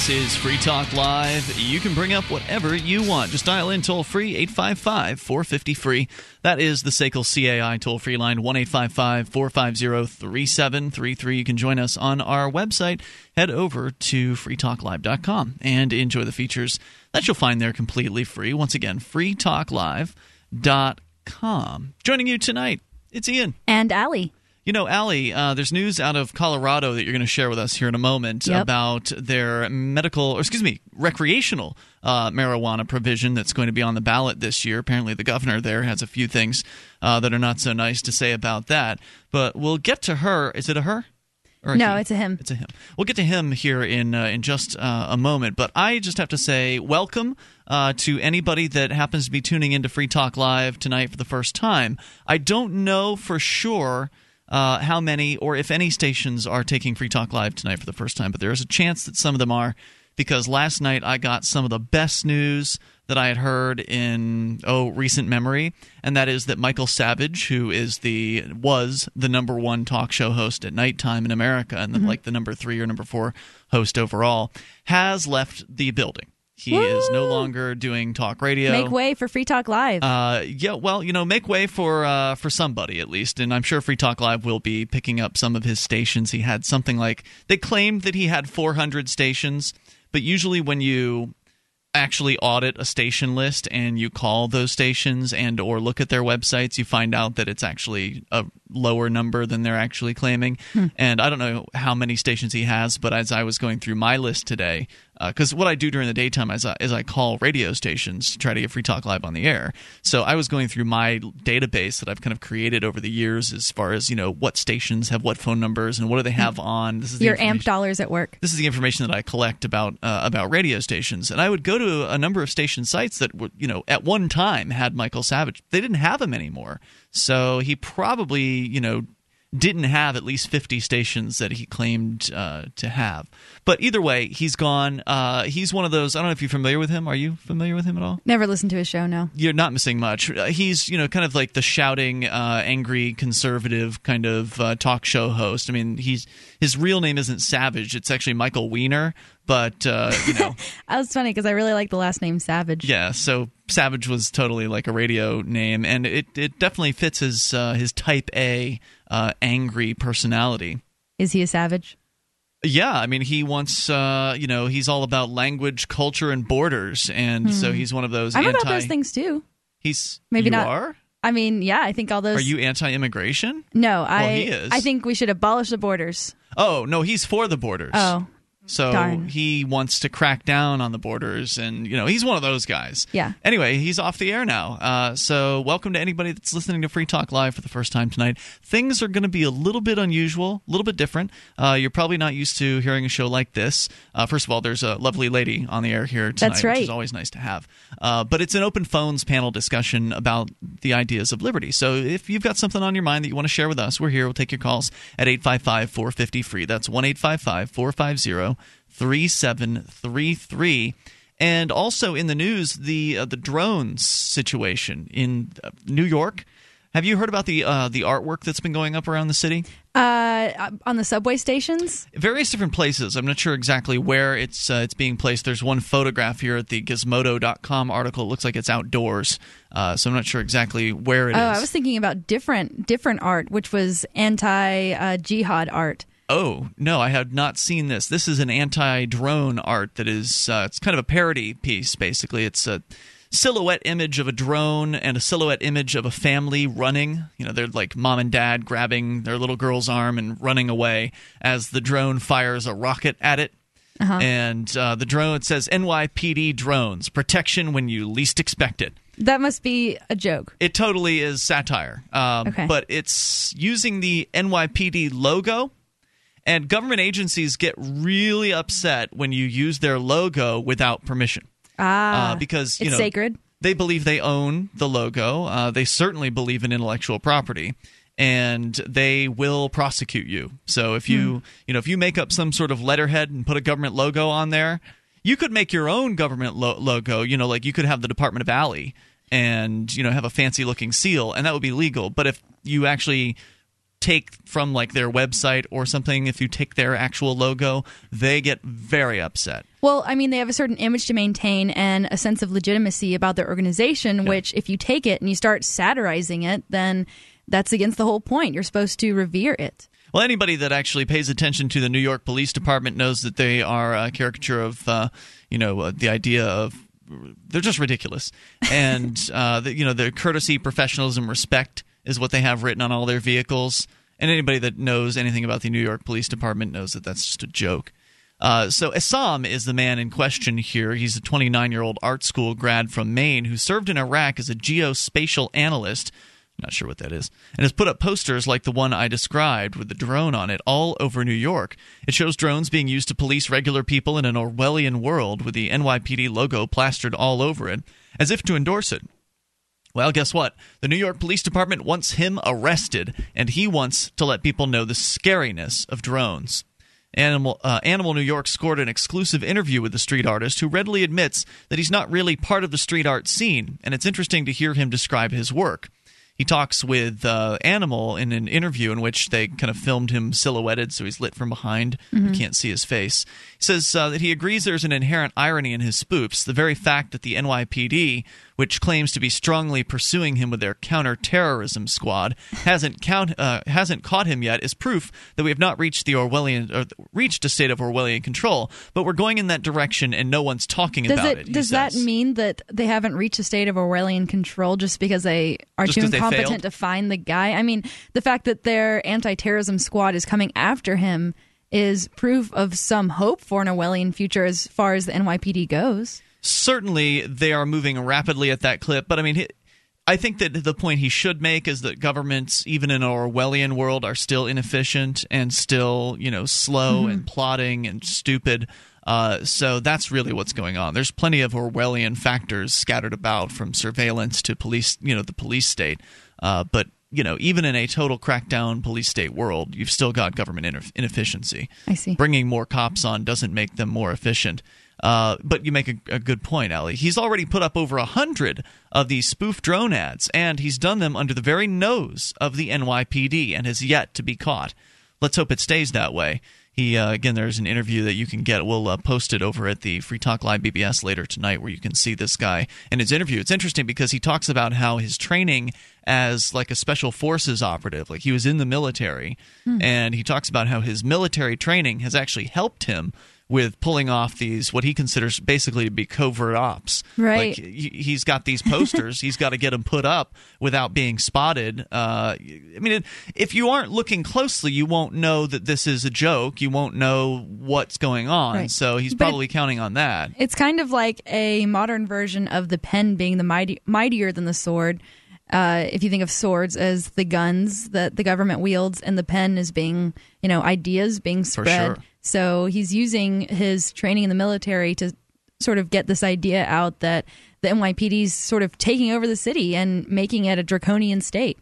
This is Free Talk Live. You can bring up whatever you want. Just dial in toll free 855 450 free. That is the SACL CAI toll free line 1 450 3733. You can join us on our website. Head over to freetalklive.com and enjoy the features that you'll find there completely free. Once again, freetalklive.com. Joining you tonight, it's Ian. And Allie. You know, Allie, uh, there's news out of Colorado that you're going to share with us here in a moment Yep. about their medical, or excuse me, recreational uh, marijuana provision that's going to be on the ballot this year. Apparently, the governor there has a few things uh, that are not so nice to say about that. But we'll get to her. Is it a her? Or No, he? it's a him. It's a him. We'll get to him here in uh, in just uh, a moment, but I just have to say welcome uh, to anybody that happens to be tuning into Free Talk Live tonight for the first time. I don't know for sure. Uh, how many or if any stations are taking Free Talk Live tonight for the first time, but there is a chance that some of them are because last night I got some of the best news that I had heard in oh recent memory, and that is that Michael Savage, who is the was the number one talk show host at nighttime in America, and then like the number three or number four host overall, has left the building. He is no longer doing talk radio. Make way for Free Talk Live. Uh, yeah, well, you know, make way for uh, for somebody at least, and I'm sure Free Talk Live will be picking up some of his stations. He had something like they claimed that he had 400 stations, but usually when you actually audit a station list and you call those stations and or look at their websites you find out that it's actually a lower number than they're actually claiming and i don't know how many stations he has but as i was going through my list today because what i do during the daytime is I, is I call radio stations to try to get free talk live on the air. So i was going through my database that i've kind of created over the years as far as you know what stations have what phone numbers and what do they have on. This is Your amp dollars at work. this is the information that I collect about uh, about radio stations, and I would go to a number of station sites that were, you know, at one time had Michael Savage. They didn't have him anymore, so he probably, you know, didn't have at least fifty stations that he claimed uh, to have. But either way, he's gone. Uh, he's one of those. I don't know if you're familiar with him. Are you familiar with him at all? Never listened to his show, no. you're not missing much. Uh, He's you know kind of like the shouting, uh, angry conservative kind of uh, talk show host. I mean, he's his real name isn't Savage; it's actually Michael Weiner. But uh, you know, That was funny because I really like the last name Savage. yeah. So Savage was totally like a radio name, and it it definitely fits his uh, his Type A uh, angry personality. Is he a savage? Yeah, I mean, he wants, uh, you know, he's all about language, culture, and borders, and so he's one of those. I'm anti- about those things too. He's Maybe not- Are I mean, yeah, I think all those. are you anti-immigration? No, I. he is. I think we should abolish the borders. Oh no, he's for the borders. Oh, so darn. he wants to crack down on the borders, and you know he's one of those guys. Yeah. Anyway, he's off the air now. Uh, so welcome to anybody that's listening to Free Talk Live for the first time tonight. Things are going to be a little bit unusual, a little bit different. Uh, you're probably not used to hearing a show like this. Uh, first of all, there's a lovely lady on the air here tonight, That's which is always nice to have. Uh, but it's an open phones panel discussion about the ideas of liberty. So if you've got something on your mind that you want to share with us, we're here. We'll take your calls at 855 450 free. That's 1 450 3733. And also in the news, the uh, the drones situation in uh, New York. Have you heard about the uh, the artwork that's been going up around the city? uh, on the subway stations. various different places. I'm not sure exactly where it's uh, it's being placed. There's one photograph here at the Gizmodo.com article. It looks like it's outdoors, uh, so I'm not sure exactly where it is. Oh, I was thinking about different different art, which was anti uh, jihad art. Oh no, I have not seen this. This is an anti-drone art that is. Uh, it's kind of a parody piece, basically. It's a silhouette image of a drone and a silhouette image of a family running. You know, they're like mom and dad grabbing their little girl's arm and running away as the drone fires a rocket at it. And uh, the drone says NYPD drones protection when you least expect it. That must be a joke. It totally is satire. Um, Okay. But it's using the NYPD logo. And government agencies get really upset when you use their logo without permission. Ah, uh, because, you it's know, sacred. they believe they own the logo. Uh, they certainly believe in intellectual property, and they will prosecute you. So if you you know if you make up some sort of letterhead and put a government logo on there, you could make your own government lo- logo. You know, like you could have the Department of Allie and you know have a fancy looking seal, and that would be legal. But if you actually take from like their website or something, if you take their actual logo, they get very upset. Well, I mean, they have a certain image to maintain and a sense of legitimacy about their organization, Yeah. which if you take it and you start satirizing it, then that's against the whole point. You're supposed to revere it. Well, anybody that actually pays attention to the New York Police Department knows that they are a caricature of, uh, you know, uh, the idea of they're just ridiculous, and uh, the, you know, their courtesy, professionalism, respect is what they have written on all their vehicles. And anybody that knows anything about the New York Police Department knows that that's just a joke. Uh, so Essam is the man in question here. He's a 29 year old art school grad from Maine who served in Iraq as a geospatial analyst. Not sure what that is. And has put up posters like the one I described with the drone on it all over New York. It shows drones being used to police regular people in an Orwellian world with the NYPD logo plastered all over it, as if to endorse it. Well, guess what? The New York Police Department wants him arrested, and he wants to let people know the scariness of drones. Animal, uh, Animal New York scored an exclusive interview with the street artist who readily admits that he's not really part of the street art scene, and it's interesting to hear him describe his work. He talks with uh, Animal in an interview in which they kind of filmed him silhouetted, so he's lit from behind. You can't see his face. He says uh, that he agrees there's an inherent irony in his spoofs. The very fact that the NYPD, which claims to be strongly pursuing him with their counterterrorism squad, hasn't count uh, hasn't caught him yet, is proof that we have not reached the Orwellian or reached a state of Orwellian control. But we're going in that direction, and no one's talking Does about it? it. does that mean that they haven't reached a state of Orwellian control just because they are Just too they incompetent failed? to find the guy? I mean, the fact that their anti-terrorism squad is coming after him is proof of some hope for an Orwellian future as far as the NYPD goes. certainly they are moving rapidly at that clip, but I mean, I think that the point he should make is that governments, even in an Orwellian world, are still inefficient and still, you know, slow mm-hmm. and plotting and stupid. Uh, so that's really what's going on. There's plenty of Orwellian factors scattered about, from surveillance to police, you know, the police state. Uh, but you know, even in a total crackdown police state world, you've still got government ineff- inefficiency I see. bringing more cops on doesn't make them more efficient. Uh, but you make a, a good point, Allie. He's already put up over a hundred of these spoof drone ads, and he's done them under the very nose of the NYPD and has yet to be caught. Let's hope it stays that way. He uh, again, there's an interview that you can get. We'll uh, post it over at the Free Talk Live BBS later tonight, where you can see this guy in his interview. It's interesting because he talks about how his training as like a special forces operative, like he was in the military, and he talks about how his military training has actually helped him with pulling off these what he considers basically to be covert ops. Right. Like he- he's got these posters. he's got to get them put up without being spotted. Uh, I mean, if you aren't looking closely, you won't know that this is a joke. You won't know what's going on. Right. So he's But probably counting on that. It's kind of like a modern version of the pen being the mighty, mightier than the sword. Uh, if you think of swords as the guns that the government wields, and the pen as being, you know, ideas being spread. sure. So he's using his training in the military to sort of get this idea out that the NYPD's sort of taking over the city and making it a draconian state.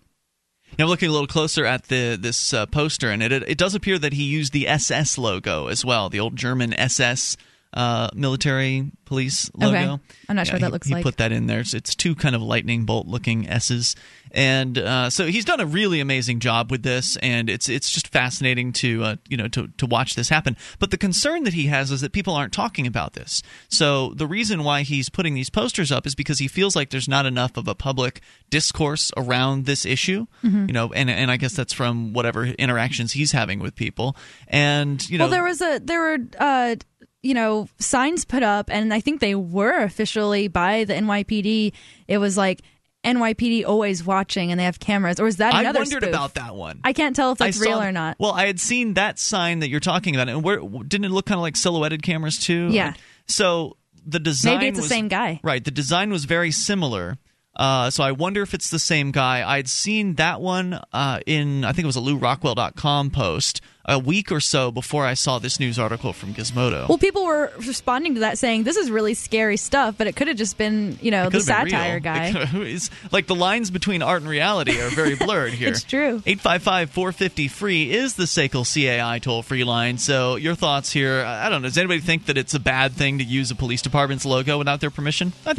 Now, looking a little closer at the this uh, poster, and it, it does appear that he used the SS logo as well, the old German SS uh, military police logo. Okay. I'm not sure what that he- looks he like. He put that in there. It's, it's two kind of lightning bolt looking S's, and uh, so he's done a really amazing job with this, and it's it's just fascinating to uh, you know to to watch this happen. But the concern that he has is that people aren't talking about this. So the reason why he's putting these posters up is because he feels like there's not enough of a public discourse around this issue. Mm-hmm. You know, and and I guess that's from whatever interactions he's having with people, and you know. Well, there was a there were uh, you know signs put up, and I think they were officially by the NYPD. It was like NYPD always watching, and they have cameras. Or is that another? I wondered spoof? about that one. I can't tell if that's saw- real or not. Well, I had seen that sign that you're talking about, and where didn't it look kind of like silhouetted cameras too? Yeah. So the design Maybe it's the same guy. Right. The design was very similar. Uh, so I wonder if it's the same guy. I'd seen that one uh, in I think it was a LewRockwell.com post a week or so before I saw this news article from Gizmodo. Well, people were responding to that saying this is really scary stuff, but it could have just been you know the satire real. guy. It's like the lines between art and reality are very blurred here. It's true. 855 450 free is the SACL CAI toll free line. So, your thoughts here? Uh, I don't know. Does anybody think that it's a bad thing to use a police department's logo without their permission? I think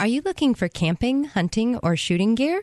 Are you looking for camping, hunting, or shooting gear?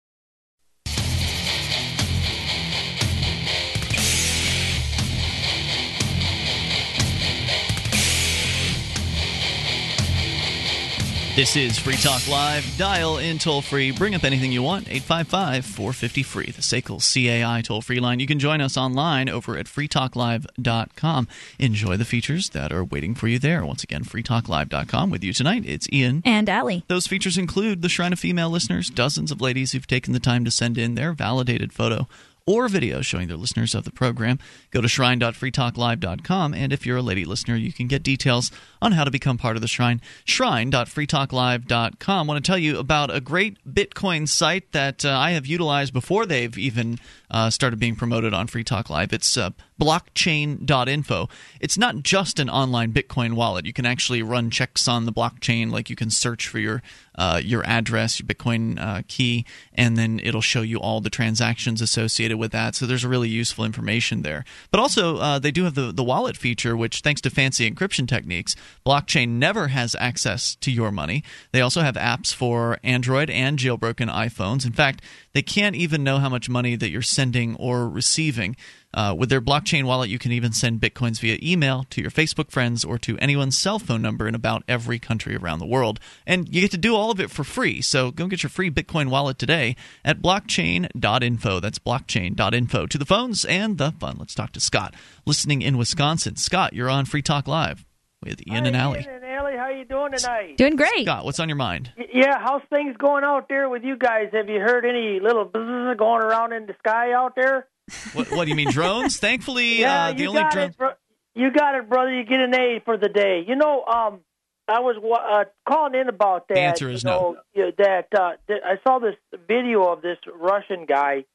This is Free Talk Live. Dial in toll free. Bring up anything you want. 855 450 free. The SACL CAI toll free line. You can join us online over at freetalklive.com. Enjoy the features that are waiting for you there. Once again, freetalklive.com. With you tonight, it's Ian. And Allie. Those features include the Shrine of Female listeners, dozens of ladies who've taken the time to send in their validated photo or video showing their listeners of the program. Go to shrine.freetalklive.com, and if you're a lady listener, you can get details on how to become part of the shrine. Shrine.freetalklive.com. I want to tell you about a great Bitcoin site that uh, I have utilized before they've even uh, started being promoted on Free Talk Live. It's uh, blockchain.info. It's not just an online Bitcoin wallet. You can actually run checks on the blockchain, like you can search for your uh, your address, your Bitcoin uh, key, and then it'll show you all the transactions associated with that. So there's really useful information there. But also, uh, they do have the, the wallet feature, which, thanks to fancy encryption techniques, blockchain never has access to your money. They also have apps for Android and jailbroken iPhones. In fact, they can't even know how much money that you're sending or receiving. Uh, with their blockchain wallet, you can even send bitcoins via email to your Facebook friends or to anyone's cell phone number in about every country around the world. And you get to do all of it for free. So go get your free Bitcoin wallet today at blockchain.info. That's blockchain.info. To the phones and the fun. Let's talk to Scott, listening in Wisconsin. Scott, you're on Free Talk Live with Ian Hi, and Allie. Ian and Allie, how you doing tonight? Doing great. Scott, what's on your mind? Y- Yeah, how's things going out there with you guys? Have you heard any little buzz going around in the sky out there? What, what do you mean, drones? Thankfully, Yeah, uh, the only drone. it, bro- You got it, brother. You get an A for the day. You know, um, I was uh, calling in about that. The answer is you know, yeah, That, uh, that I saw this video of this Russian guy.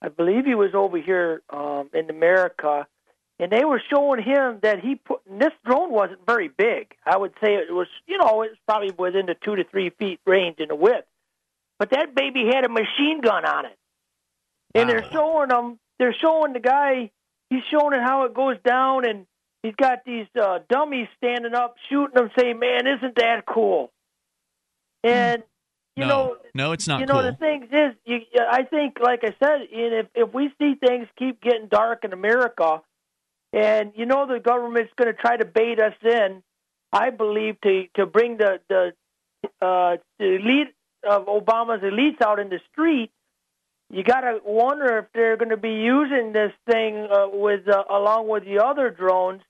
I believe he was over here um, in America, and they were showing him that he put. This drone wasn't very big. I would say it was, you know, it was probably within the two to three feet range in the width. But that baby had a machine gun on it, and they're showing him. They're showing the guy. He's showing it how it goes down, and he's got these uh, dummies standing up, shooting them, saying, "Man, isn't that cool?" And you no, know, no, it's not you know cool. the thing is, you, I think, like I said, if if we see things keep getting dark in America, and you know the government's going to try to bait us in, I believe to to bring the the uh, the elite of Obama's elites out in the street, you got to wonder if they're going to be using this thing uh, with uh, along with the other drones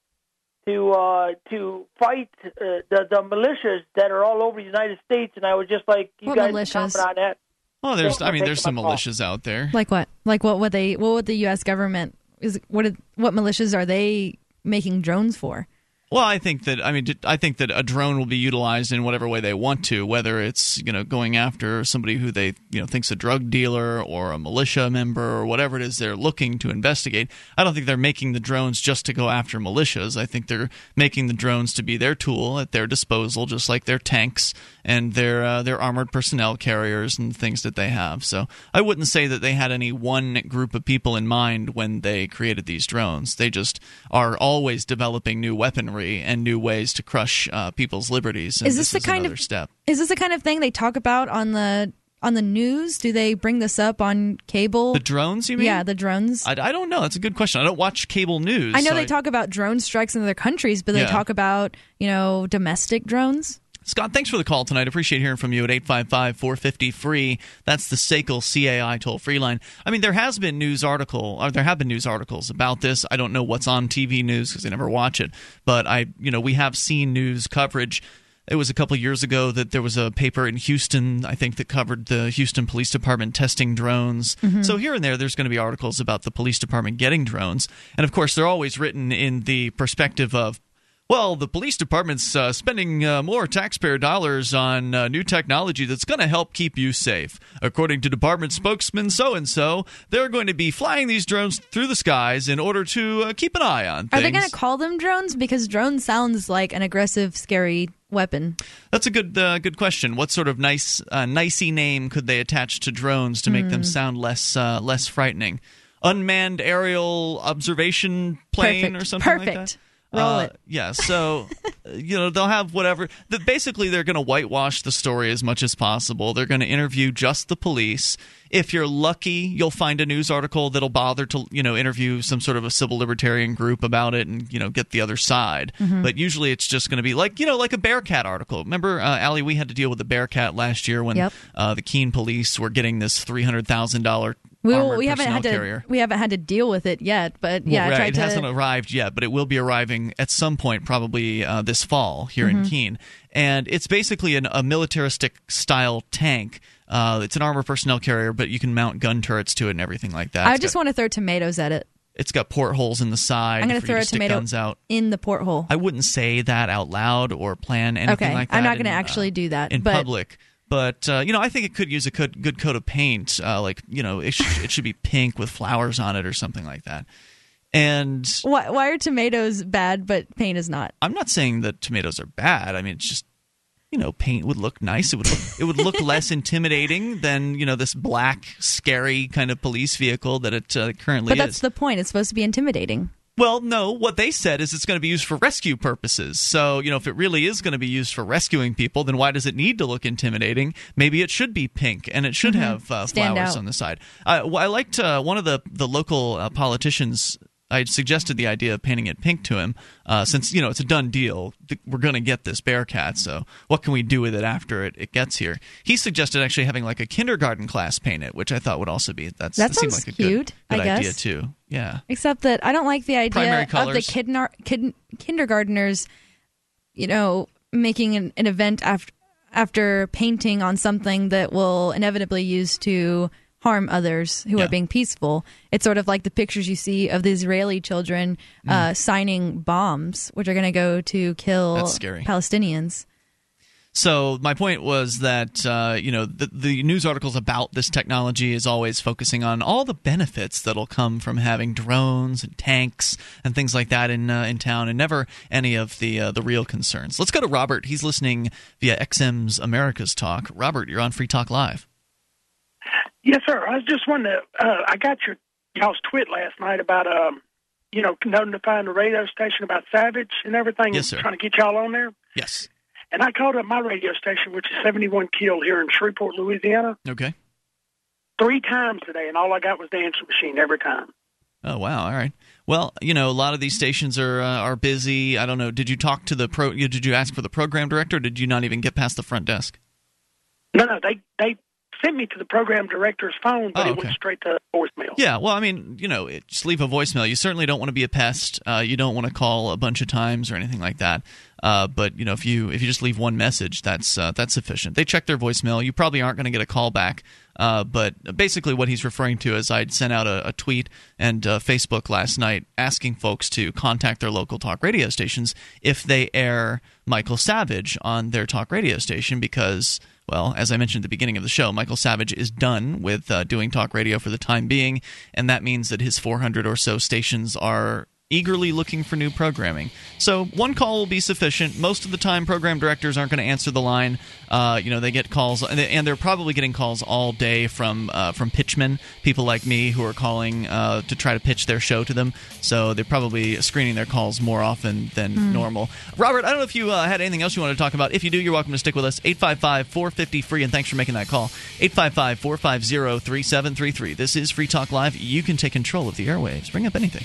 to uh, to fight uh, the the militias that are all over the United States. And I was just like you What guys militias? comment on that. Well, there's, Don't I mean, there's my some call. militias out there. Like what? Like what would they? What would the U.S. government is? What? Did, what militias are they making drones for? Well, I think that I mean I think that a drone will be utilized in whatever way they want to, whether it's you know going after somebody who they you know thinks a drug dealer or a militia member or whatever it is they're looking to investigate. I don't think they're making the drones just to go after militias. I think they're making the drones to be their tool at their disposal, just like their tanks and their uh, their armored personnel carriers and things that they have. So I wouldn't say that they had any one group of people in mind when they created these drones. They just are always developing new weaponry and new ways to crush uh, people's liberties. And Is this the is kind of- step? Is this the kind of thing they talk about on the on the news? Do they bring this up on cable? The drones, you mean? yeah, the drones. I, I don't know. That's a good question. I don't watch cable news. I know so they talk about drone strikes in other countries, but they Yeah. talk about you know domestic drones. Scott, thanks for the call tonight. Appreciate hearing from you at 855 450 free. That's the SACL CAI toll free line. I mean, there has been news article, or there have been news articles about this. I don't know what's on TV news because I never watch it, but I, you know, we have seen news coverage. It was a couple years ago that there was a paper in Houston, I think, that covered the Houston Police Department testing drones. Mm-hmm. So here and there, there's going to be articles about the police department getting drones, and of course, they're always written in the perspective of Well, the police department's uh, spending uh, more taxpayer dollars on uh, new technology that's going to help keep you safe. According to department spokesman so and so, they're going to be flying these drones through the skies in order to uh, keep an eye on things. Are they going to call them drones? Because drone sounds like an aggressive, scary weapon. That's a good uh, good question. What sort of nice uh, nicey name could they attach to drones to make them sound less uh, less frightening? Unmanned aerial observation plane Perfect. or something like Perfect. that. Roll Uh, it. Yeah, so you know they'll have whatever. The, basically, they're going to whitewash the story as much as possible. They're going to interview just the police. If you're lucky, you'll find a news article that'll bother to you know interview some sort of a civil libertarian group about it and you know get the other side. Mm-hmm. But usually, it's just going to be like you know like a Bearcat article. Remember, uh, Allie, we had to deal with the Bearcat last year when Yep. uh, the Keene police were getting this three hundred thousand dollar. We, armored we haven't had to carrier. we haven't had to deal with it yet, but yeah, Well, right, it to. hasn't arrived yet, but it will be arriving at some point, probably uh, this fall here Mm-hmm. in Keene. And it's basically an, a militaristic style tank. Uh, it's an armor personnel carrier, but you can mount gun turrets to it and everything like that. I It's just got, want to throw tomatoes at it it's got portholes in the side. I'm gonna throw you a tomato out. in the porthole. I wouldn't say that out loud or plan anything Okay, like that. I'm not going to uh, actually do that, in but public. But uh, you know, I think it could use a good, good coat of paint. Uh, like you know, it, sh- it should be pink with flowers on it or something like that. And why, why are tomatoes bad but paint is not? I'm not saying that tomatoes are bad. I mean, it's just you know, paint would look nice. It would look, it would look less intimidating than you know this black, scary kind of police vehicle that it uh, currently is. But is. that's the point. It's supposed to be intimidating. Well, no. What they said is it's going to be used for rescue purposes. So, you know, if it really is going to be used for rescuing people, then why does it need to look intimidating? Maybe it should be pink and it should have uh, Mm-hmm. Flowers out. on the side. Uh, well, I liked uh, one of the the local uh, politicians. I suggested the idea of painting it pink to him, uh, since you know it's a done deal. We're going to get this Bearcat, so what can we do with it after it, it gets here? He suggested actually having like a kindergarten class paint it, which I thought would also be that's That seemed sounds like a cute, good, good idea too. Yeah. Except that I don't like the idea of the kidnar- kid- kindergartners, you know, making an, an event after after painting on something that will inevitably use to harm others who Yeah. are being peaceful. It's sort of like the pictures you see of the Israeli children Mm. uh, signing bombs, which are going to go to kill. Palestinians. So my point was that uh, you know the, the news articles about this technology is always focusing on all the benefits that'll come from having drones and tanks and things like that in uh, in town, and never any of the uh, the real concerns. Let's go to Robert. He's listening via XM's America's Talk. Robert, you're on Free Talk Live. Yes, sir. I was just wondering. Uh, I got your y'all's tweet last night about um, you know, notifying the radio station about Savage and everything. Yes, sir. Trying to get y'all on there. Yes. And I called up my radio station, which is 71 KEEL here in Shreveport, Louisiana, Okay. three times today, and all I got was the answer machine every time. Oh wow! All right. Well, you know, a lot of these stations are uh, are busy. I don't know. Did you talk to the pro? Did you ask for the program director? Or did you not even get past the front desk? No, no, they they sent me to the program director's phone, but Oh, it went straight to voicemail. Yeah, well, I mean, you know, it, just leave a voicemail. You certainly don't want to be a pest. Uh, you don't want to call a bunch of times or anything like that. Uh, but you know, if you if you just leave one message, that's uh, that's sufficient. They check their voicemail. You probably aren't going to get a call back. Uh, but basically, what he's referring to is I'd sent out a, a tweet and uh, Facebook last night asking folks to contact their local talk radio stations if they air Michael Savage on their talk radio station because well, as I mentioned at the beginning of the show, Michael Savage is done with uh, doing talk radio for the time being, and that means that his 400 or so stations are eagerly looking for new programming. So one call will be sufficient. Most of the time, program directors aren't going to answer the line. Uh, you know, they get calls, and they- and they're probably getting calls all day from uh, from pitchmen, people like me who are calling uh, to try to pitch their show to them. So they're probably screening their calls more often than normal. Robert, I don't know if you uh, had anything else you wanted to talk about. If you do, you're welcome to stick with us. 855 450 free, and thanks for making that call. 855 450 3733. This is Free Talk Live. You can take control of the airwaves. Bring up anything.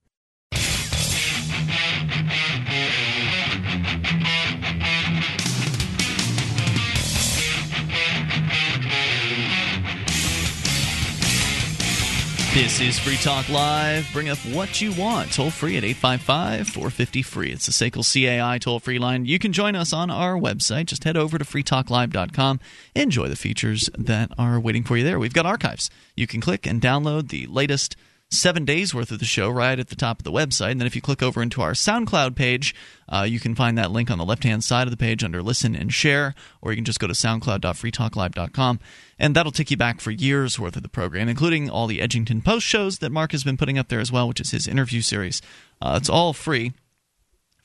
This is Free Talk Live. Bring up what you want. Toll free at 855 450 free. It's the SACL CAI toll free line. You can join us on our website. Just head over to freetalklive.com. Enjoy the features that are waiting for you there. We've got archives. You can click and download the latest seven days worth of the show right at the top of the website. And then if you click over into our SoundCloud page, uh, you can find that link on the left hand side of the page under listen and share, or you can just go to soundcloud.freetalklive.com. And that'll take you back for years worth of the program, including all the Edgington Post shows that Mark has been putting up there as well, which is his interview series. Uh, it's all free.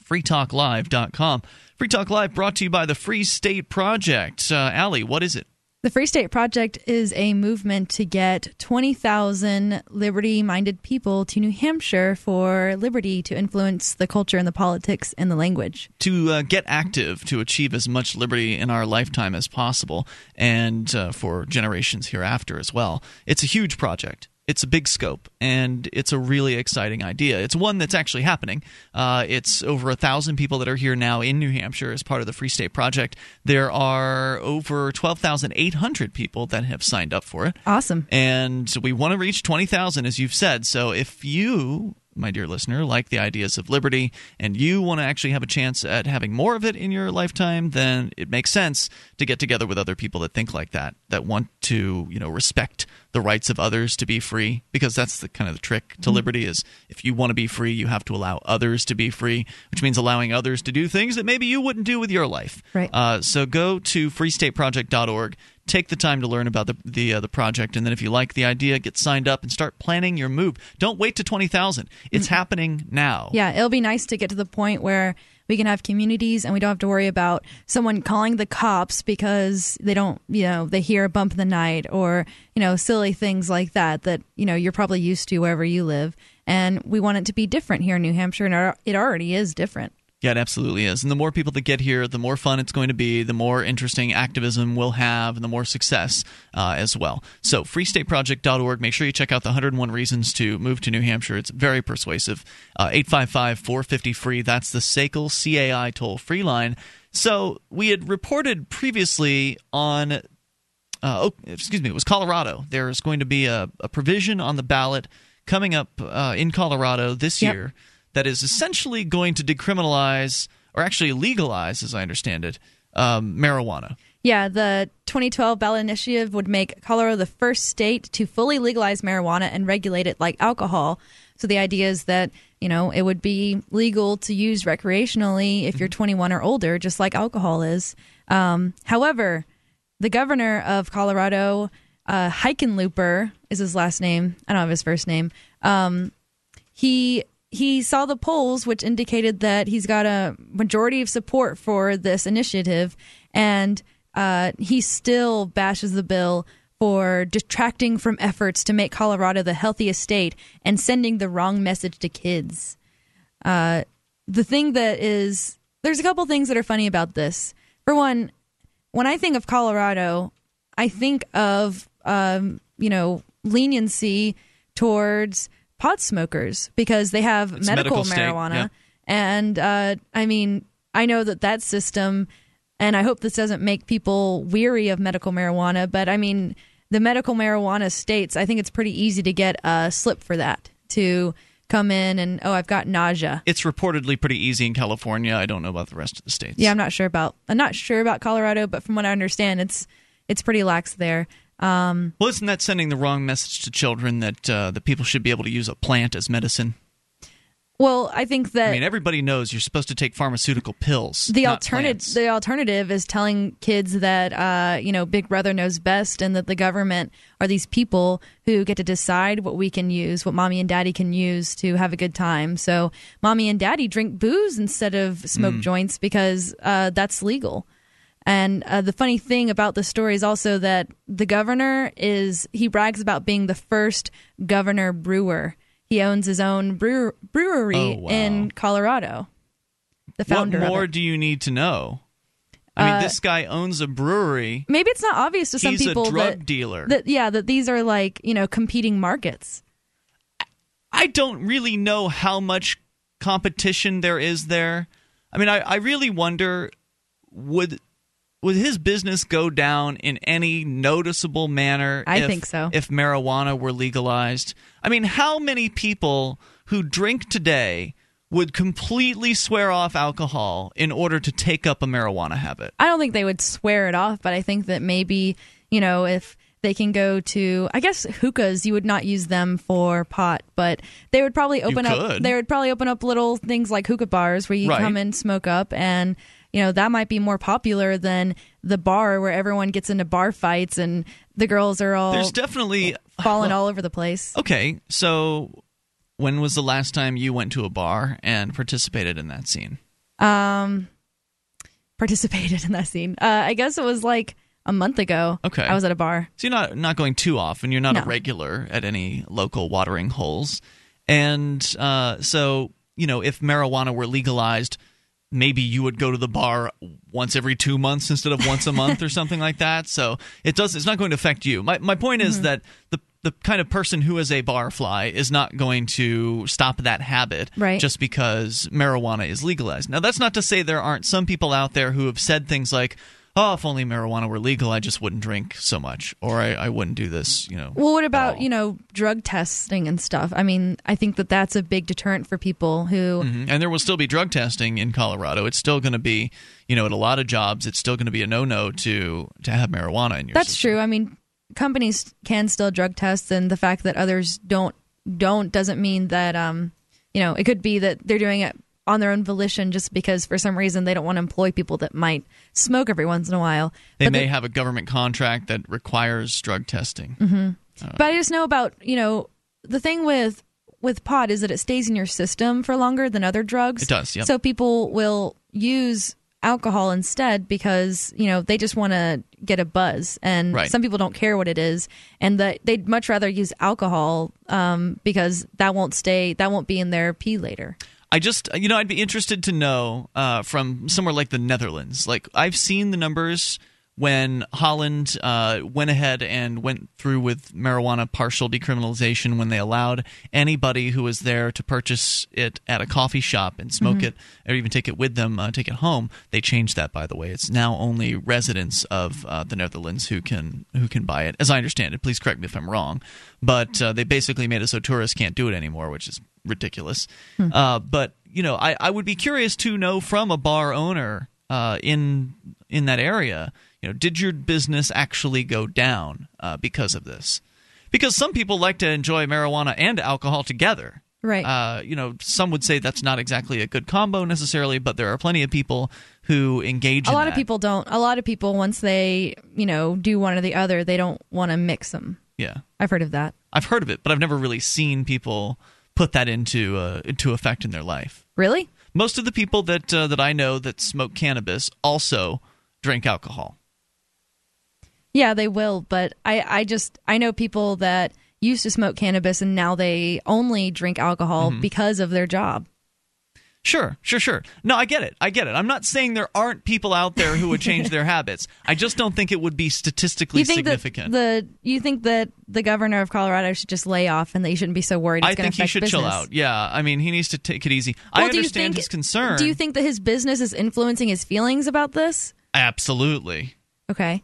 freetalklive.com. Free Talk Live brought to you by the Free State Project. Uh, Allie, what is it? The Free State Project is a movement to get 20,000 liberty minded people to New Hampshire for liberty to influence the culture and the politics and the language. To uh, get active, to achieve as much liberty in our lifetime as possible, and uh, for generations hereafter as well. It's a huge project it's a big scope and it's a really exciting idea. It's one that's actually happening. Uh, it's over a thousand people that are here now in New Hampshire as part of the Free State Project. There are over 12,800 people that have signed up for it. Awesome. And we want to reach 20,000, as you've said. So if you my dear listener, like the ideas of liberty, and you want to actually have a chance at having more of it in your lifetime, then it makes sense to get together with other people that think like that, that want to, you know, respect the rights of others to be free, because that's the kind of the trick to mm-hmm. liberty is if you want to be free, you have to allow others to be free, which means allowing others to do things that maybe you wouldn't do with your life. Right. Uh, so go to freestateproject.org take the time to learn about the the uh, the project, and then if you like the idea, get signed up and start planning your move. Don't wait to twenty thousand. It's mm-hmm. happening now. Yeah, it'll be nice to get to the point where we can have communities and we don't have to worry about someone calling the cops because they don't you know they hear a bump in the night or you know silly things like that that you know you're probably used to wherever you live and we want it to be different here in new hampshire and it already is different yeah, it absolutely is. And the more people that get here, the more fun it's going to be, the more interesting activism we'll have, and the more success uh, as well. So, freestateproject.org. Make sure you check out the 101 Reasons to Move to New Hampshire. It's very persuasive. Uh, 855 450 free. That's the SACL CAI toll free line. So, we had reported previously on uh, oh, excuse me, it was Colorado. There's going to be a, a provision on the ballot coming up uh, in Colorado this yep. year that is essentially going to decriminalize or actually legalize, as I understand it, um, marijuana. Yeah, the 2012 ballot initiative would make Colorado the first state to fully legalize marijuana and regulate it like alcohol. So the idea is that, you know, it would be legal to use recreationally if you're mm-hmm. 21 or older, just like alcohol is. Um, however, the governor of Colorado, uh, Hickenlooper is his last name. I don't have his first name. Um, he he saw the polls, which indicated that he's got a majority of support for this initiative, and uh, he still bashes the bill for detracting from efforts to make Colorado the healthiest state and sending the wrong message to kids. Uh, the thing that is, there's a couple things that are funny about this. For one, when I think of Colorado, I think of, um, you know, leniency towards pot smokers because they have it's medical, medical marijuana. Yeah. And uh, I mean, I know that that system, and I hope this doesn't make people weary of medical marijuana, but I mean, the medical marijuana states, I think it's pretty easy to get a slip for that to come in and oh i've got nausea it's reportedly pretty easy in california i don't know about the rest of the states yeah i'm not sure about i'm not sure about colorado but from what i understand it's it's pretty lax there um, well, isn't that sending the wrong message to children that uh, that people should be able to use a plant as medicine? Well, I think that I mean everybody knows you're supposed to take pharmaceutical pills. The alternative the alternative is telling kids that uh, you know Big Brother knows best and that the government are these people who get to decide what we can use, what mommy and daddy can use to have a good time. So mommy and daddy drink booze instead of smoke mm. joints because uh, that's legal. And uh, the funny thing about the story is also that the governor is he brags about being the first governor brewer. He owns his own brewer, brewery oh, wow. in Colorado. The founder. What more do you need to know? I mean, uh, this guy owns a brewery. Maybe it's not obvious to some people. He's a drug that, dealer. That yeah, that these are like you know competing markets. I don't really know how much competition there is there. I mean, I, I really wonder would would his business go down in any noticeable manner? I if, think so. If marijuana were legalized, I mean, how many people who drink today would completely swear off alcohol in order to take up a marijuana habit? I don't think they would swear it off, but I think that maybe, you know, if they can go to I guess hookahs, you would not use them for pot, but they would probably open up they would probably open up little things like hookah bars where you Right. come and smoke up and you know, that might be more popular than the bar where everyone gets into bar fights and the girls are all There's definitely falling all over the place. Okay, so when was the last time you went to a bar and participated in that scene? Um participated in that scene. Uh I guess it was like a month ago. Okay. I was at a bar. So you're not not going too often. You're not a regular at any local watering holes, and uh, so you know if marijuana were legalized, maybe you would go to the bar once every two months instead of once a month or something like that. So it does. It's not going to affect you. My my point Mm-hmm. is that the the kind of person who is a barfly is not going to stop that habit Right. just because marijuana is legalized. Now that's not to say there aren't some people out there who have said things like. Oh, if only marijuana were legal, I just wouldn't drink so much, or I, I wouldn't do this. You know. Well, what about you know drug testing and stuff? I mean, I think that that's a big deterrent for people who. Mhm. And there will still be drug testing in Colorado. It's still going to be, you know, at a lot of jobs, it's still going to be a no-no to to have marijuana in your. That's system. true. I mean, companies can still drug test, and the fact that others don't don't doesn't mean that um you know it could be that they're doing it on their own volition just because for some reason they don't want to employ people that might smoke every once in a while. They But may the- have a government contract that requires drug testing. Mm-hmm. But I just know about you know the thing with with pot is that it stays in your system for longer than other drugs. It does, yep. So people will use alcohol instead because you know they just want to get a buzz, and Right. some people don't care what it is, and that they'd much rather use alcohol um, because that won't stay, that won't be in their pee later. I just, you know, I'd be interested to know uh, from somewhere like the Netherlands. Like, I've seen the numbers when Holland uh, went ahead and went through with marijuana partial decriminalization when they allowed anybody who was there to purchase it at a coffee shop and smoke it or even take it with them, uh, take it home. They changed that, by the way. It's now only residents of uh, the Netherlands who can who can buy it, as I understand it. Please correct me if I'm wrong, but uh, they basically made it so tourists can't do it anymore, which is ridiculous. Uh, but you know, I, I would be curious to know from a bar owner uh, in in that area. You know, did your business actually go down uh, because of this? Because some people like to enjoy marijuana and alcohol together. Right. Uh, you know, some would say that's not exactly a good combo necessarily, but there are plenty of people who engage. a lot of people don't. A lot of people once they you know do one or the other, they don't want to mix them. Yeah, I've heard of that. I've heard of it, but I've never really seen people put that into uh, into effect in their life. Really? Most of the people that uh, that I know that smoke cannabis also drink alcohol. Yeah, they will, but I, I just I know people that used to smoke cannabis and now they only drink alcohol Mm-hmm. because of their job. Sure, sure, sure. No, I get it. I get it. I'm not saying there aren't people out there who would change their habits. I just don't think it would be statistically You think significant. that the you think that the governor of Colorado should just lay off and that you shouldn't be so worried I think he should business. chill out. Yeah, I mean, he needs to take it easy. I Well, you understand think- his concern. Do you think that his business is influencing his feelings about this? Absolutely. Okay.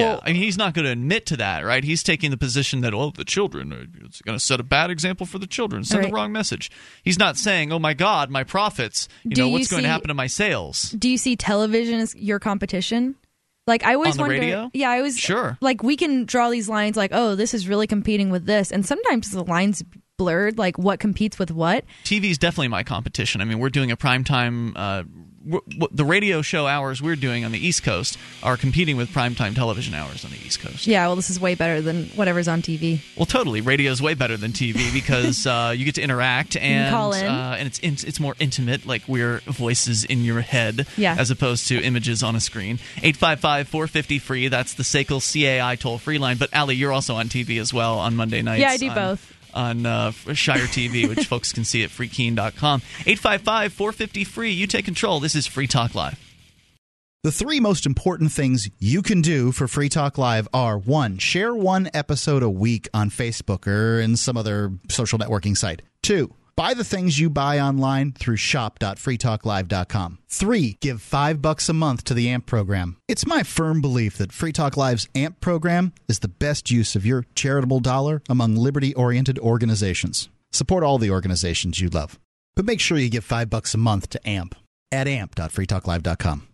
Yeah, I mean, he's not going to admit to that, right? He's taking the position that, well, the children, are, it's going to set a bad example for the children, send Right. the wrong message. He's not saying, oh my God, my profits, you Do know, you what's going to happen to my sales? do you see television as your competition? Like I always On wonder. radio? Yeah, I was Sure. Like we can draw these lines, like oh, this is really competing with this, and sometimes the lines blurred, like what competes with what. TV is definitely my competition. I mean, we're doing a primetime. Uh, w- w- the radio show hours we're doing on the East Coast are competing with primetime television hours on the East Coast. Yeah, well, this is way better than whatever's on TV. Well, totally. Radio is way better than TV because uh, you get to interact and call in. Uh, and it's in, it's more intimate. Like we're voices in your head, Yeah. as opposed to images on a screen. 855-450 free. That's the SACL CAI toll free line. But Allie, you're also on TV as well on Monday nights. Yeah, I do both. On uh, Shire TV, which folks can see at freekeene.com. 855-450 free. You take control. This is Free Talk Live. The three most important things you can do for Free Talk Live are one, share one episode a week on Facebook or in some other social networking site. Two, Buy the things you buy online through shop.freetalklive.com. Three, give five bucks a month to the AMP program. It's my firm belief that Free Talk Live's AMP program is the best use of your charitable dollar among liberty oriented organizations. Support all the organizations you love. But make sure you give five bucks a month to AMP at amp.freetalklive.com.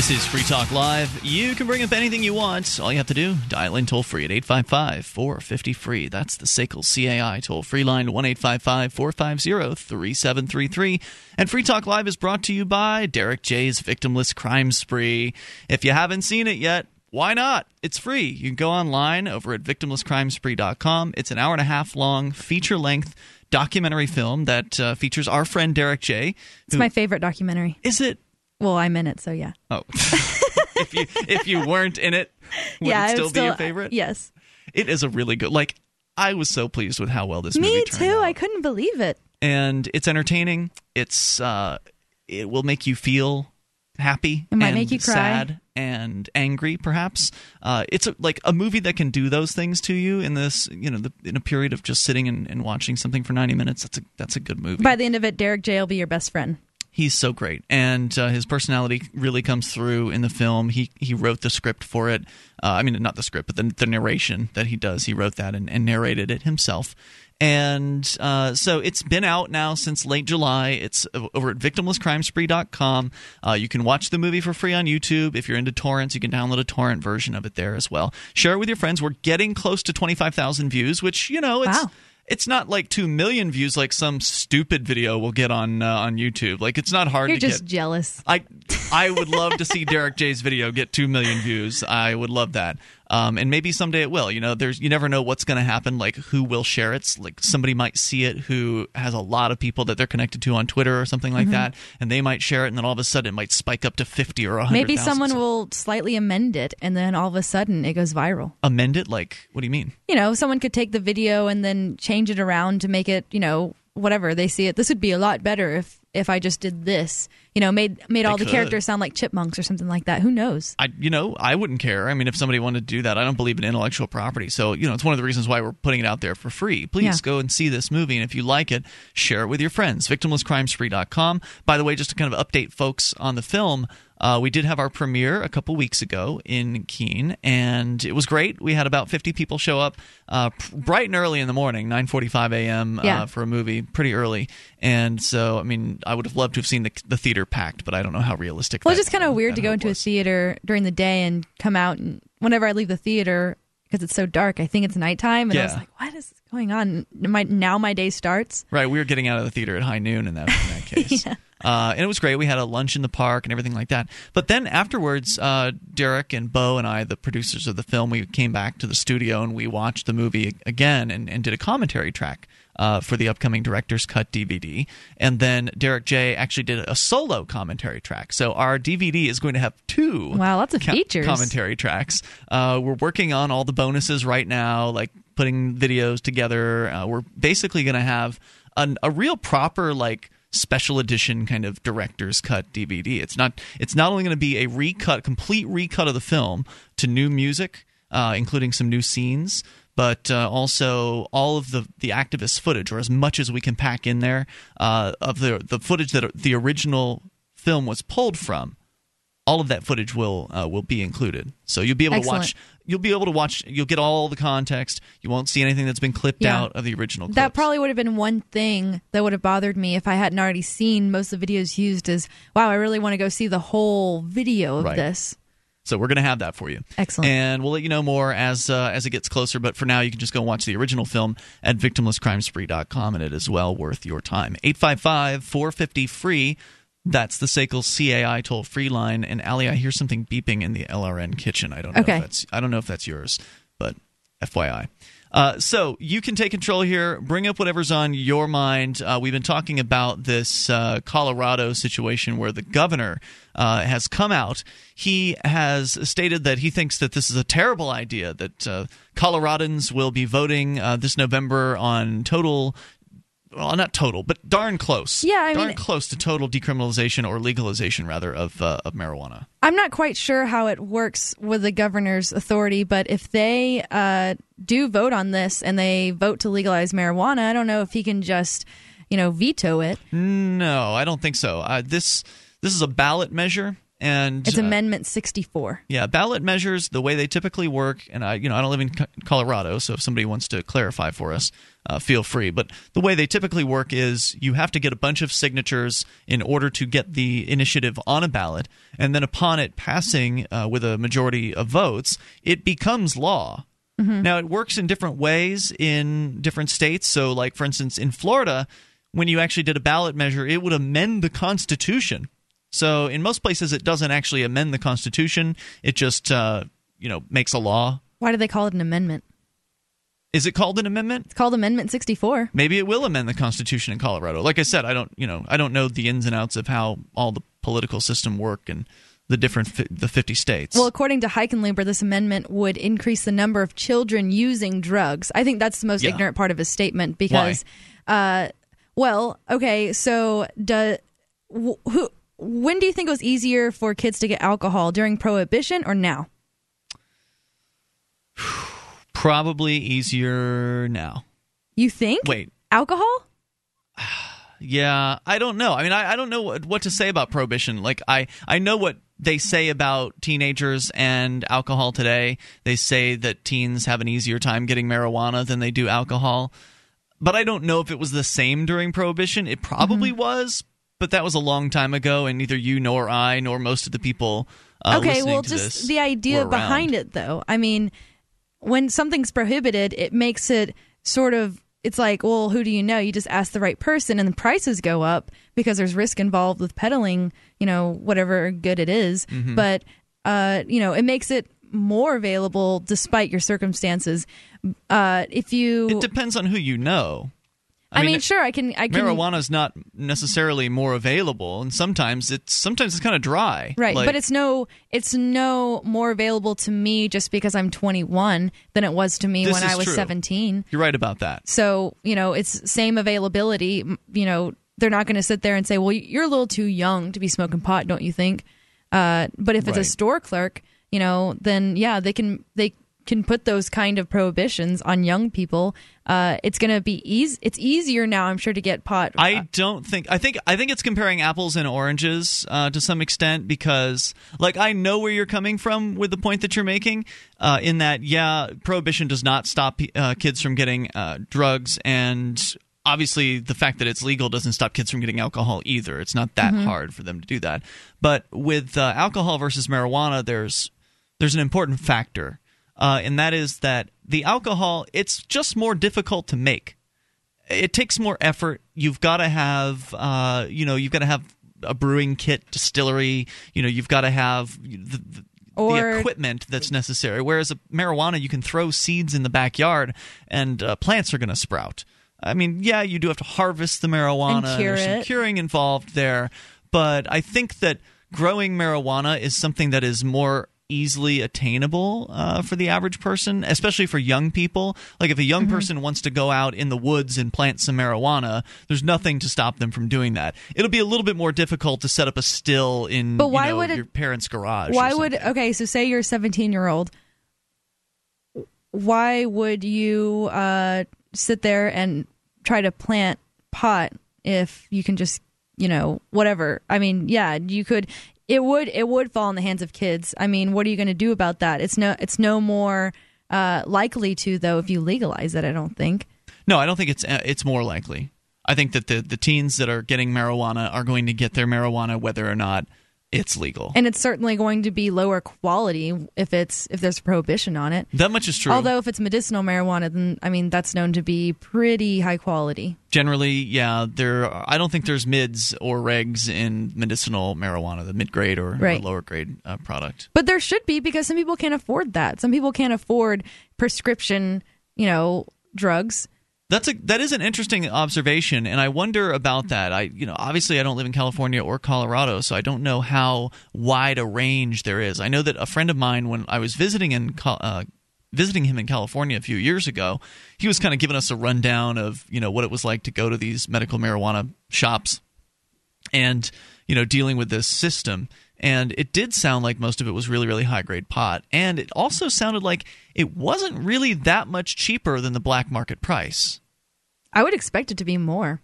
This is Free Talk Live. You can bring up anything you want. All you have to do, dial in toll free at 855 450 free. That's the SACL CAI toll free line, 1 855 450 3733. And Free Talk Live is brought to you by Derek J's Victimless Crime Spree. If you haven't seen it yet, why not? It's free. You can go online over at victimlesscrimespree.com. It's an hour and a half long, feature length documentary film that uh, features our friend Derek J. It's my favorite documentary. Is it? Well, I'm in it, so yeah. Oh, if you if you weren't in it, would yeah, it still be your favorite? Yes. It is a really good. Like I was so pleased with how well this Me movie too. out. I couldn't believe it. and it's entertaining. It's uh, it will make you feel happy. It might and make you cry. sad and angry, perhaps. Uh, it's a, like a movie that can do those things to you in this, you know, the, in a period of just sitting and, and watching something for ninety minutes. That's a that's a good movie. By the end of it, Derek J will be your best friend. He's so great, and uh, his personality really comes through in the film. He he wrote the script for it. Uh, I mean, not the script, but the, the narration that he does. He wrote that and, and narrated it himself. And uh, so it's been out now since late July. It's over at victimlesscrimespree.com. Uh, you can watch the movie for free on YouTube. If you're into torrents, you can download a torrent version of it there as well. Share it with your friends. We're getting close to 25,000 views, which, you know, it's. Wow. It's not like two million views like some stupid video will get on uh, on YouTube. Like it's not hard You're to just get. jealous. I I would love to see Derek J's video get two million views. I would love that. Um, and maybe someday it will. You know, there's you never know what's going to happen. Like who will share it? Like somebody might see it who has a lot of people that they're connected to on Twitter or something like Mm-hmm. that, and they might share it, and then all of a sudden it might spike up to fifty or hundred. Maybe someone will slightly amend it, and then all of a sudden it goes viral. amend it. Like what do you mean? You know, someone could take the video and then change it around to make it, you know, whatever they see it. This would be a lot better if if I just did this. You know, made made all the could. characters sound like chipmunks or something like that. Who knows? I you know I wouldn't care. I mean, if somebody wanted to do that, I don't believe in intellectual property. So you know, it's one of the reasons why we're putting it out there for free. Please Yeah. go and see this movie, and if you like it, share it with your friends. Victimlesscrimespree.com. By the way, just to kind of update folks on the film. Uh, we did have our premiere a couple weeks ago in Keene, and it was great. We had about 50 people show up uh, bright and early in the morning, 9:45 a.m. Yeah. Uh, for a movie, pretty early. And so, I mean, I would have loved to have seen the, the theater packed, but I don't know how realistic. Well, that, it's just kind of weird to go into a theater during the day and come out and whenever I leave the theater because it's so dark, I think it's nighttime, and I was like, "What is going on?" My, now my day starts. Right, we were getting out of the theater at high noon in that in that case, uh, and it was great. We had a lunch in the park and everything like that. But then afterwards, uh, Derek and Bo and I, the producers of the film, we came back to the studio and we watched the movie again and, and did a commentary track. Uh, for the upcoming director's cut DVD, and then Derek J actually did a solo commentary track. So our DVD is going to have two Wow, lots of co- features. commentary tracks. Uh, we're working on all the bonuses right now, like putting videos together. Uh, we're basically going to have an, a real proper like special edition kind of director's cut DVD. It's not. It's not only going to be a recut, complete recut of the film to new music, uh, including some new scenes. But uh, also all of the, the activist footage, or as much as we can pack in there, uh, of the the footage that the original film was pulled from all of that footage will uh, will be included. So you'll be able Excellent. to watch. You'll be able to watch. You'll get all the context. You won't see anything that's been clipped Yeah. out of the original. Clips. That probably would have been one thing that would have bothered me if I hadn't already seen most of the videos used. Is wow, I really want to go see the whole video of Right. this. So we're going to have that for you. Excellent. And we'll let you know more as uh, as it gets closer. But for now, you can just go watch the original film at victimlesscrimespree.com, and it is well worth your time. 855 450 free. That's the SACL CAI toll free line. And Allie, I hear something beeping in the LRN kitchen. I don't know Okay. if that's I don't know if that's yours, but FYI. Uh, so you can take control here. Bring up whatever's on your mind. Uh, we've been talking about this uh, Colorado situation where the governor uh, has come out. He has stated that he thinks that this is a terrible idea. That uh, Coloradans will be voting uh, this November on total well, not total, but darn close. Yeah, I darn mean- close to total decriminalization or legalization, rather, of uh, of marijuana. I'm not quite sure how it works with the governor's authority, but if they uh, do vote on this and they vote to legalize marijuana, I don't know if he can just, you know, veto it. No, I don't think so. Uh, this this is a ballot measure, and It's uh, Amendment 64. Yeah, ballot measures the way they typically work, and I, you know, I don't live in Colorado, so if somebody wants to clarify for us, uh, feel free. But the way they typically work is you have to get a bunch of signatures in order to get the initiative on a ballot, and then upon it passing uh, with a majority of votes, it becomes law. Now, it works in different ways in different states. So, like for instance, in Florida, when you actually did a ballot measure, it would amend the Constitution. So in most places, it doesn't actually amend the Constitution. It just uh, you know makes a law. Why do they call it an amendment? Is it called an amendment? It's called Amendment 64. Maybe it will amend the Constitution in Colorado. Like I said, I don't you know I don't know the ins and outs of how all the political system work and the different fi- the fifty states. Well, according to Hickenlooper, this amendment would increase the number of children using drugs. I think that's the most Yeah. ignorant part of his statement because, uh, well, okay, so do, wh- who, when do you think it was easier for kids to get alcohol during Prohibition or now? Probably easier now. You think? Wait, alcohol? Yeah, I don't know. I mean, I, I don't know what, what to say about prohibition. Like, I, I know what they say about teenagers and alcohol today. They say that teens have an easier time getting marijuana than they do alcohol. But I don't know if it was the same during prohibition. It probably Mm-hmm. was, but that was a long time ago, and neither you nor I nor most of the people. Uh, okay, well, just the idea behind it, though. I mean, when something's prohibited, it makes it sort of. It's like, well, who do you know? You just ask the right person, and the prices go up because there's risk involved with peddling, you know, whatever good it is. Mm-hmm. But, uh, you know, it makes it more available despite your circumstances. Uh, if you, It depends on who you know. I, mean, sure, I can, I can. marijuana is not necessarily more available, and sometimes it's sometimes it's kind of dry. Right, Like- but it's no it's no more available to me just because I'm 21 than it was to me when I was true. 17. You're right about that. So, you know, it's same availability, you know, they're not going to sit there and say, "Well, you're a little too young to be smoking pot, don't you think?" Uh, but if it's a store clerk, you know, then yeah, they can they can put those kind of prohibitions on young people. Uh, it's going to be easy. It's easier now, I'm sure, to get pot. I don't think I think I think it's comparing apples and oranges uh, to some extent because like I know where you're coming from with the point that you're making uh, in that yeah prohibition does not stop uh, kids from getting uh, drugs and obviously the fact that it's legal doesn't stop kids from getting alcohol either it's not that hard for them to do that but with uh, alcohol versus marijuana there's there's an important factor uh, and that is that the alcohol it's just more difficult to make it takes more effort. You've got to have, uh, you know, you've got to have a brewing kit, distillery. You know, you've got to have the, the, the equipment that's necessary. Whereas a marijuana, you can throw seeds in the backyard, and uh, plants are going to sprout. I mean, yeah, you do have to harvest the marijuana. And cure There's some it. curing involved there, but I think that growing marijuana is something that is more easily attainable uh, for the average person, especially for young people. Like if a Mm-hmm. young person wants to go out in the woods and plant some marijuana, there's nothing to stop them from doing that. It'll be a little bit more difficult to set up a still in But you why know, would it- your parents' garage. why would okay so say you're a 17 year old why would you uh, sit there and try to plant pot if you can just you know whatever i mean yeah you could it would it would fall in the hands of kids. I mean what are you going to do about that? It's no it's no more uh, likely to though if you legalize it i don't think. No, I don't think it's uh, it's more likely. I think that the the teens that are getting marijuana are going to get their marijuana whether or not it's legal. and it's certainly going to be lower quality if it's if there's a prohibition on it that much is true. Although if it's medicinal marijuana, then I mean that's known to be pretty high quality. generally, yeah, there. Are, I don't think there's mids or regs in medicinal marijuana, the mid grade or, or lower grade uh, product. But there should be because some people can't afford that. Some people can't afford prescription, you know, drugs. That's a that is an interesting observation, and I wonder about that. I you know obviously I don't live in California or Colorado, so I don't know how wide a range there is. I know that a friend of mine, when I was visiting in uh, visiting him in California a few years ago, he was kind of giving us a rundown of you know what it was like to go to these medical marijuana shops and you know dealing with this system and it did sound like most of it was really really high grade pot. And it also sounded like it wasn't really that much cheaper than the black market price. I would expect it to be more.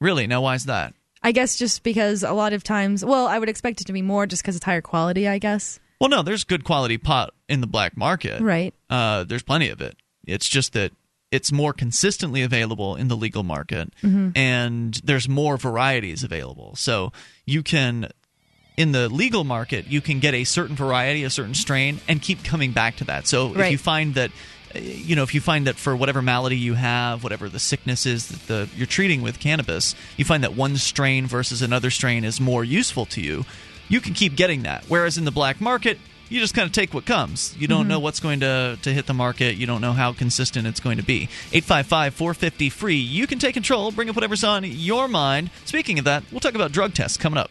really? Now why is that? I guess just because a lot of times, well, I would expect it to be more just because it's higher quality, I guess. well no there's good quality pot in the black market. Right. uh, there's plenty of it. It's just that it's more consistently available in the legal market and there's more varieties available. So you can in the legal market you can get a certain variety a certain strain and keep coming back to that so if you find that uh, you know if you find that for whatever malady you have whatever the sickness is that the you're treating with cannabis you find that one strain versus another strain is more useful to you you can keep getting that whereas in the black market you just kind of take what comes. You don't know what's going to, to hit the market. You don't know how consistent it's going to be. 855 450 free. You can take control, bring up whatever's on your mind. Speaking of that, we'll talk about drug tests coming up.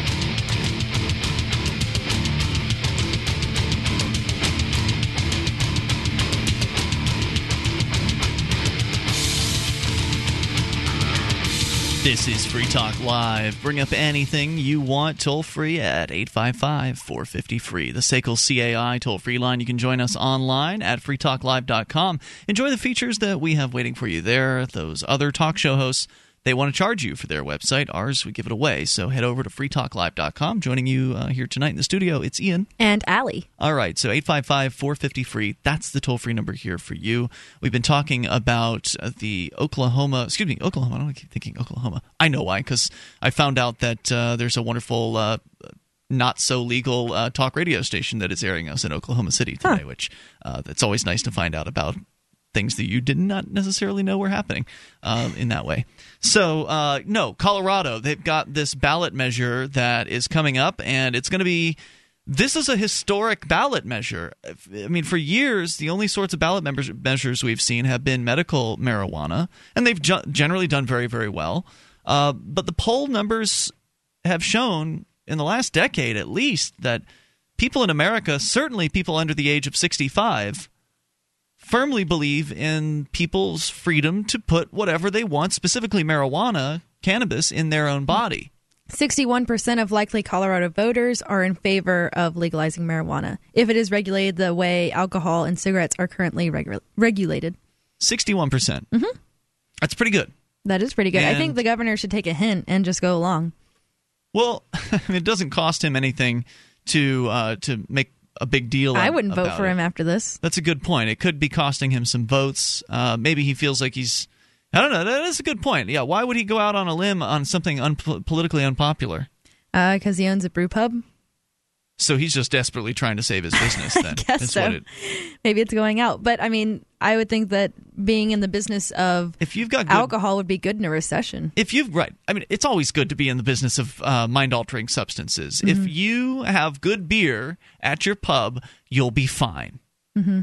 This is Free Talk Live. Bring up anything you want toll free at 855 450 free. The SACL CAI toll free line. You can join us online at freetalklive.com. Enjoy the features that we have waiting for you there. Those other talk show hosts, they want to charge you for their website. Ours, we give it away. So head over to freetalklive.com. Joining you uh, here tonight in the studio, it's Ian. And Allie. All right, so 855 450 free. That's the toll free number here for you. We've been talking about uh, the Oklahoma, excuse me, Oklahoma. I don't keep thinking Oklahoma. I know why, because I found out that uh, there's a wonderful. Uh, not so legal uh, talk radio station that is airing us in Oklahoma City today, which uh, it's always nice to find out about things that you did not necessarily know were happening uh, in that way. So, uh, no, Colorado, they've got this ballot measure that is coming up, and it's going to be. This is a historic ballot measure. I mean, for years, the only sorts of ballot members, measures we've seen have been medical marijuana, and they've ju- generally done very, very well. Uh, but the poll numbers have shown in the last decade at least that people in America, certainly people under the age of 65, firmly believe in people's freedom to put whatever they want, specifically marijuana, cannabis, in their own body. 61% of likely Colorado voters are in favor of legalizing marijuana if it is regulated the way alcohol and cigarettes are currently regu- regulated. 61%. percent mm-hmm. That's pretty good. That is pretty good. I think the governor should take a hint and just go along. Well, it doesn't cost him anything to uh, to make a big deal. I wouldn't vote for it. him after this. That's a good point. It could be costing him some votes. Uh, maybe he feels like he's. I don't know. That is a good point. Yeah. Why would he go out on a limb on something unpo- politically unpopular? Because Uh, he owns a brew pub. So he's just desperately trying to save his business. Then That's so. what it- Maybe it's going out. But I mean, I would think that being in the business of if you've got good, alcohol would be good in a recession. if you've right i mean it's always good to be in the business of uh, mind altering substances if you have good beer at your pub you'll be fine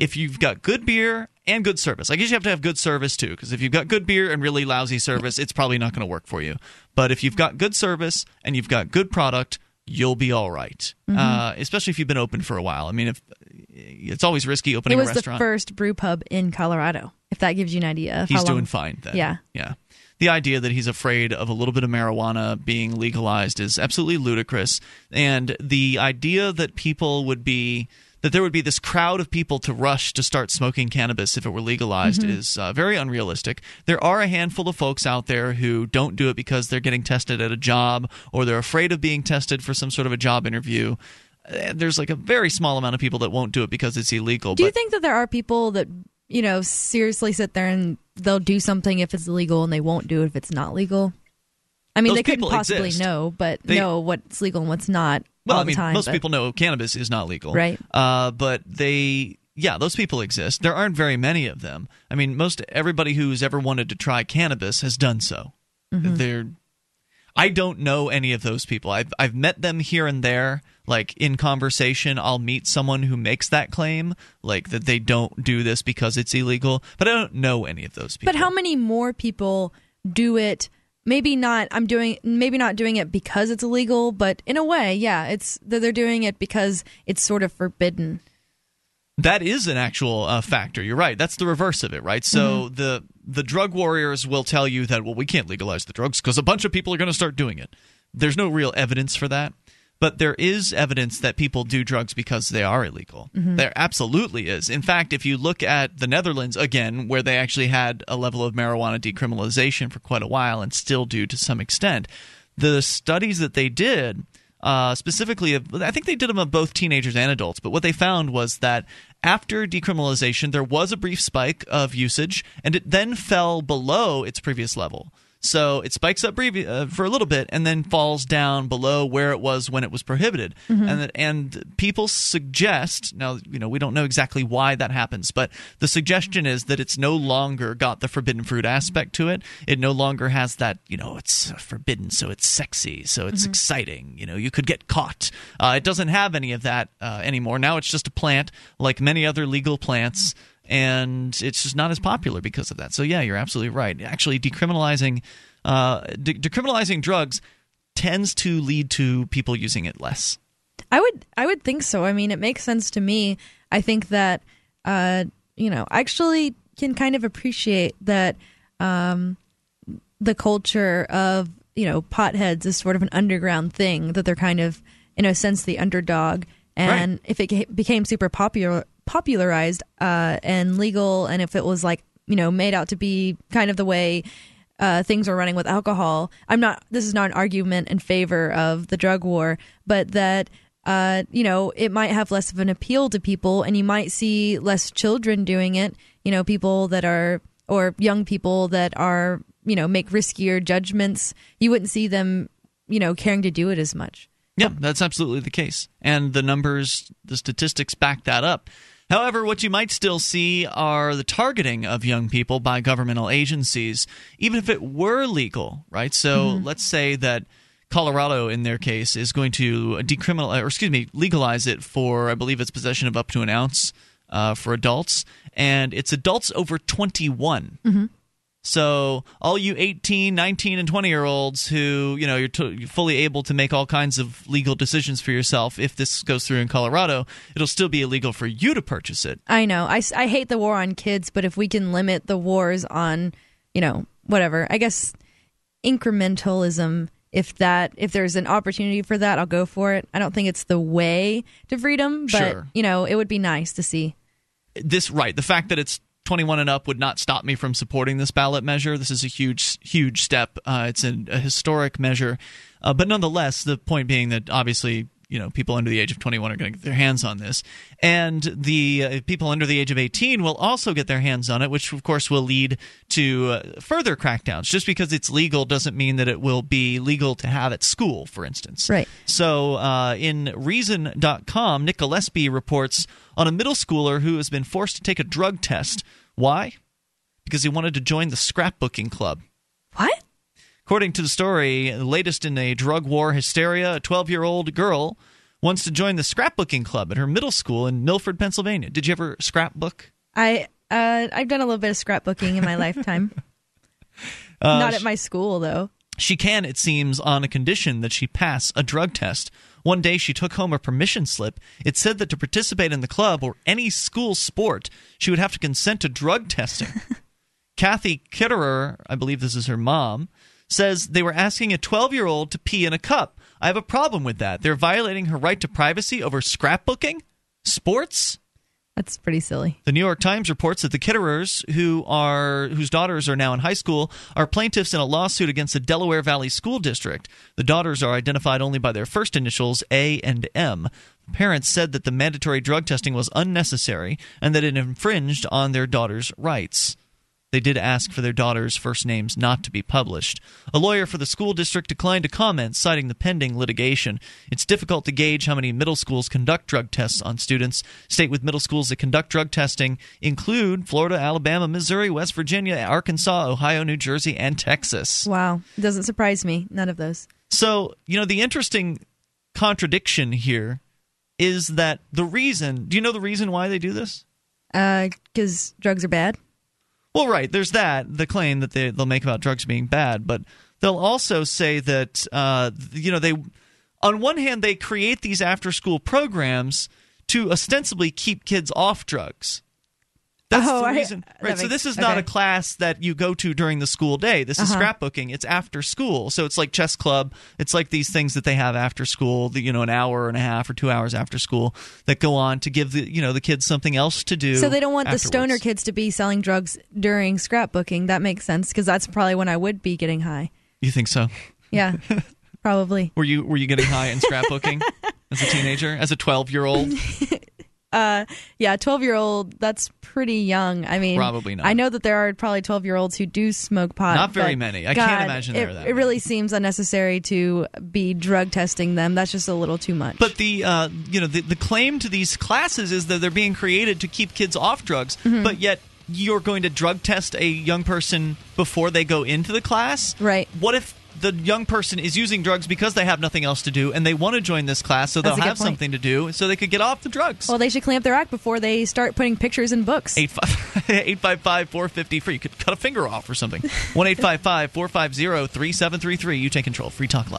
if you've got good beer and good service i guess you have to have good service too because if you've got good beer and really lousy service it's probably not going to work for you but if you've got good service and you've got good product you'll be all right. uh, especially if you've been open for a while i mean if it's always risky It opening a was the restaurant first brew pub in Colorado. If that gives you an idea, of he's doing fine then. Yeah. Yeah. The idea that he's afraid of a little bit of marijuana being legalized is absolutely ludicrous. And the idea that people would be that there would be this crowd of people to rush to start smoking cannabis if it were legalized Mm-hmm. is uh, very unrealistic. There are a handful of folks out there who don't do it because they're getting tested at a job or they're afraid of being tested for some sort of a job interview. Uh, There's like a very small amount of people that won't do it because it's illegal. Do you think that there are people that you know seriously sit there and they'll do something if it's legal and they won't do it if it's not legal? I mean, Those they couldn't possibly exist. know, but They- know what's legal and what's not Well, I mean, time. most but- people know cannabis is not legal, Right. Uh, but they, yeah, those people exist. There aren't very many of them. I mean, most everybody who's ever wanted to try cannabis has done so. Mm-hmm. They're, I don't know any of those people. I've I've met them here and there, like in conversation. I'll meet someone who makes that claim, like that they don't do this because it's illegal. But I don't know any of those people. But how many more people do it? Maybe not. I'm doing. Maybe not doing it because it's illegal, but in a way, yeah, it's that they're doing it because it's sort of forbidden. That is an actual uh, factor. You're right. That's the reverse of it, right? So the the drug warriors will tell you that well, we can't legalize the drugs because a bunch of people are going to start doing it. There's no real evidence for that, but there is evidence that people do drugs because they are illegal. There absolutely is. In fact, if you look at the Netherlands again, where they actually had a level of marijuana decriminalization for quite a while and still do to some extent, the studies that they did uh, specifically, of- I think they did them of both teenagers and adults. But what they found was that after decriminalization, there was a brief spike of usage, and it then fell below its previous level. So it spikes up brevi- uh, for a little bit and then falls down below where it was when it was prohibited. And that, and people suggest now, you know, we don't know exactly why that happens, but the suggestion is that it's no longer got the forbidden fruit aspect to it. It no longer has that, you know, it's forbidden, so it's sexy, so it's exciting. You know, you could get caught. Uh, it doesn't have any of that uh, anymore. Now it's just a plant like many other legal plants and it's just not as popular because of that. So yeah, you're absolutely right. Actually, decriminalizing uh, de- decriminalizing drugs tends to lead to people using it less. I would I would think so. I mean, it makes sense to me. I think that uh, you know, I actually can kind of appreciate that um, the culture of you know potheads is sort of an underground thing that they're kind of in a sense the underdog. And Right. if it became super popular popularized uh, and legal, and if it was like you know made out to be kind of the way uh, things are running with alcohol. I'm not. This is not an argument in favor of the drug war, but that uh, you know it might have less of an appeal to people, and you might see less children doing it. You know, people that are or young people that are you know make riskier judgments. You wouldn't see them you know caring to do it as much. Yeah, that's absolutely the case. And the numbers, the statistics back that up. However, what you might still see are the targeting of young people by governmental agencies, even if it were legal, right? So let's say that Colorado, in their case, is going to decriminalize, or excuse me, legalize it for, I believe it's possession of up to an ounce uh, for adults, and it's adults over 21. So, all you 18, 19, and 20 year olds who, you know, you're, to, you're fully able to make all kinds of legal decisions for yourself, if this goes through in Colorado, it'll still be illegal for you to purchase it. I know. I hate the war on kids, but if we can limit the wars on, you know, whatever, I guess incrementalism. If that, if there's an opportunity for that, I'll go for it. I don't think it's the way to freedom, but Sure. you know, it would be nice to see. This, right, the fact that it's 21 and up would not stop me from supporting this ballot measure. This is a huge, huge step. Uh, it's an, a historic measure. Uh, but nonetheless, the point being that obviously, you know, people under the age of 21 are going to get their hands on this. And the uh, people under the age of 18 will also get their hands on it, which of course will lead to uh, further crackdowns. Just because it's legal doesn't mean that it will be legal to have at school, for instance. Right. So, uh, in Reason.com, Nick Gillespie reports on a middle schooler who has been forced to take a drug test. Why? Because he wanted to join the scrapbooking club. What? According to the story, the latest in a drug war hysteria, a 12 year old girl wants to join the scrapbooking club at her middle school in Milford, Pennsylvania. Did you ever scrapbook? I uh, I've done a little bit of scrapbooking in my lifetime. Uh, Not at my school though. She can, it seems, on a condition that she pass a drug test. One day she took home a permission slip. It said that to participate in the club or any school sport, she would have to consent to drug testing. Kathy Kitterer, I believe this is her mom, says they were asking a 12 year old to pee in a cup. I have a problem with that. They're violating her right to privacy over scrapbooking? Sports. That's pretty silly. The New York Times reports that the Kitterers, who are whose daughters are now in high school, are plaintiffs in a lawsuit against the Delaware Valley School District. The daughters are identified only by their first initials, A and M. The Parents said that the mandatory drug testing was unnecessary and that it infringed on their daughters' rights. They did ask for their daughters' first names not to be published. A lawyer for the school district declined to comment, citing the pending litigation. It's difficult to gauge how many middle schools conduct drug tests on students. State with middle schools that conduct drug testing include Florida, Alabama, Missouri, West Virginia, Arkansas, Ohio, New Jersey, and Texas. Wow. Doesn't surprise me. None of those. So, you know, the interesting contradiction here is that the reason do you know the reason why they do this? Because uh, drugs are bad. Well, right. There's that the claim that they they'll make about drugs being bad, but they'll also say that uh, you know they on one hand they create these after school programs to ostensibly keep kids off drugs. That's oh, the reason. I, right. Makes, so this is not okay. a class that you go to during the school day. This is uh-huh. scrapbooking. It's after school. So it's like chess club. It's like these things that they have after school, the, you know, an hour and a half or 2 hours after school that go on to give the, you know, the kids something else to do. So they don't want afterwards. the stoner kids to be selling drugs during scrapbooking. That makes sense because that's probably when I would be getting high. You think so? Yeah. probably. Were you were you getting high in scrapbooking as a teenager, as a 12-year-old? Uh, yeah, twelve year old. That's pretty young. I mean, Probably not. I know that there are probably twelve year olds who do smoke pot. Not very many. I God, can't imagine there it, that It really seems unnecessary to be drug testing them. That's just a little too much. But the uh, you know the, the claim to these classes is that they're being created to keep kids off drugs, Mm-hmm. but yet you're going to drug test a young person before they go into the class. Right. What if the young person is using drugs because they have nothing else to do and they want to join this class so That's they'll have point. something to do so they could get off the drugs? well, they should clean up their act before they start putting pictures in books. 855 450 free. You could cut a finger off or something. 1 855 450 3733. You take control. Free Talk Live.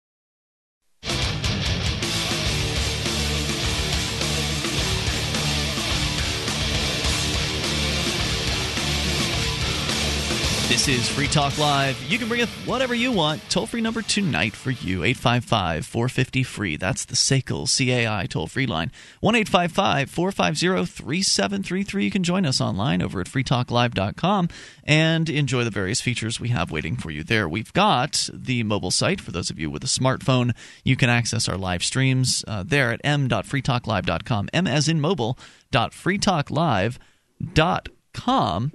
This is Free Talk Live. You can bring up whatever you want. Toll free number tonight for you 855 450 free. That's the SACL CAI toll free line. 1 855 450 3733. You can join us online over at freetalklive.com and enjoy the various features we have waiting for you there. We've got the mobile site for those of you with a smartphone. You can access our live streams uh, there at m.freetalklive.com. M as in mobile.freetalklive.com.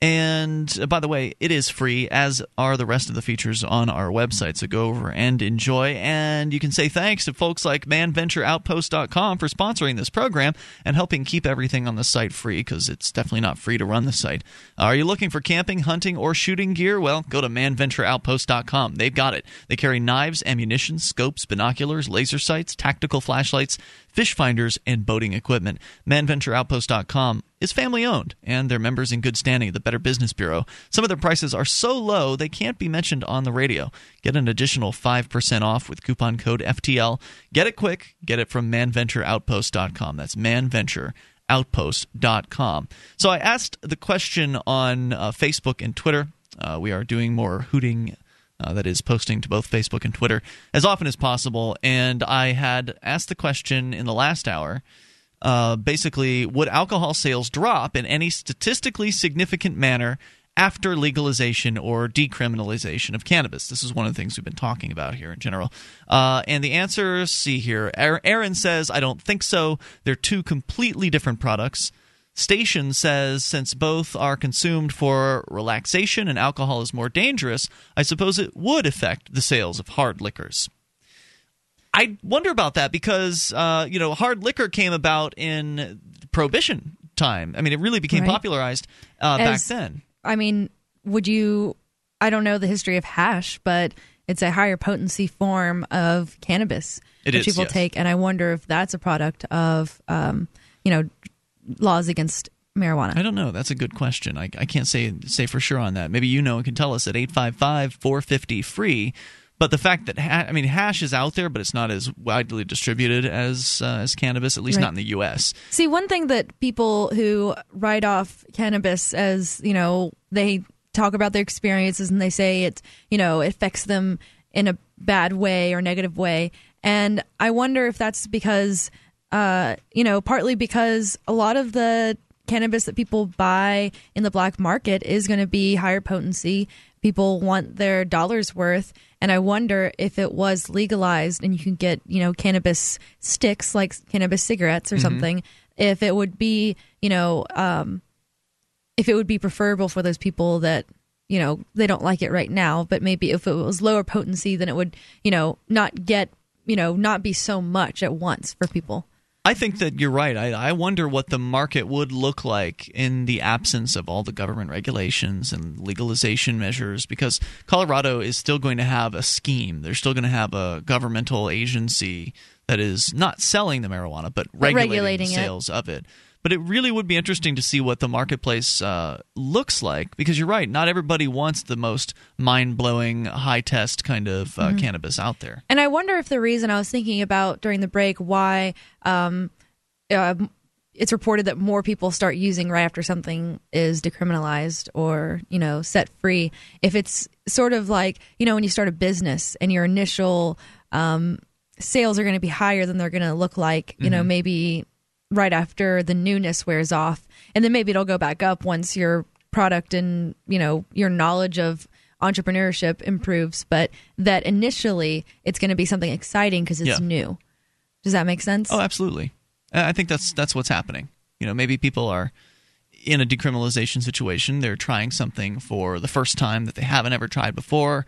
And uh, by the way, it is free, as are the rest of the features on our website. So go over and enjoy. And you can say thanks to folks like manventureoutpost.com for sponsoring this program and helping keep everything on the site free because it's definitely not free to run the site. Are you looking for camping, hunting, or shooting gear? Well, go to manventureoutpost.com. They've got it. They carry knives, ammunition, scopes, binoculars, laser sights, tactical flashlights, fish finders, and boating equipment. ManVentureOutpost.com is family owned, and they're members in good standing of the Better Business Bureau. Some of their prices are so low they can't be mentioned on the radio. Get an additional 5% off with coupon code FTL. Get it quick. Get it from ManVentureOutpost.com. That's ManVentureOutpost.com. So I asked the question on uh, Facebook and Twitter. Uh, we are doing more hooting uh, that is posting to both Facebook and Twitter as often as possible. And I had asked the question in the last hour. Uh, basically, would alcohol sales drop in any statistically significant manner after legalization or decriminalization of cannabis? This is one of the things we've been talking about here in general. Uh, and the answer, see here. Aaron says, I don't think so. They're two completely different products. Station says since both are consumed for relaxation and alcohol is more dangerous, I suppose it would affect the sales of hard liquors. I wonder about that because uh, you know hard liquor came about in prohibition time. I mean, it really became Right. popularized uh, back then. I mean, would you? I don't know the history of hash, but it's a higher potency form of cannabis It that is, people yes. take, and I wonder if that's a product of um, you know laws against marijuana. I don't know. That's a good question. I, I can't say say for sure on that. Maybe you know and can tell us at 855 450 free. But the fact that ha- I mean hash is out there, but it's not as widely distributed as uh, as cannabis, at least Right. not in the U.S. See, one thing that people who write off cannabis as, you know, they talk about their experiences and they say it, you know, it affects them in a bad way or negative way. And I wonder if that's because, uh, you know, partly because a lot of the cannabis that people buy in the black market is going to be higher potency. People want their dollars worth. And I wonder if it was legalized and you can get, you know, cannabis sticks like cannabis cigarettes or something, if it would be, you know, um, if it would be preferable for those people that, you know, they don't like it right now, but maybe if it was lower potency, then it would, you know, not get, you know, not be so much at once for people. I think that you're right. I, I wonder what the market would look like in the absence of all the government regulations and legalization measures because Colorado is still going to have a scheme. They're still going to have a governmental agency that is not selling the marijuana, but regulating, regulating the it. sales of it. But it really would be interesting to see what the marketplace uh, looks like because you're right. Not everybody wants the most mind blowing, high test kind of uh, cannabis out there. And I wonder if the reason I was thinking about during the break why um, uh, it's reported that more people start using right after something is decriminalized or you know set free. If it's sort of like you know when you start a business and your initial um, sales are going to be higher than they're going to look like, you know maybe right after the newness wears off, and then maybe it'll go back up once your product and you know your knowledge of entrepreneurship improves. But that initially it's going to be something exciting because it's Yeah. new. Does that make sense? Oh, absolutely. I I think that's that's what's happening. You know, maybe people are in a decriminalization situation. They're trying something for the first time that they haven't ever tried before,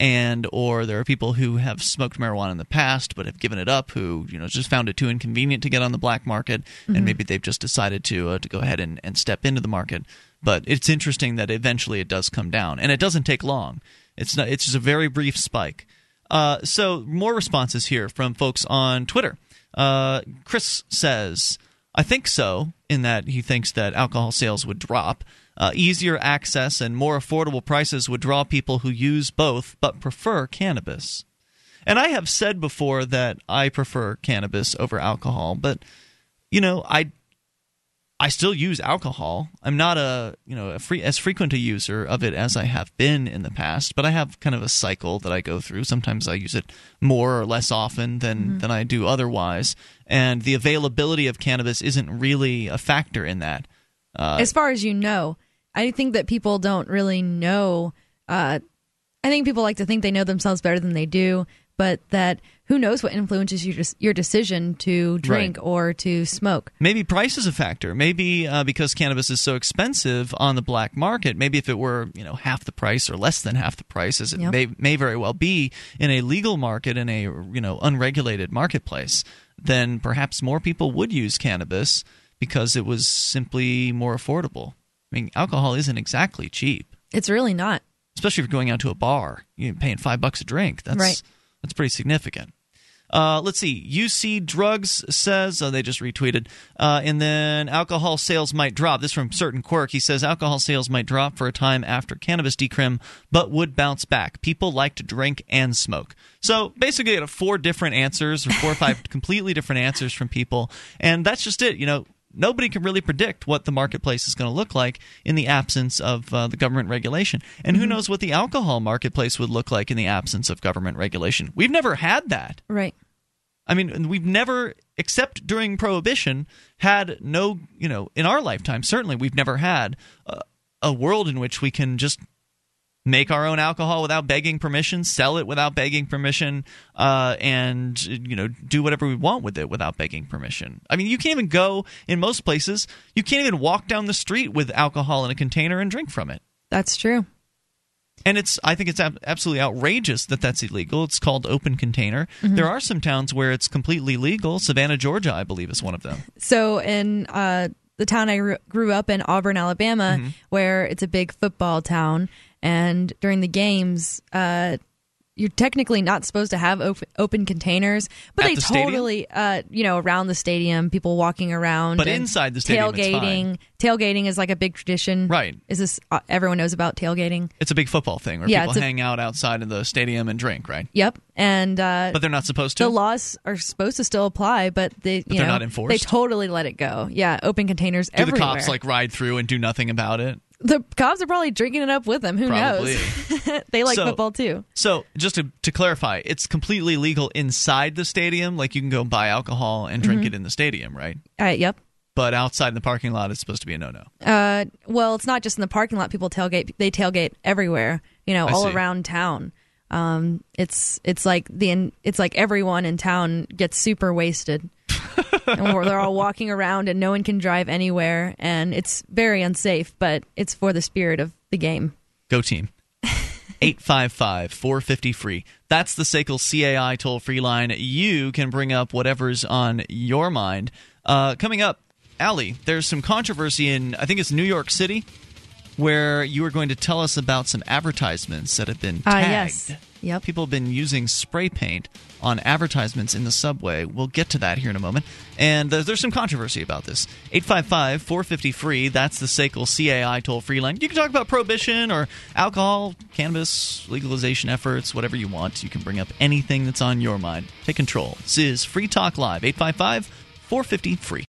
and or there are people who have smoked marijuana in the past but have given it up, who you know just found it too inconvenient to get on the black market, and maybe they've just decided to uh, to go ahead and, and step into the market. But it's interesting that eventually it does come down, and it doesn't take long. It's not. It's just a very brief spike. Uh, so more responses here from folks on Twitter. Uh, Chris says, "I think so." In that he thinks that alcohol sales would drop. Uh, easier access and more affordable prices would draw people who use both but prefer cannabis. And I have said before that I prefer cannabis over alcohol, but you know, I I still use alcohol. I'm not a you know a free, as frequent a user of it as I have been in the past, but I have kind of a cycle that I go through. Sometimes I use it more or less often than than I do otherwise, and the availability of cannabis isn't really a factor in that. Uh, as far as you know, I think that people don't really know. Uh, I think people like to think they know themselves better than they do, but that who knows what influences your your decision to drink or to smoke. Maybe price is a factor. Maybe uh, because cannabis is so expensive on the black market. Maybe if it were you know half the price or less than half the price, as it Yep. may may very well be in a legal market in a you know unregulated marketplace, then perhaps more people would use cannabis because it was simply more affordable. I mean, alcohol isn't exactly cheap, It's really not. especially if you're going out to a bar. You're paying five bucks a drink. That's Right. that's pretty significant. Uh, let's see. UC Drugs says, oh, they just retweeted. Uh, and then alcohol sales might drop. This from Certain Quirk. He says alcohol sales might drop for a time after cannabis decrim, but would bounce back. People like to drink and smoke. So basically, you have four different answers, or four or five completely different answers from people. And that's just it. You know, nobody can really predict what the marketplace is going to look like in the absence of uh, the government regulation. And who knows what the alcohol marketplace would look like in the absence of government regulation? We've never had that. Right. I mean, we've never, except during Prohibition, had no, you know, in our lifetime, certainly we've never had a, a world in which we can just make our own alcohol without begging permission, sell it without begging permission, uh, and, you know, do whatever we want with it without begging permission. I mean, you can't even go, in most places, you can't even walk down the street with alcohol in a container and drink from it. That's true. And it's I think it's absolutely outrageous that that's illegal. It's called open container. There are some towns where it's completely legal. Savannah, Georgia, I believe, is one of them. So in uh, the town I grew up in, Auburn, Alabama, Mm-hmm. where it's a big football town, and during the games, uh, you're technically not supposed to have open, open containers, but At they the totally, uh, you know, around the stadium, people walking around. But inside the stadium, tailgating. Tailgating is like a big tradition, Right. Is this uh, everyone knows about tailgating? It's a big football thing where Yeah, people a- hang out outside of the stadium and drink, right? Yep, and uh, But they're not supposed to. the laws are supposed to still apply, but they, But you they're know, not enforced? They totally let it go. Yeah, open containers do everywhere. the cops like ride through and do nothing about it? The cops are probably drinking it up with them. Who Probably. knows? they like So- football too. So, just to, to clarify, it's completely legal inside the stadium. Like you can go buy alcohol and drink Mm-hmm. it in the stadium, right? Uh, yep. But outside in the parking lot, it's supposed to be a no no. Uh, well, it's not just in the parking lot. People tailgate. They tailgate everywhere. You know, I all see. around town. Um, it's it's like the it's like everyone in town gets super wasted, and we're- they're all walking around, and no one can drive anywhere, and it's very unsafe. But it's for the spirit of the game. Go team. 855 450 free. That's the SACL CAI toll free line. You can bring up whatever's on your mind. Uh, coming up, Allie, there's some controversy in, I think it's New York City, where you are going to tell us about some advertisements that have been Ah, tagged. yes. Yep. People have been using spray paint on advertisements in the subway. We'll get to that here in a moment. And uh, there's some controversy about this. 855 450 free. That's the SACL CAI toll free line. You can talk about prohibition or alcohol, cannabis, legalization efforts, whatever you want. You can bring up anything that's on your mind. Take control. This is Free Talk Live. 855 450 free.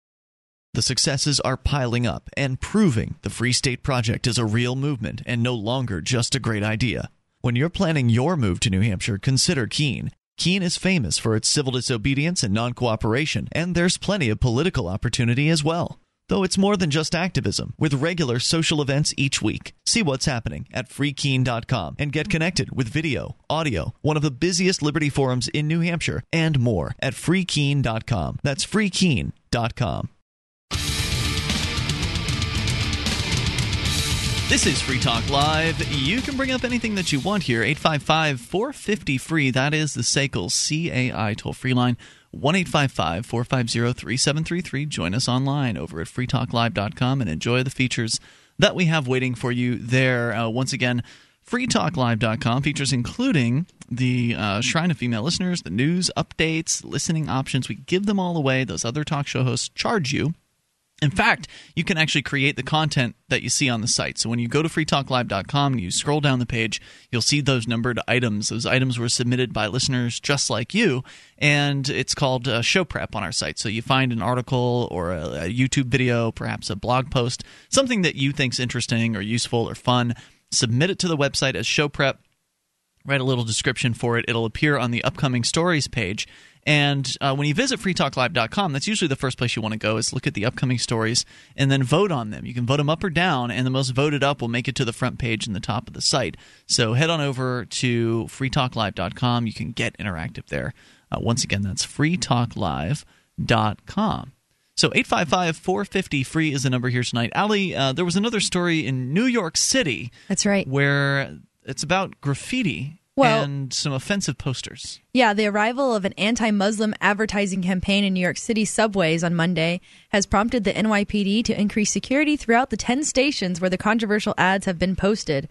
The successes are piling up and proving the Free State Project is a real movement and no longer just a great idea. When you're planning your move to New Hampshire, consider Keene. Keene is famous for its civil disobedience and non cooperation, and there's plenty of political opportunity as well. Though it's more than just activism, with regular social events each week. See what's happening at freekeene.com and get connected with video, audio, one of the busiest Liberty forums in New Hampshire, and more at freekeene.com. That's freekeene.com. This is Free Talk Live. You can bring up anything that you want here. 855 450 free. That is the SACL CAI toll free line. 1 855 450 3733. Join us online over at freetalklive.com and enjoy the features that we have waiting for you there. Uh, once again, freetalklive.com features including the uh, Shrine of Female Listeners, the news updates, listening options. We give them all away. Those other talk show hosts charge you. In fact, you can actually create the content that you see on the site. So when you go to freetalklive.com and you scroll down the page, you'll see those numbered items. Those items were submitted by listeners just like you, and it's called uh, show prep on our site. So you find an article or a, a YouTube video, perhaps a blog post, something that you think's interesting or useful or fun, submit it to the website as show prep write a little description for it. It'll appear on the upcoming stories page. And uh, when you visit freetalklive.com, that's usually the first place you want to go is look at the upcoming stories and then vote on them. You can vote them up or down, and the most voted up will make it to the front page and the top of the site. So head on over to freetalklive.com. You can get interactive there. Uh, once again, that's freetalklive.com. So 855 450 free is the number here tonight. Allie, uh, there was another story in New York City That's right. where it's about graffiti Well- and some offensive posters. Yeah, the arrival of an anti Muslim advertising campaign in New York City subways on Monday has prompted the NYPD to increase security throughout the 10 stations where the controversial ads have been posted.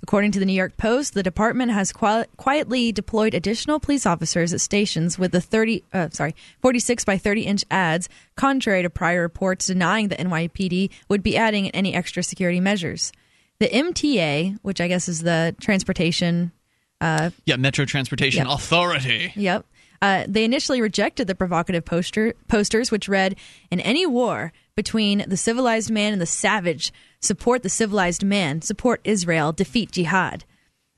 According to the New York Post, the department has qui- quietly deployed additional police officers at stations with the 30, uh, sorry, 46 by 30 inch ads, contrary to prior reports denying the NYPD would be adding any extra security measures. The MTA, which I guess is the transportation Yeah, Metro Transportation Yeah. Authority. Yep. Uh, they initially rejected the provocative poster posters, which read, "In any war between the civilized man and the savage, support the civilized man, support Israel, defeat jihad."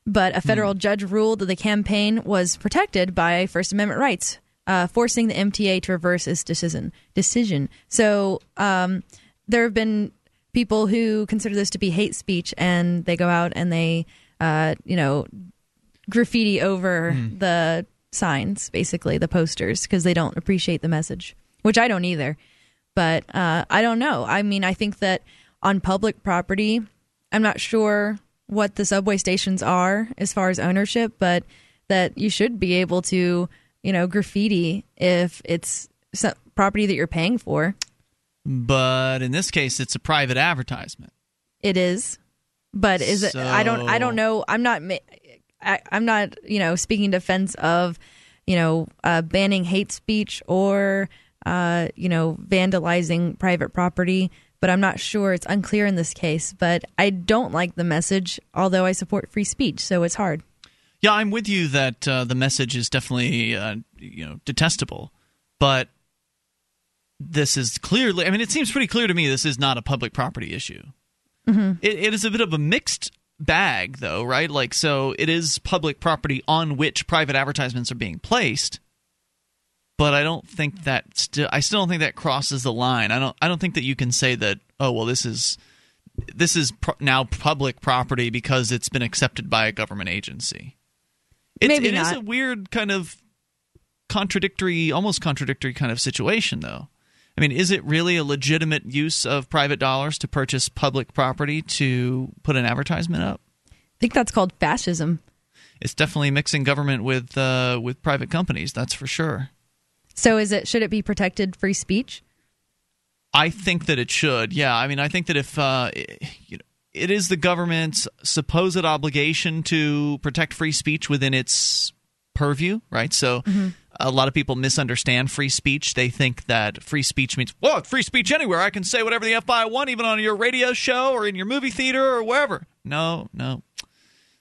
But a federal judge ruled that the campaign was protected by First Amendment rights, uh, forcing the MTA to reverse its decision. Decision. So um, there have been people who consider this to be hate speech, and they go out and they, uh, you know, graffiti over the signs, basically the posters, because they don't appreciate the message, which I don't either. But uh, I don't know. I mean, I think that on public property, I'm not sure what the subway stations are as far as ownership, but that you should be able to, you know, graffiti if it's property that you're paying for. But in this case, it's a private advertisement. It is, but is it? I don't. I don't know. I'm not. I, I'm not, you know, speaking defense of, you know, uh, banning hate speech or, uh, you know, vandalizing private property. But I'm not sure. It's unclear in this case. But I don't like the message, although I support free speech. So it's hard. Yeah, I'm with you that uh, the message is definitely, uh, you know, detestable. But this is clearly, I mean, it seems pretty clear to me this is not a public property issue. Mm-hmm. It, it is a bit of a mixed bag, though, right? Like, so it is public property on which private advertisements are being placed. But I don't think that still. I still don't think that crosses the line. I don't. I don't think that you can say that. Oh well, this is this is pro- now public property because it's been accepted by a government agency. It's, Maybe it is not. a weird kind of contradictory, almost contradictory kind of situation, though. I mean, is it really a legitimate use of private dollars to purchase public property to put an advertisement up? I think that's called fascism. It's definitely mixing government with uh, with private companies. That's for sure. So is it should it be protected free speech? I think that it should. Yeah, I mean, I think that if uh, you know, it is the government's supposed obligation to protect free speech within its purview, right? So. A lot of people misunderstand free speech. They think that free speech means, well, free speech anywhere. I can say whatever the F I want, even on your radio show or in your movie theater or wherever. No, no.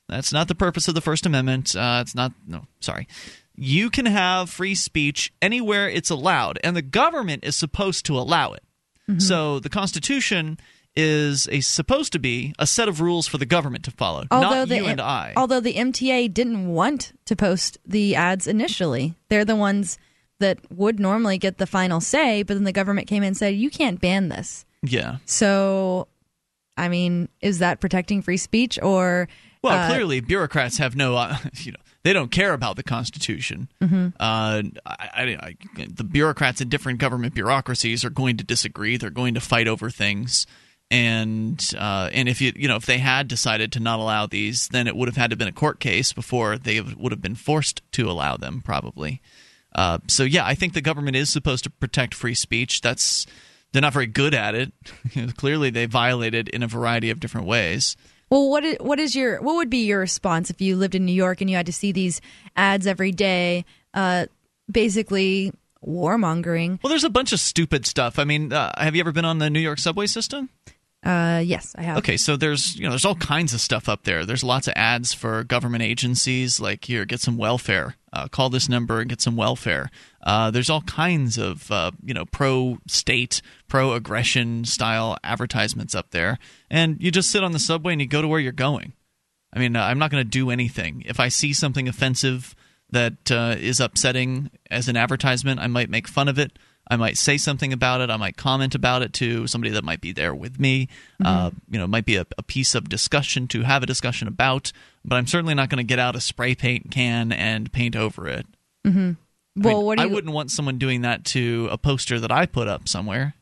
That's not the purpose of the First Amendment. Uh, it's not, no, sorry. You can have free speech anywhere it's allowed, and the government is supposed to allow it. So the Constitution is a supposed to be a set of rules for the government to follow, not the you and I. although the MTA didn't want to post the ads initially, they're the ones that would normally get the final say. But then the government came in and said, "You can't ban this." yeah. So, I mean, is that protecting free speech or? Well, uh, clearly, bureaucrats have no, uh, you know, they don't care about the Constitution. Mm-hmm. Uh, I, I, I, the bureaucrats in different government bureaucracies are going to disagree. They're going to fight over things, and uh, and if you you know if they had decided to not allow these, then it would have had to have been a court case before they would have been forced to allow them, probably. Uh, so yeah, I think the government is supposed to protect free speech. That's they're not very good at it. Clearly, they violate it in a variety of different ways. Well, what is, what is your what would be your response if you lived in New York and you had to see these ads every day, uh, basically warmongering? Well, there's a bunch of stupid stuff. I mean, uh, have you ever been on the New York subway system? Uh, yes, I have. Okay, so there's you know there's all kinds of stuff up there. There's lots of ads for government agencies, like here, get some welfare. Uh, call this number and get some welfare. Uh, there's all kinds of uh, you know pro state, pro aggression style advertisements up there, and you just sit on the subway and you go to where you're going. I mean, uh, I'm not going to do anything. If I see something offensive that uh, is upsetting as an advertisement, I might make fun of it. I might say something about it. I might comment about it to somebody that might be there with me. Uh, you know, it might be a, a piece of discussion to have a discussion about. But I'm certainly not going to get out a spray paint can and paint over it. I Well, mean, what do I wouldn't want someone doing that to a poster that I put up somewhere.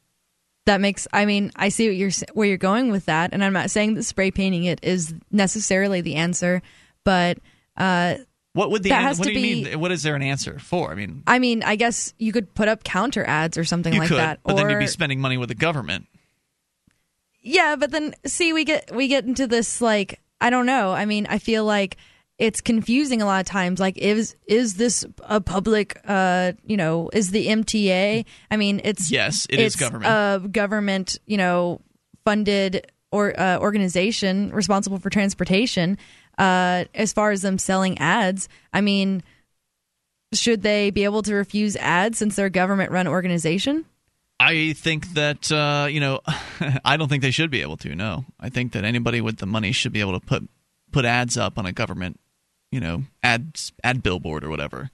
that makes. I mean, I see what you're where you're going with that, and I'm not saying that spray painting it is necessarily the answer, but uh, What would the That has what to do you be- mean? What is there an answer for? I mean, I mean, I guess you could put up counter ads or something like could, that, but or then you'd be spending money with the government. Yeah, but then see we get we get into this like I don't know. I mean, I feel like it's confusing a lot of times like is is this a public uh you know, is the MTA? I mean, it's Yes, it is it's government. a government, you know, funded or uh, organization responsible for transportation uh as far as them selling ads. I mean, should they be able to refuse ads since they're a government run organization? I think that uh, you know, I don't think they should be able to. No, I think that anybody with the money should be able to put put ads up on a government, you know, ad ad billboard or whatever.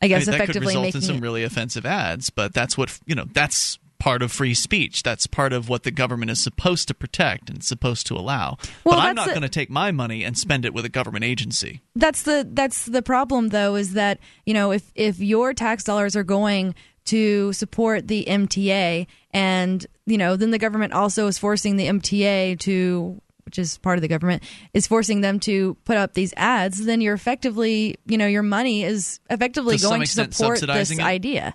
I I guess mean, that could result making in some it- really offensive ads, but that's what you know. That's part of free speech. That's part of what the government is supposed to protect and supposed to allow. Well, but I'm not going to take my money and spend it with a government agency. that's the that's the problem though is that you know if if your tax dollars are going to support the MTA and you know then the government also is forcing the MTA to which is part of the government is forcing them to put up these ads then you're effectively you know your money is effectively To going to support this it? idea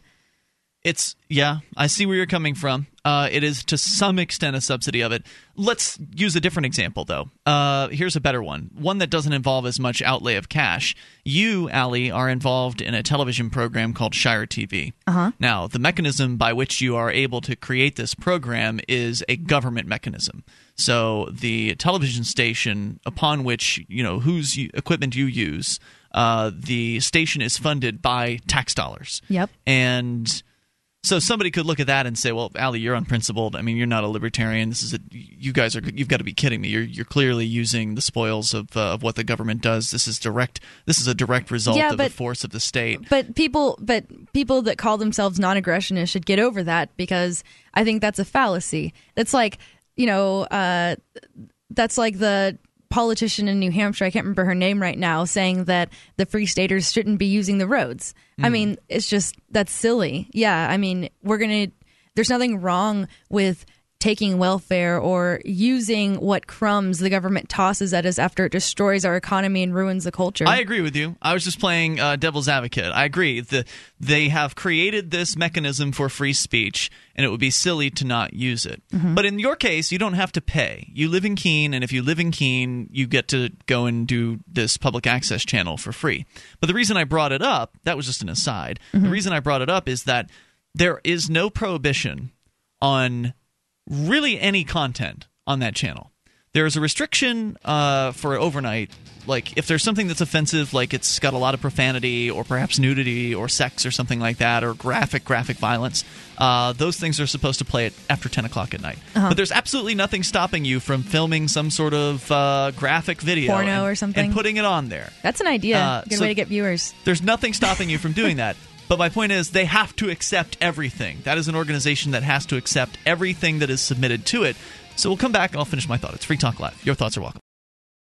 It's yeah, I see where you're coming from. Uh, it is to some extent a subsidy of it. Let's use a different example though. Uh, here's a better one, one that doesn't involve as much outlay of cash. You, Allie, are involved in a television program called Shire TV. Uh-huh. Now, the mechanism by which you are able to create this program is a government mechanism. So the television station upon which you know whose equipment you use, uh, the station is funded by tax dollars. Yep. And so somebody could look at that and say, "Well, Allie, you're unprincipled. I mean, you're not a libertarian. This is a you guys are you've got to be kidding me. You're you're clearly using the spoils of uh, of what the government does. This is direct. This is a direct result Yeah, of but- the force of the state." But people, but people that call themselves non-aggressionists should get over that because I think that's a fallacy. That's like you know, uh, that's like the politician in New Hampshire. I can't remember her name right now, saying that the Free Staters shouldn't be using the roads. I hmm. mean, it's just that's silly. Yeah, I mean, we're gonna. There's nothing wrong with taking welfare or using what crumbs the government tosses at us after it destroys our economy and ruins the culture. I agree with you. I was just playing uh, devil's advocate. I agree. The, they have created this mechanism for free speech, and it would be silly to not use it. But in your case, you don't have to pay. You live in Keene, and if you live in Keene, you get to go and do this public access channel for free. But the reason I brought it up, that was just an aside. The reason I brought it up is that there is no prohibition on really any content on that channel. There is a restriction uh, for overnight, like if there's something that's offensive, like it's got a lot of profanity or perhaps nudity or sex or something like that, or graphic graphic violence. Uh, those things are supposed to play it after 10 o'clock at night. But there's absolutely nothing stopping you from filming some sort of uh, graphic video, Porno and- or something? and putting it on there. that's an idea. Uh, Good so- way to get viewers. There's nothing stopping you from doing that. But my point is, they have to accept everything. That is an organization that has to accept everything that is submitted to it. So we'll come back and I'll finish my thought. It's Free Talk Live. Your thoughts are welcome.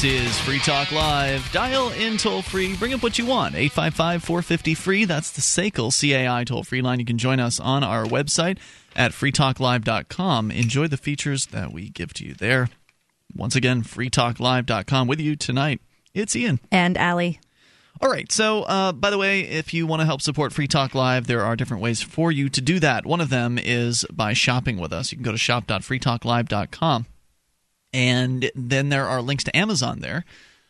This is Free Talk Live. Dial in toll free. Bring up what you want. 855 450 free. That's the SACL CAI toll free line. You can join us on our website at freetalklive.com. Enjoy the features that we give to you there. Once again, freetalklive.com with you tonight. It's Ian. And Allie. All right. So, uh, by the way, if you want to help support Free Talk Live, there are different ways for you to do that. One of them is by shopping with us. You can go to shop.freetalklive.com. And then there are links to Amazon there.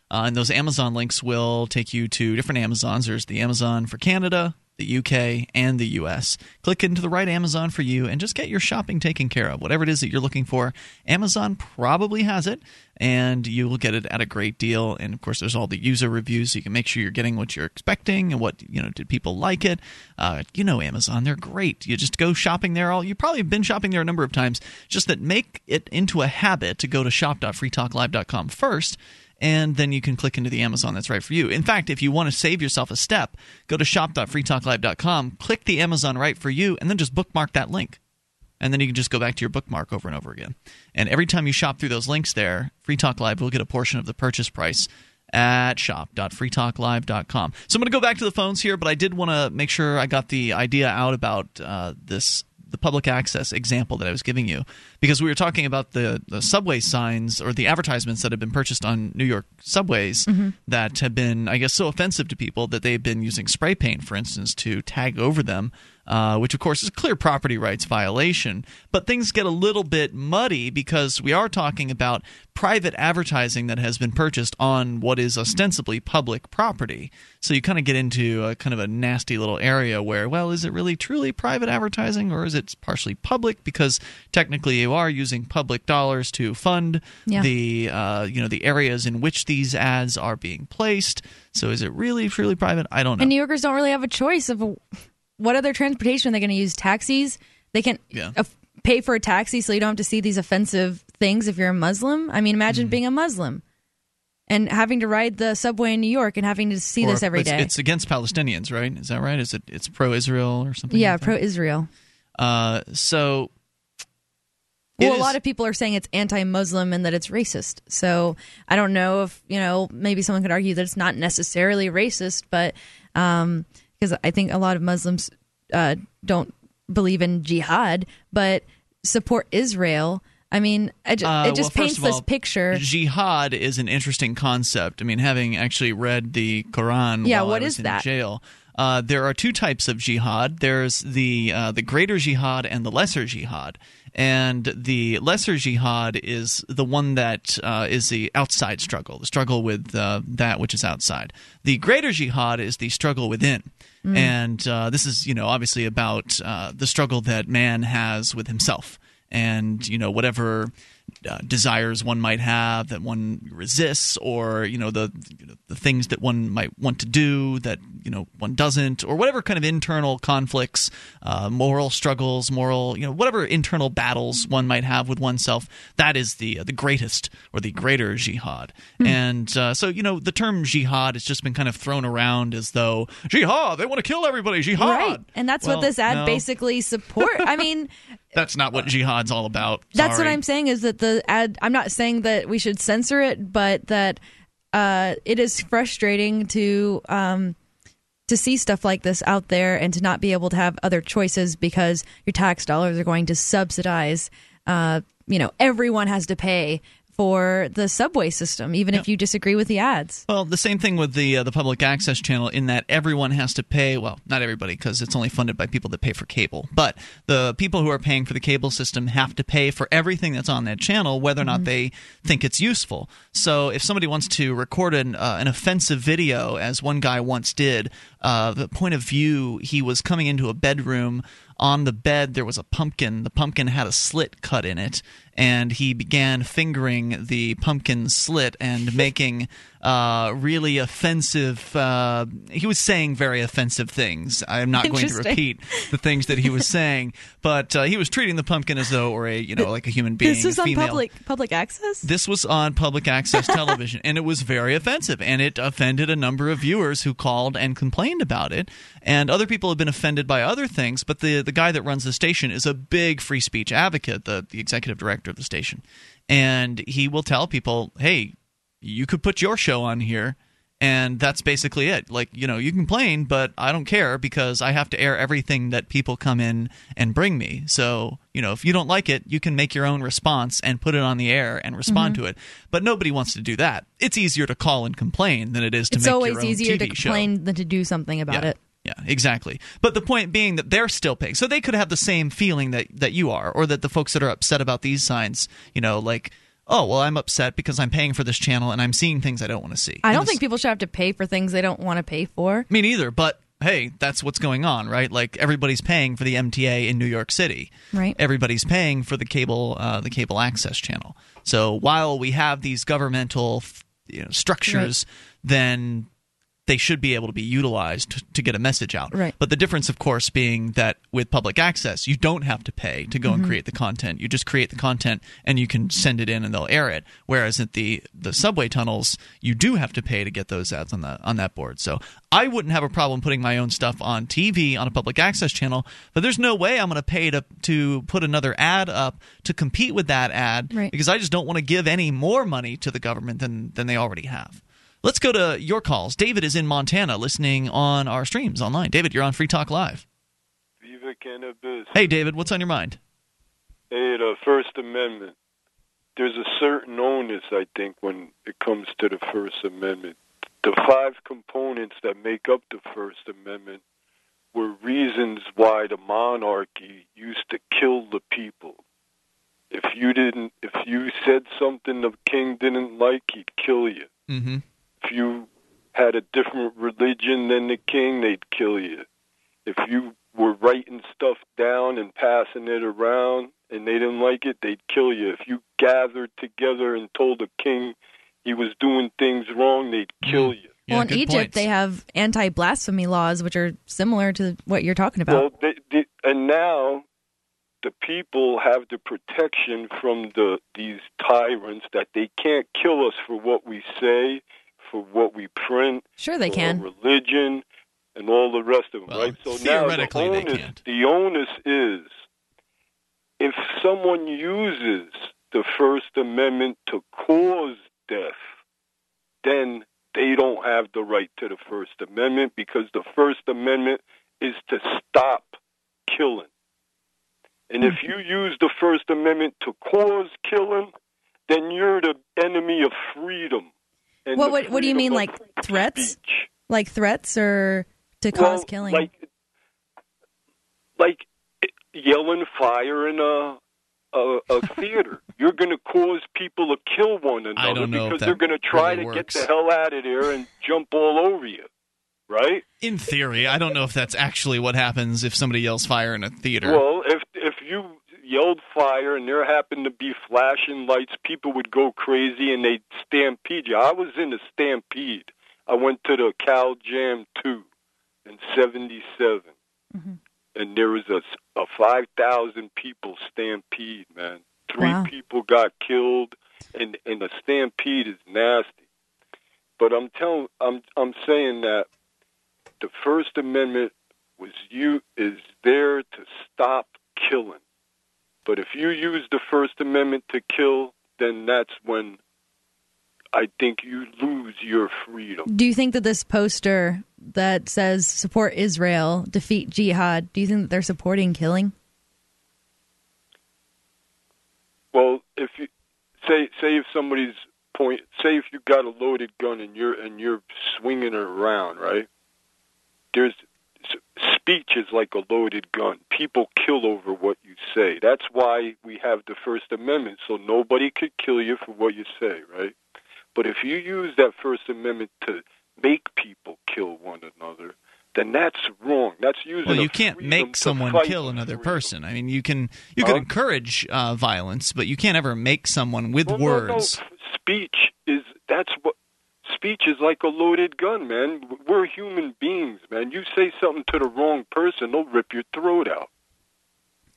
Uh, and those Amazon links will take you to different Amazons. There's the Amazon for Canada, the UK, and the US. Click into the right Amazon for you and just get your shopping taken care of. Whatever it is that you're looking for, Amazon probably has it, and you will get it at a great deal. And of course, there's all the user reviews, so you can make sure you're getting what you're expecting and what you know. Did people like it? Uh, you know, Amazon, they're great. You just go shopping there. All you probably have been shopping there a number of times. Just that make it into a habit to go to shop.freetalklive.com first and then you can click into the Amazon that's right for you. In fact, if you want to save yourself a step, go to shop.freetalklive.com, click the Amazon right for you, and then just bookmark that link. And then you can just go back to your bookmark over and over again. And every time you shop through those links there, Free Talk Live will get a portion of the purchase price at shop.freetalklive.com. So I'm going to go back to the phones here, but I did want to make sure I got the idea out about uh, this the public access example that I was giving you because we were talking about the, the subway signs or the advertisements that have been purchased on New York subways mm-hmm. that have been, I guess, so offensive to people that they've been using spray paint, for instance, to tag over them uh, which of course is a clear property rights violation. But things get a little bit muddy because we are talking about private advertising that has been purchased on what is ostensibly public property. So you kind of get into a kind of a nasty little area where, well, is it really truly private advertising or is it partially public? Because technically you are using public dollars to fund Yeah. the uh, you know the areas in which these ads are being placed. So is it really truly private? I don't know. And New Yorkers don't really have a choice of what other transportation are they going to use. Taxis. They can Yeah. aff- pay for a taxi so you don't have to see these offensive things if you're a Muslim. I mean, imagine Mm-hmm. being a Muslim and having to ride the subway in New York and having to see Or this every day. It's against Palestinians, right? Is that right? Is it it's pro-Israel or something? yeah, like pro-Israel. Uh, so Well, a lot of people are saying it's anti-Muslim and that it's racist. So I don't know if you know. Maybe someone could argue that it's not necessarily racist, but because I think a lot of Muslims uh, don't believe in jihad, but support Israel. I mean, I ju- Uh, it just well, paints of this picture. Jihad is an interesting concept. I mean, having actually read the Quran Yeah, while what I was is in that? jail, uh, there are two types of jihad. There's the uh, the greater jihad and the lesser jihad. And the lesser jihad is the one that uh, is the outside struggle, the struggle with uh, that which is outside. The greater jihad is the struggle within. And uh, this is, you know, obviously about uh, the struggle that man has with himself and you know whatever uh, desires one might have that one resists or you know the you know, the things that one might want to do that you know one doesn't or whatever kind of internal conflicts uh, moral struggles moral you know whatever internal battles one might have with oneself that is the uh, the greatest or the greater jihad and uh, so you know the term jihad has just been kind of thrown around as though jihad they want to kill everybody jihad Right, and that's Well, what this ad no. basically support. I mean, That's not what jihad's all about. That's what I'm saying is that the ad. I'm not saying that we should censor it, but that uh, it is frustrating to um, to see stuff like this out there and to not be able to have other choices because your tax dollars are going to subsidize. Uh, you know, everyone has to pay for the subway system, even if you disagree with the ads. Well, the same thing with the uh, the public access channel in that everyone has to pay. Well, not everybody because it's only funded by people that pay for cable. But the people who are paying for the cable system have to pay for everything that's on that channel, whether or not they think it's useful. So if somebody wants to record an uh, an offensive video, as one guy once did, uh, the point of view he was coming into a bedroom. On the bed, there was a pumpkin. The pumpkin had a slit cut in it, and he began fingering the pumpkin slit and making uh, really offensive. Uh, he was saying very offensive things. I'm not going to repeat the things that he was saying, but uh, he was treating the pumpkin as though, or a you know, like a human being. This was on public public access. This was on public access television, and it was very offensive, and it offended a number of viewers who called and complained about it. And other people have been offended by other things, but the the guy that runs the station is a big free speech advocate, the the executive director of the station, and he will tell people, "Hey, you could put your show on here." And that's basically it. Like, you know, you complain, but I don't care because I have to air everything that people come in and bring me. So, you know, if you don't like it, you can make your own response and put it on the air and respond Mm-hmm. to it. But nobody wants to do that. It's easier to call and complain than it is to It's make always your own easier TV to show. complain than to do something about yeah. it. Yeah, exactly. But the point being that they're still paying. So they could have the same feeling that, that you are, or that the folks that are upset about these signs, you know, like, oh, well, I'm upset because I'm paying for this channel and I'm seeing things I don't want to see. I don't think people should have to pay for things they don't want to pay for. Me neither, but hey, that's what's going on, right? Like everybody's paying for the MTA in New York City. Right. Everybody's paying for the cable uh, the cable access channel. So while we have these governmental you know, structures, then they should be able to be utilized to, get a message out. Right. But the difference, of course, being that with public access, you don't have to pay to go Mm-hmm. and create the content. You just create the content and you can send it in and they'll air it. Whereas at the the subway tunnels, you do have to pay to get those ads on the on that board. So I wouldn't have a problem putting my own stuff on TV on a public access channel, but there's no way I'm going to pay to to put another ad up to compete with that ad Right. because I just don't want to give any more money to the government than than they already have. Let's go to your calls. David is in Montana listening on our streams online. David, you're on Free Talk Live. Viva cannabis. Hey, David, what's on your mind? Hey, the First Amendment. There's a certain onus, I think, when it comes to the First Amendment. The five components that make up the First Amendment were reasons why the monarchy used to kill the people. If you didn't, if you said something the king didn't like, he'd kill you. Mm-hmm. If you had a different religion than the king, they'd kill you. If you were writing stuff down and passing it around and they didn't like it, they'd kill you. If you gathered together and told the king he was doing things wrong, they'd mm. kill you. Yeah, well, in Egypt, points. they have anti blasphemy laws, which are similar to what you're talking about. Well, they, they, and now the people have the protection from the these tyrants that they can't kill us for what we say, for what we print, sure, they for can. our religion, and all the rest of them. Well, right. So now the theoretically, they can't. the onus is if someone uses the First Amendment to cause death, then they don't have the right to the First Amendment because the First Amendment is to stop killing. And if you use the First Amendment to cause killing, then you're the enemy of freedom. And What- what- what do you mean, like threats? speech. Like threats or to cause Well, killing. Like, like yelling fire in a a, a theater. You're going to cause people to kill one another don't know because they're going to try really to works. get the hell out of there and jump all over you, right? In theory, I don't know if that's actually what happens if somebody yells fire in a theater. Well, if if you yelled fire and there happened to be flashing lights, people would go crazy and they'd stampede you. I was in a stampede. I went to the Cal Jam 2 in 77. Mm-hmm. And there was a, a 5,000 people stampede, man. Three Wow. people got killed and and a stampede is nasty. But I'm telling I'm I'm saying that the First Amendment was you is there to stop killing. But if you use the First Amendment to kill, then that's when I think you lose your freedom. do you think that this poster that says support Israel, defeat jihad, do you think that they're supporting killing? Well, if you say say if somebody's point, say if you've got a loaded gun and you're and you're swinging it around, right? There's speech is like a loaded gun. People kill over what you say. That's why we have the First Amendment, so nobody could kill you for what you say, right? But if you use that First Amendment to make people kill one another, then that's wrong. That's using. Well, you can't make someone kill another freedom. person. I mean, you can you can Huh? encourage uh, violence, but you can't ever make someone with No, no, words. no. Speech is that's what speech is like a loaded gun, man. We're human beings, man. You say something to the wrong person, they'll rip your throat out.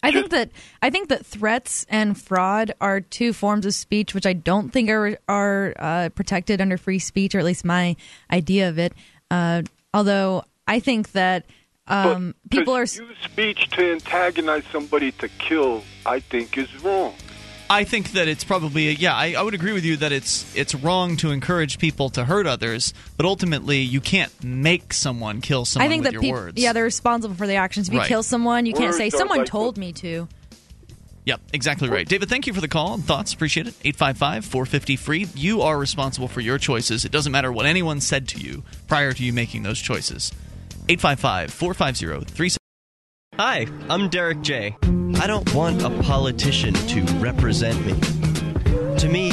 I think that I think that threats and fraud are two forms of speech which I don't think are are uh, protected under free speech, or at least my idea of it. Uh, although I think that um, people are. use speech to antagonize somebody to kill. I think is wrong. I think that it's probably yeah. I, I would agree with you that it's it's wrong to encourage people to hurt others, but ultimately you can't make someone kill someone I think with that your people, words. yeah, they're responsible for their actions. If you Right. kill someone, you can't say someone like told the- me to. Yep, exactly right. David, thank you for the call and thoughts. Appreciate it. 855 450 free. You are responsible for your choices. It doesn't matter what anyone said to you prior to you making those choices. 855 450 37. Hi, I'm Derrick J. I don't want a politician to represent me. To me,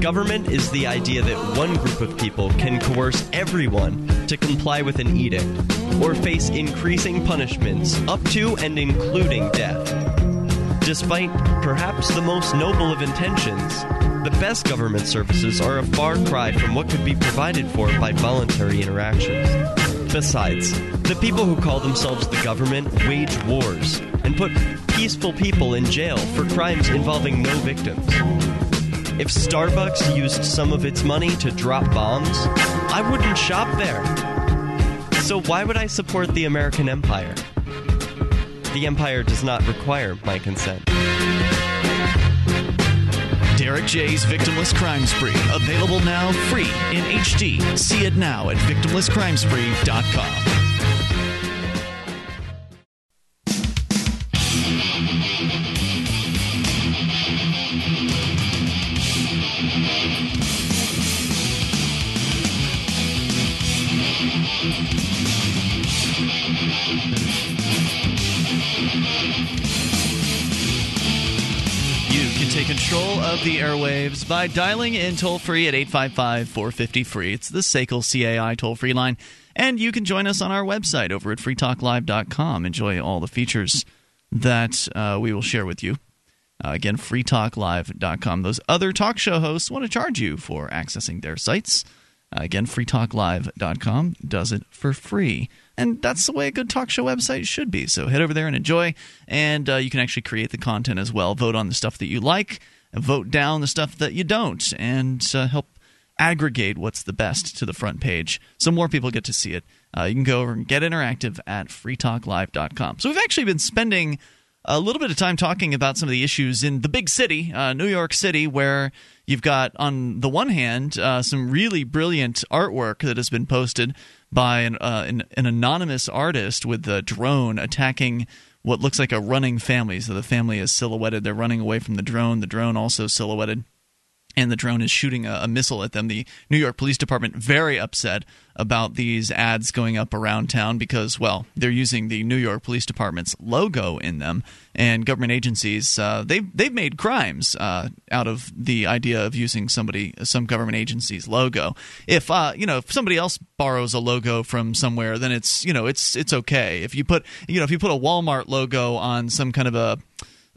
government is the idea that one group of people can coerce everyone to comply with an edict or face increasing punishments up to and including death. Despite perhaps the most noble of intentions, the best government services are a far cry from what could be provided for by voluntary interactions. Besides, the people who call themselves the government wage wars and put peaceful people in jail for crimes involving no victims. If Starbucks used some of its money to drop bombs, I wouldn't shop there. So why would I support the American empire? The empire does not require my consent. Derrick J's Victimless Crime Spree. Available now free in HD. See it now at victimlesscrimespree.com. the airwaves by dialing in toll free at 855 450 free. It's the SACL CAI toll free line. And you can join us on our website over at freetalklive.com. Enjoy all the features that uh, we will share with you. Uh, again, freetalklive.com. Those other talk show hosts want to charge you for accessing their sites. Uh, again, freetalklive.com does it for free. And that's the way a good talk show website should be. So head over there and enjoy. And uh, you can actually create the content as well. Vote on the stuff that you like, vote down the stuff that you don't, and uh, help aggregate what's the best to the front page so more people get to see it. Uh, you can go over and get interactive at freetalklive.com. So we've actually been spending a little bit of time talking about some of the issues in the big city, uh, New York City, where you've got, on the one hand, uh, some really brilliant artwork that has been posted by an, uh, an, an, anonymous artist with a drone attacking what looks like a running family. So the family is silhouetted. They're running away from the drone. The drone also silhouetted and the drone is shooting a, a, missile at them. The New York Police Department very upset about these ads going up around town because, well, they're using the New York Police Department's logo in them, and government agencies uh, they've they've made crimes uh, out of the idea of using somebody some government agency's logo. If uh, you know if somebody else borrows a logo from somewhere, then it's you know it's it's okay. If you put you know if you put a Walmart logo on some kind of a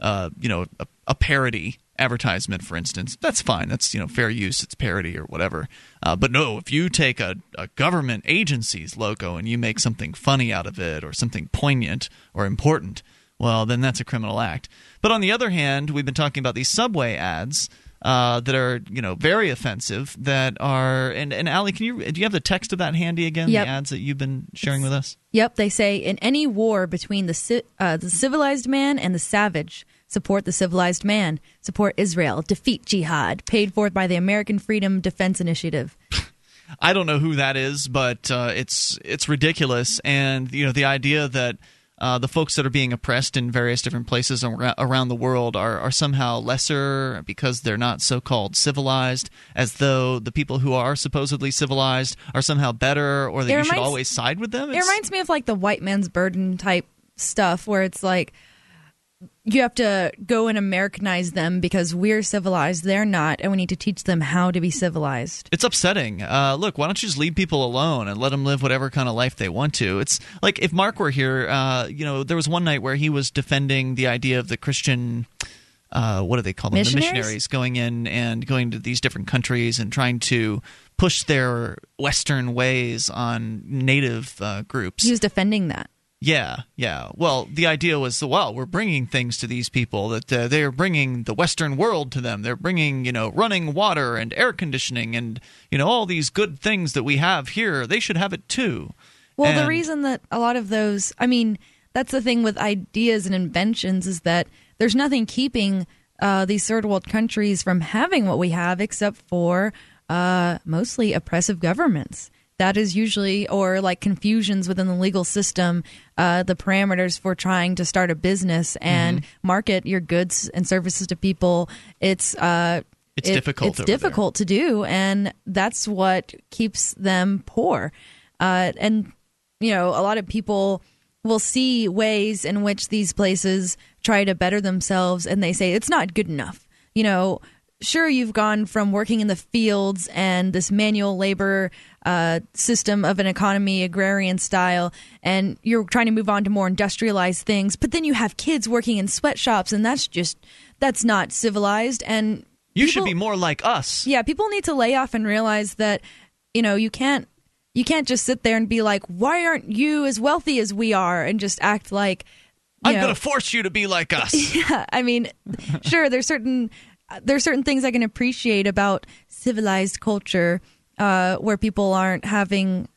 uh, you know a, a parody advertisement, for instance, that's fine. That's you know fair use. It's parody or whatever. Uh, but no, if you take a, a government agency's logo and you make something funny out of it or something poignant or important, well, then that's a criminal act. But on the other hand, we've been talking about these subway ads. Uh, that are you know very offensive. That are and and Allie, can you do you have the text of that handy again? Yep. The ads that you've been sharing with us. Yep, they say in any war between the uh, the civilized man and the savage, Support the civilized man. Support Israel. Defeat jihad. Paid for by the American Freedom Defense Initiative. I don't know who that is, but uh, it's it's ridiculous. And you know the idea that uh, the folks that are being oppressed in various different places around the world are, are somehow lesser because they're not so called civilized, as though the people who are supposedly civilized are somehow better or that it you should always side with them. It's, it reminds me of like the white man's burden type stuff where it's like you have to go and Americanize them because we're civilized, they're not, and we need to teach them how to be civilized. It's upsetting. Uh, look, why don't you just leave people alone and let them live whatever kind of life they want to? It's like if Mark were here, uh, you know, there was one night where he was defending the idea of the Christian. Uh, what do they call them? Missionaries? The missionaries going in and going to these different countries and trying to push their Western ways on native uh, groups. He was defending that. Yeah, yeah. Well, the idea was, well, we're bringing things to these people that uh, they're bringing the Western world to them. They're bringing, you know, running water and air conditioning and you know all these good things that we have here. They should have it too. Well, and, the reason that a lot of those, I mean, that's the thing with ideas and inventions is that there's nothing keeping uh, these third world countries from having what we have, except for uh, mostly oppressive governments that is usually or like confusions within the legal system uh, the parameters for trying to start a business and mm-hmm. market your goods and services to people it's uh, it's it, difficult it's difficult there. to do and that's what keeps them poor uh, and you know a lot of people will see ways in which these places try to better themselves and they say it's not good enough you know sure you've gone from working in the fields and this manual labor uh, system of an economy, agrarian style, and you're trying to move on to more industrialized things. But then you have kids working in sweatshops, and that's just that's not civilized. And you people, should be more like us. Yeah, people need to lay off and realize that you know you can't you can't just sit there and be like, why aren't you as wealthy as we are, and just act like. I'm going to force you to be like us. Yeah, I mean, sure, there's certain there's certain things I can appreciate about civilized culture uh, where people aren't having,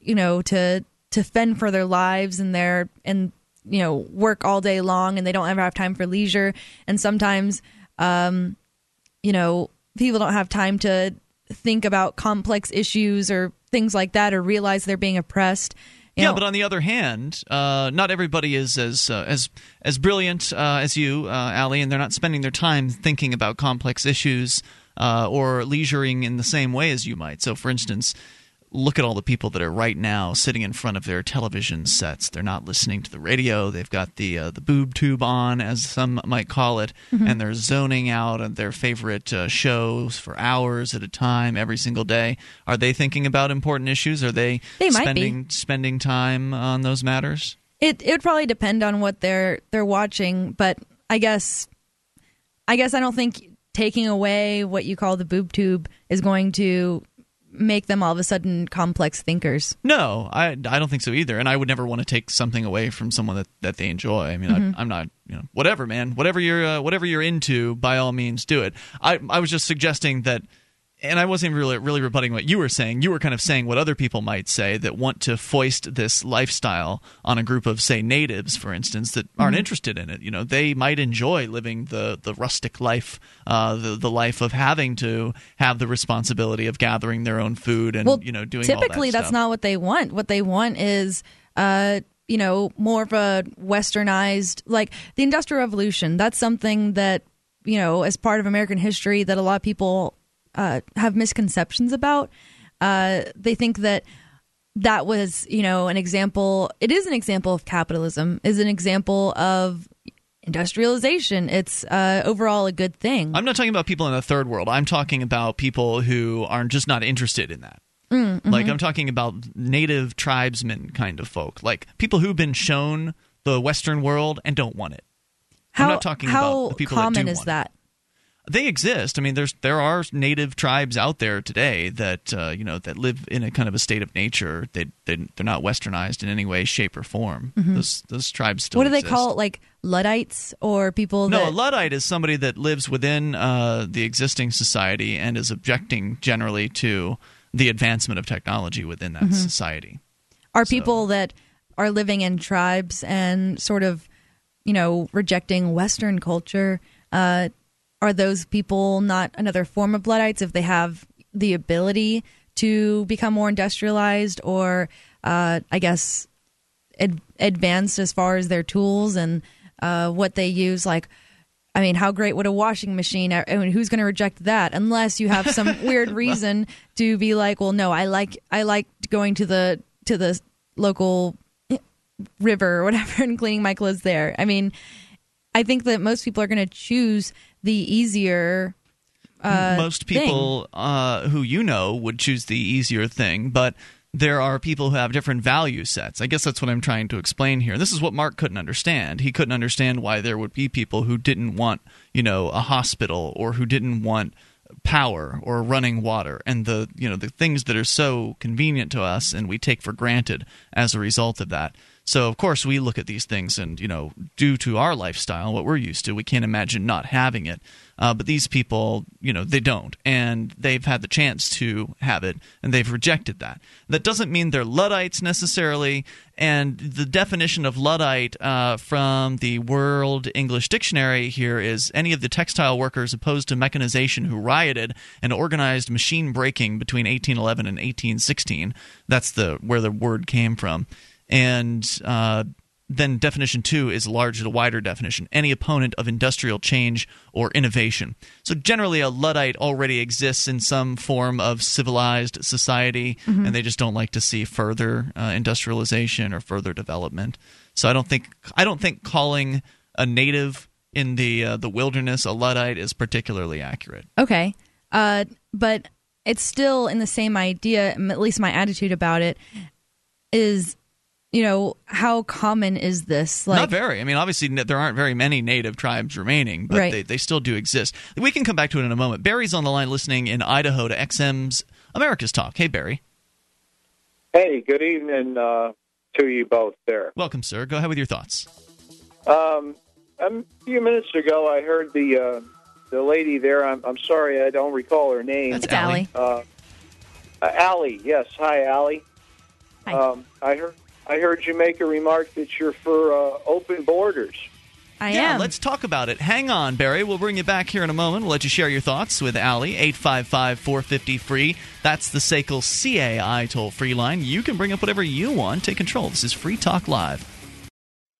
you know, to to fend for their lives and their and you know work all day long and they don't ever have time for leisure. And sometimes um, you know people don't have time to think about complex issues or things like that or realize they're being oppressed. You yeah, know, but on the other hand, uh, not everybody is as uh, as as brilliant uh, as you, uh, Allie, and they're not spending their time thinking about complex issues uh, or leisuring in the same way as you might. So, for instance, look at all the people that are right now sitting in front of their television sets. They're not listening to the radio. They've got the uh, the boob tube on, as some might call it, Mhm. and they're zoning out on their favorite uh, shows for hours at a time every single day. Are they thinking about important issues? Are they, They might be. spending spending time on those matters? It it would probably depend on what they're they're watching, but I guess I guess I don't think taking away what you call the boob tube is going to make them all of a sudden complex thinkers. No, I, I don't think so either. And I would never want to take something away from someone that, that they enjoy. I mean, Mhm. I, I'm not, you know, whatever, man. Whatever you're, uh, whatever you're into, by all means, do it. I, I was just suggesting that, and I wasn't really, really rebutting what you were saying. You were kind of saying what other people might say that want to foist this lifestyle on a group of, say, natives, for instance, that aren't Mhm. interested in it. You know, they might enjoy living the the rustic life, uh, the the life of having to have the responsibility of gathering their own food and well, you know doing all that typically that's not what they want. What they want is uh you know more of a westernized like the industrial revolution. That's something that you know as part of American history that a lot of people uh, have misconceptions about. Uh, they think that that was you know an example. It is an example of capitalism. Is an example of industrialization. It's uh, overall a good thing. I'm not talking about people in the third world. I'm talking about people who are just not interested in that. Mm, Like mhm. I'm talking about native tribesmen kind of folk, like people who've been shown the Western world and don't want it. how I'm not talking how about the people that common is want that? They exist. I mean, there's there are native tribes out there today that uh, you know that live in a kind of a state of nature. They, they they're not westernized in any way, shape, or form. Mhm. Those those tribes still. what do they exist. call it? Like Luddites or people No, that a Luddite is somebody that lives within uh, the existing society and is objecting generally to the advancement of technology within that Mhm. society. are people that are living in tribes and sort of you know rejecting western culture uh, are those people not another form of luddites if they have the ability to become more industrialized or uh, i guess ad- advanced as far as their tools and uh, what they use like I mean, how great would a washing machine? I mean, who's going to reject that? Unless you have some weird reason to be like, well, no, I like I like going to the to the local river or whatever and cleaning my clothes there. I mean, I think that most people are going to choose the easier. Uh, Most people uh, who you know would choose the easier thing, but there are people who have different value sets. I guess that's what I'm trying to explain here. This is what Mark couldn't understand. He couldn't understand why there would be people who didn't want, you know, a hospital or who didn't want power or running water and the you know the things that are so convenient to us and we take for granted as a result of that so of course we look at these things and you know due to our lifestyle what we're used to we can't imagine not having it. Uh, but these people you know they don't. And they've had the chance to have it and they've rejected that. That doesn't mean they're luddites necessarily. And the definition of luddite uh, from the world english dictionary here is any of the textile workers opposed to mechanization who rioted and organized machine breaking between 1811 and 1816 that's the where the word came from and uh, then definition two is a larger, wider definition. Any opponent of industrial change or innovation. So generally, a luddite already exists in some form of civilized society, Mhm. and they just don't like to see further uh, industrialization or further development. So I don't think I don't think calling a native in the uh, the wilderness a luddite is particularly accurate. Okay. Uh, but it's still in the same idea, at least my attitude about it is, you know, how common is this? Like, Not very. I mean, obviously, there aren't very many native tribes remaining, but Right. they, they still do exist. We can come back to it in a moment. Barry's on the line listening in Idaho to XM's America's Talk. Hey, Barry. Hey, good evening uh, to you both there. Welcome, sir. Go ahead with your thoughts. Um, a few minutes ago, I heard the uh, the lady there. I'm, I'm sorry, I don't recall her name. It's Allie. Uh, uh, Allie, yes. Hi, Allie. Hi. Um, I heard I heard you make a remark that you're for uh, open borders. I yeah, am. let's talk about it. Hang on, Barry. We'll bring you back here in a moment. We'll let you share your thoughts with Allie, 855 450 free. That's the SACL CAI toll free line. You can bring up whatever you want. Take control. This is Free Talk Live.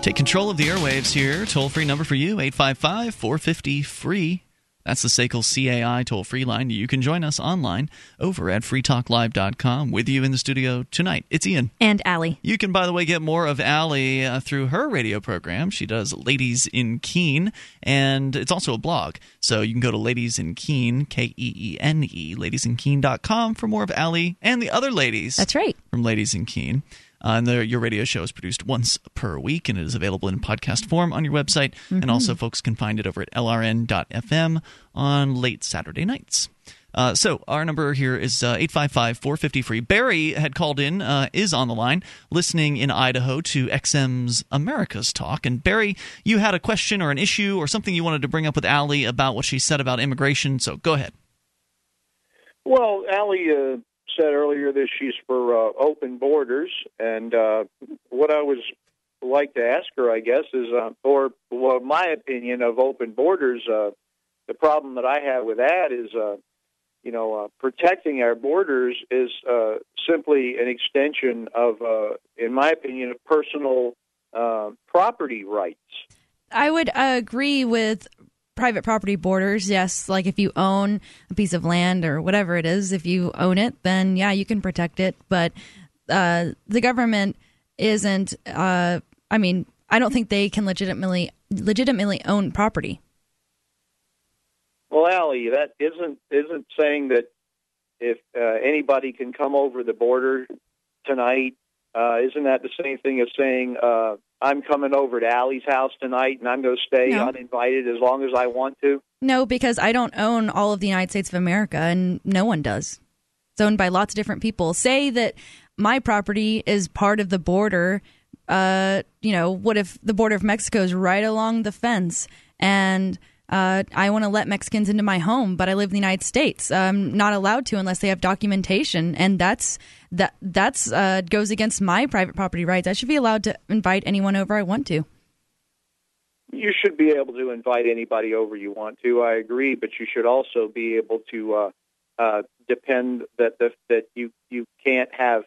Take control of the airwaves here. Toll free number for you 855 450 free. That's the SACL CAI toll free line. You can join us online over at freetalklive.com. With you in the studio tonight, it's Ian. And Allie. You can, by the way, get more of Allie uh, through her radio program. She does Ladies in Keene, and it's also a blog. So you can go to Ladies in Keen, Keene, K E E N E, ladiesinkeene.com for more of Allie and the other ladies. That's right. From Ladies in Keene. Uh, and the, your radio show is produced once per week, and it is available in podcast form on your website. Mm-hmm. And also, folks can find it over at lrn.fm on late Saturday nights. Uh, so our number here is uh, 855 450 free. Barry had called in, uh, is on the line, listening in Idaho to XM's America's Talk. And Barry, you had a question or an issue or something you wanted to bring up with Allie about what she said about immigration. So go ahead. Well, Allie uh, said earlier that she's for uh, open borders, and uh, what I was like to ask her, I guess, is, uh, or well, my opinion of open borders. Uh, the problem that I have with that is, uh, you know, uh, protecting our borders is uh, simply an extension of, uh, in my opinion, of personal uh, property rights. I would agree with private property borders. Yes, like if you own a piece of land or whatever it is, if you own it, then yeah, you can protect it. But uh, the government isn't. Uh, I mean, I don't think they can legitimately legitimately own property. Well, Allie, that isn't isn't saying that if uh, anybody can come over the border tonight. Uh, isn't that the same thing as saying uh, I'm coming over to Allie's house tonight and I'm going to stay No. uninvited as long as I want to? No, because I don't own all of the United States of America, and no one does. It's owned by lots of different people. Say that my property is part of the border. Uh, you know, what if the border of Mexico is right along the fence, and uh, I want to let Mexicans into my home, but I live in the United States. I'm not allowed to unless they have documentation, and that's that that's uh, goes against my private property rights. I should be allowed to invite anyone over I want to. You should be able to invite anybody over you want to. I agree, but you should also be able to uh, uh, depend that the, that you you can't have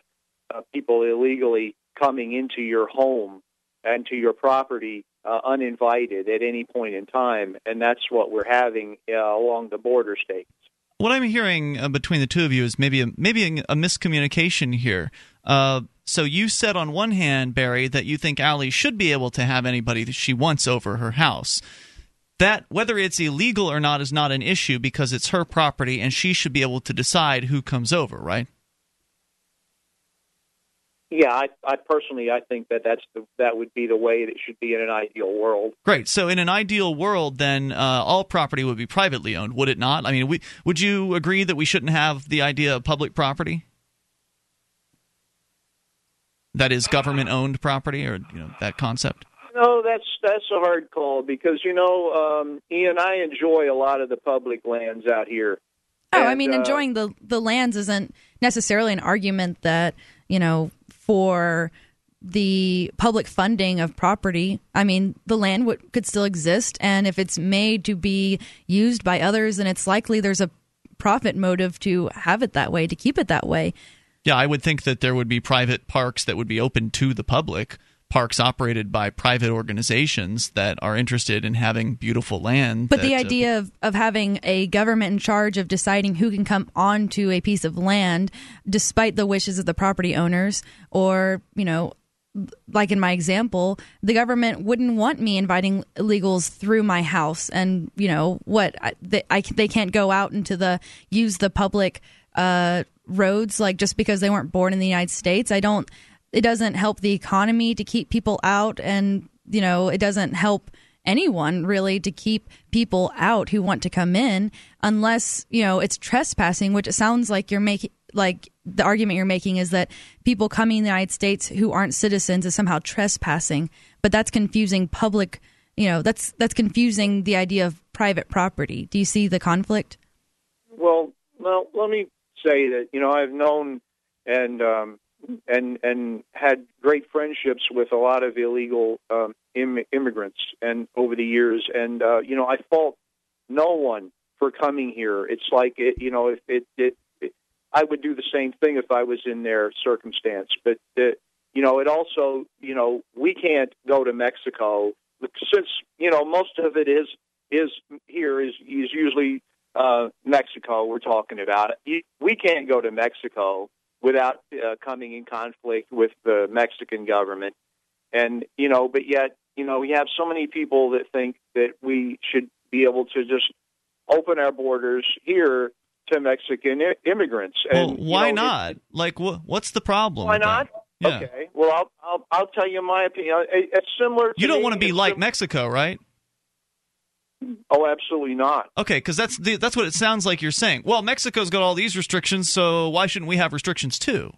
uh, people illegally coming into your home and to your property uh, uninvited at any point in time, and that's what we're having uh, along the border states. What I'm hearing uh, between the two of you is maybe a, maybe a, miscommunication here. Uh, so you said on one hand, Barry, that you think Allie should be able to have anybody that she wants over her house. That whether it's illegal or not is not an issue because it's her property and she should be able to decide who comes over, right? Yeah, I, I personally I think that that's the, that would be the way that it should be in an ideal world. Great. So, in an ideal world, then uh, all property would be privately owned, would it not? I mean, we, would you agree that we shouldn't have the idea of public property? That is government owned property, or you know that concept. No, that's that's a hard call because you know, um, Ian, I enjoy a lot of the public lands out here. Oh, I And, mean, uh, enjoying the the lands isn't necessarily an argument that you know for the public funding of property. I mean, the land could still exist, and if it's made to be used by others, then it's likely there's a profit motive to have it that way, to keep it that way. Yeah, I would think that there would be private parks that would be open to the public, parks operated by private organizations that are interested in having beautiful land. But the that, uh, idea of, of having a government in charge of deciding who can come onto a piece of land, despite the wishes of the property owners, or, you know, like in my example, the government wouldn't want me inviting illegals through my house, and you know what? I, they, I, they can't go out into the use the public uh, roads like just because they weren't born in the United States. I don't. It doesn't help the economy to keep people out, and you know it doesn't help anyone really to keep people out who want to come in unless you know it's trespassing which it sounds like you're making like the argument you're making is that people coming in the united states who aren't citizens is somehow trespassing. But that's confusing public you know that's that's confusing the idea of private property. Do you see the conflict? Well, well, let me say that you know I've known and um, and and had great friendships with a lot of illegal um, Im- immigrants and over the years, and uh, you know I fault no one for coming here. It's like it, you know if it, it, it I would do the same thing if I was in their circumstance, but uh, you know it also you know we can't go to Mexico since you know most of it is is here is is usually uh, Mexico we're talking about. We can't go to Mexico without uh, coming in conflict with the Mexican government. And, you know, but yet, you know, we have so many people that think that we should be able to just open our borders here to Mexican I- immigrants. Well, And, you why know, not? Like, wh- what's the problem? Why not? Yeah. Okay. Well, I'll, I'll I'll tell you my opinion. It's similar. To You don't want to be like Mexico, right? Oh, absolutely not. Okay, because that's the, that's what it sounds like you're saying. Well, Mexico's got all these restrictions, so why shouldn't we have restrictions too?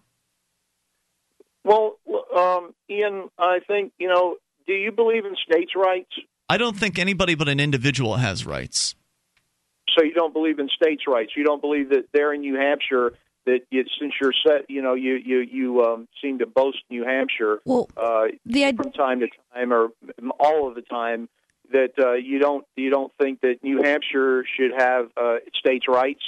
Well, um, Ian, I think you know. Do you believe in states' rights? I don't think anybody but an individual has rights. So you don't believe in states' rights. You don't believe that there in New Hampshire that you, since you're set, you know, you you you um, seem to boast New Hampshire Well, uh, the id- from time to time or all of the time that uh, you don't you don't think that New Hampshire should have uh, states' rights.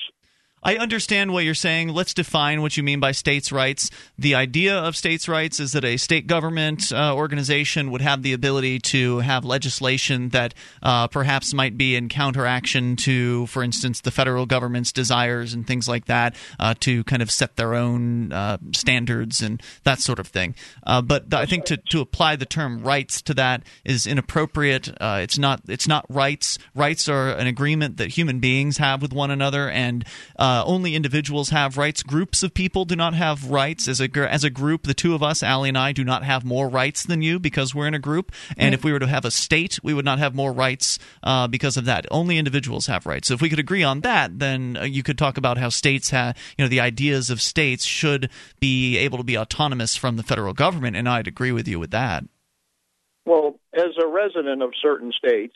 I understand what you're saying. Let's define what you mean by states' rights. The idea of states' rights is that a state government uh, organization would have the ability to have legislation that uh, perhaps might be in counteraction to, for instance, the federal government's desires and things like that, uh, to kind of set their own uh, standards and that sort of thing. Uh, but I think to, to apply the term rights to that is inappropriate. Uh, it's not. It's not rights. Rights are an agreement that human beings have with one another, and uh, only individuals have rights. Groups of people do not have rights. As a gr- as a group, the two of us, Allie and I, do not have more rights than you because we're in a group. And if we were to have a state, we would not have more rights uh, because of that. Only individuals have rights. So if we could agree on that, then uh, you could talk about how states have, you know, the ideas of states should be able to be autonomous from the federal government, and I'd agree with you with that. Well, as a resident of certain states,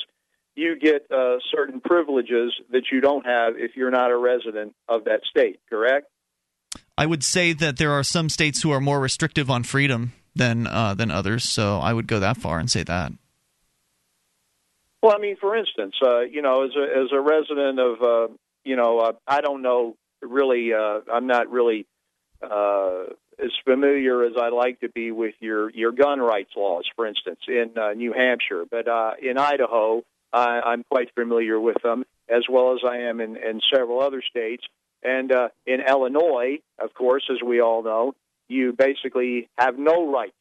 you get uh, certain privileges that you don't have if you're not a resident of that state. Correct? I would say that there are some states who are more restrictive on freedom than uh, than others, so I would go that far and say that. Well, I mean, for instance, uh, you know, as a as a resident of, uh, you know, uh, I don't know really. Uh, I'm not really uh, as familiar as I'd like to be with your your gun rights laws, for instance, in uh, New Hampshire, but uh, in Idaho, I, I'm quite familiar with them as well as I am in, in several other states. And uh, in Illinois, of course, as we all know, you basically have no rights.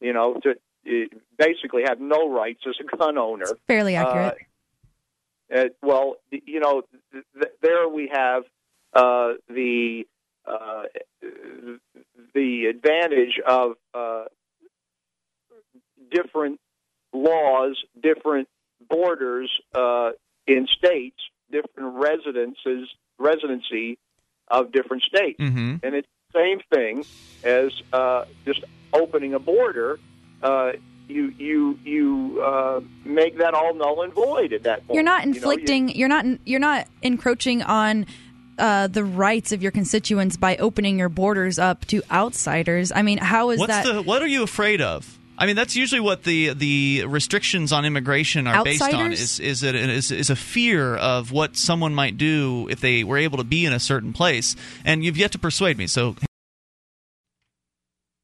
You know, to you basically have no rights as a gun owner. fairly accurate. Uh, uh, well, you know, th- th- there we have uh, the uh, the advantage of uh, different laws, different borders uh, in states, different residences, residency of different states, Mm-hmm. and it's the same thing as uh, just opening a border. Uh, you you you uh, make that all null and void at that point. You're not You know, you- inflicting. You, are not. You're not encroaching on uh, the rights of your constituents by opening your borders up to outsiders. I mean, how is What's that? the what are you afraid of? I mean, that's usually what the the restrictions on immigration are based on. Is is it is, is a fear of what someone might do if they were able to be in a certain place? And you've yet to persuade me. So.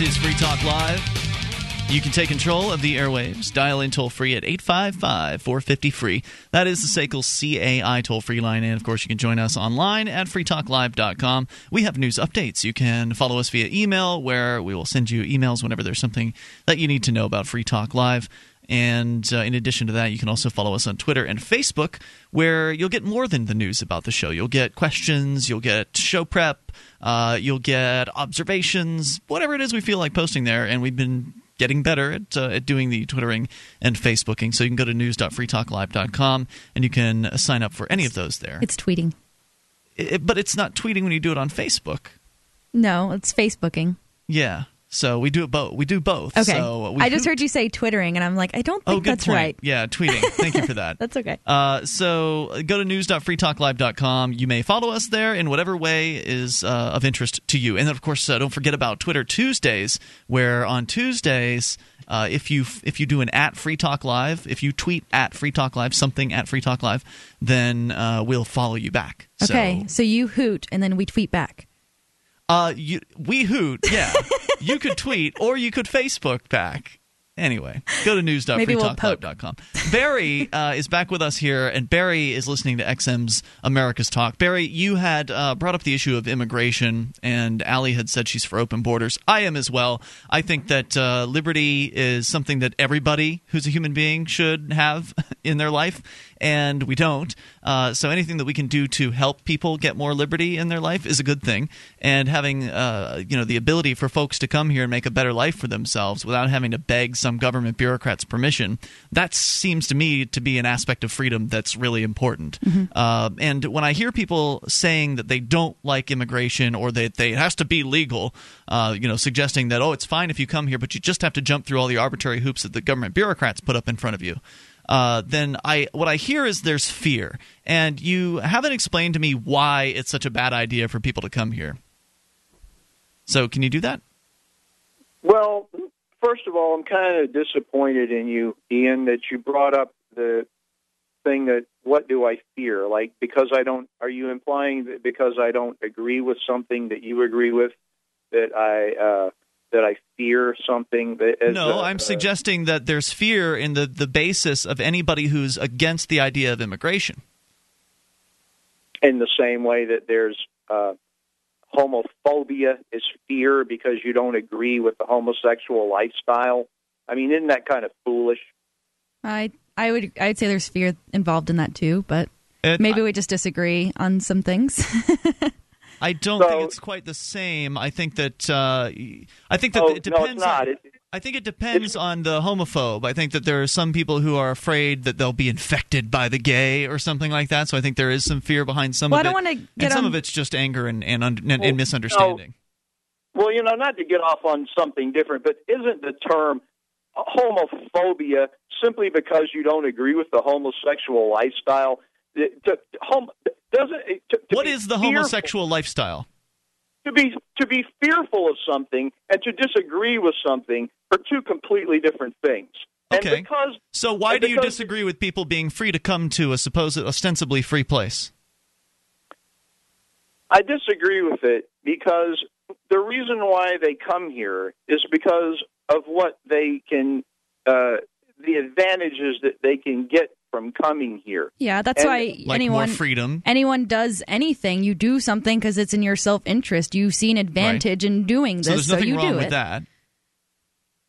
This is Free Talk Live. You can take control of the airwaves. Dial in toll free at 855 450 free. That is the SACL CAI toll free line. And of course, you can join us online at freetalklive.com. We have news updates. You can follow us via email, where we will send you emails whenever there's something that you need to know about Free Talk Live. And uh, in addition to that, you can also follow us on Twitter and Facebook, where you'll get more than the news about the show. You'll get questions, you'll get show prep, uh, you'll get observations, whatever it is we feel like posting there. And we've been getting better at, uh, at doing the Twittering and Facebooking. So you can go to news.freetalklive.com and you can uh, sign up for any of those there. It's tweeting. It, but it's not tweeting when you do it on Facebook. No, it's Facebooking. Yeah. So we do it both. We do both. Okay. So we I just heard you say twittering, and I'm like, I don't think Oh, good that's point. right. Yeah, tweeting. Thank you for that. That's okay. Uh, so go to news.freetalklive.com. You may follow us there in whatever way is uh, of interest to you. And then, of course, uh, don't forget about Twitter Tuesdays, where on Tuesdays, uh, if you if you do an at Free Talk Live, if you tweet at Free Talk Live something at Free Talk Live, then uh, we'll follow you back. So, Okay, so you hoot, and then we tweet back. Uh, you, we hoot. Yeah, you could tweet or you could Facebook back. Anyway, go to Maybe we'll news.freetalklive.com. Barry uh, is back with us here, and Barry is listening to XM's America's Talk. Barry, you had uh, brought up the issue of immigration, and Allie had said she's for open borders. I am as well. I think that uh, liberty is something that everybody who's a human being should have in their life, and we don't. Uh, so anything that we can do to help people get more liberty in their life is a good thing. And having uh, you know the ability for folks to come here and make a better life for themselves without having to beg some government bureaucrat's permission, that seems to me to be an aspect of freedom that's really important. Uh, and when I hear people saying that they don't like immigration or that they, it has to be legal, uh, you know, suggesting that oh it's fine if you come here, but you just have to jump through all the arbitrary hoops that the government bureaucrats put up in front of you uh, then I what I hear is there's fear, and you haven't explained to me why it's such a bad idea for people to come here. So can you do that? Well, first of all, I'm kind of disappointed in you, Ian, that you brought up the thing that what do I fear? Like because I don't are you implying that because I don't agree with something that you agree with that I uh that I fear something that as no, a- I'm uh, suggesting that there's fear in the the basis of anybody who's against the idea of immigration. in the same way that there's uh homophobia is fear because you don't agree with the homosexual lifestyle. I mean, isn't that kind of foolish? I I would I'd say there's fear involved in that too, but It- maybe we just disagree on some things. I don't think it's quite the same. I think that uh, I think that Oh, it no, it's depends. not. On, It- I think it depends on the homophobe. I think that there are some people who are afraid that they'll be infected by the gay or something like that. So I think there is some fear behind some Well, I of it. don't wanna and get some on- of it's just anger and and, und- and, Well, and misunderstanding. Well, you know, not to get off on something different, but isn't the term homophobia simply because you don't agree with the homosexual lifestyle? To, to, hom- doesn't to, to What is the fearful- homosexual lifestyle? to be to be fearful of something and to disagree with something are two completely different things. Okay. And because So why do you disagree with people being free to come to a supposed ostensibly free place? I disagree with it because the reason why they come here is because of what they can, uh, the advantages that they can get from coming here. yeah, that's And- why Like anyone freedom. anyone does anything. You do something because it's in your self interest. You see an advantage in doing this, So there's nothing you wrong do with it. that.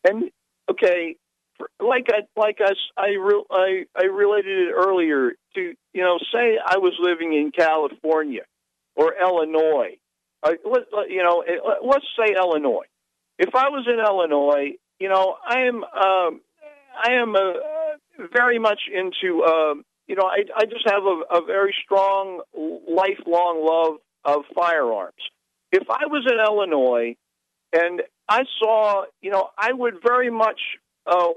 And okay, for- like I like I s- I, re- I I related it earlier to you know say I was living in California or Illinois. Uh, let, let- you know, eh, let- let's say Illinois. If I was in Illinois, you know, I am um, I am uh, very much into um, you know I I just have a, a very strong lifelong love of firearms. If I was in Illinois and I saw, you know, I would very much uh,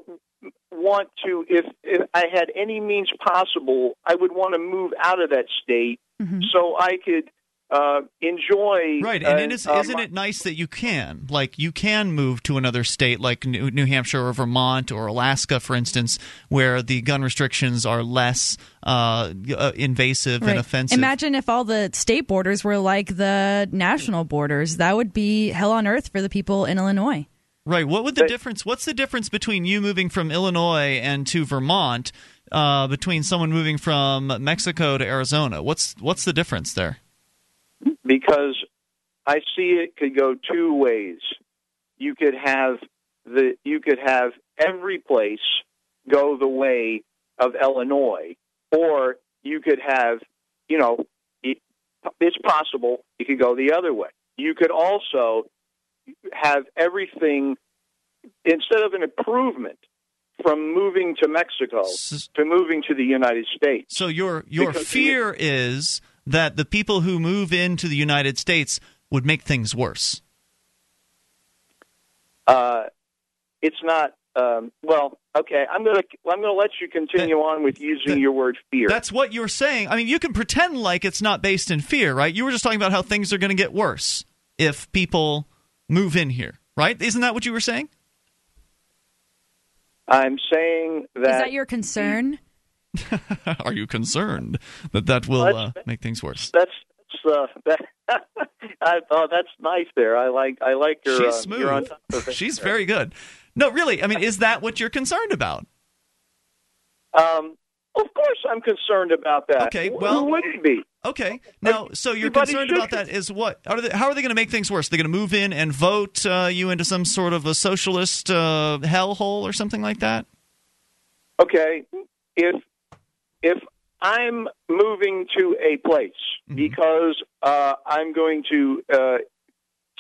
want to, if, if I had any means possible, I would want to move out of that state so I could uh, enjoy. Right, and uh, it is, isn't my- it nice that you can, like, you can move to another state, like New, New Hampshire or Vermont or Alaska, for instance, where the gun restrictions are less uh, uh, invasive and offensive. Imagine if all the state borders were like the national borders. That would be hell on earth for the people in Illinois. Right. What would the difference? What's the difference between you moving from Illinois and to Vermont? Uh, between someone moving from Mexico to Arizona, what's what's the difference there? Because I see it could go two ways. You could have the you could have every place go the way of Illinois, or you could have, you know, it, it's possible it could go the other way. You could also have everything instead of an improvement from moving to Mexico to moving to the United States. So your your Because fear is that the people who move into the United States would make things worse. Uh, it's not. Um, well, okay. I'm gonna I'm gonna let you continue on with using your word fear. That's what you're saying. I mean, you can pretend like it's not based in fear, right? You were just talking about how things are going to get worse if people move in here, right? Isn't that what you were saying? I'm saying that. Is that your concern? are you concerned that that will uh, make things worse? That's that's uh, that. I, oh, that's nice. There, I like I like your. She's uh, smooth. You're on top of it She's there. very good. No, really. I mean, is that what you're concerned about? Um, of course, I'm concerned about that. Okay, well- who wouldn't be? Okay. Now, so you're everybody concerned about that is what? Are they, how are they going to make things worse? They're going to move in and vote uh, you into some sort of a socialist uh, hellhole or something like that? Okay, if if I'm moving to a place Mm-hmm. because uh, I'm going to uh,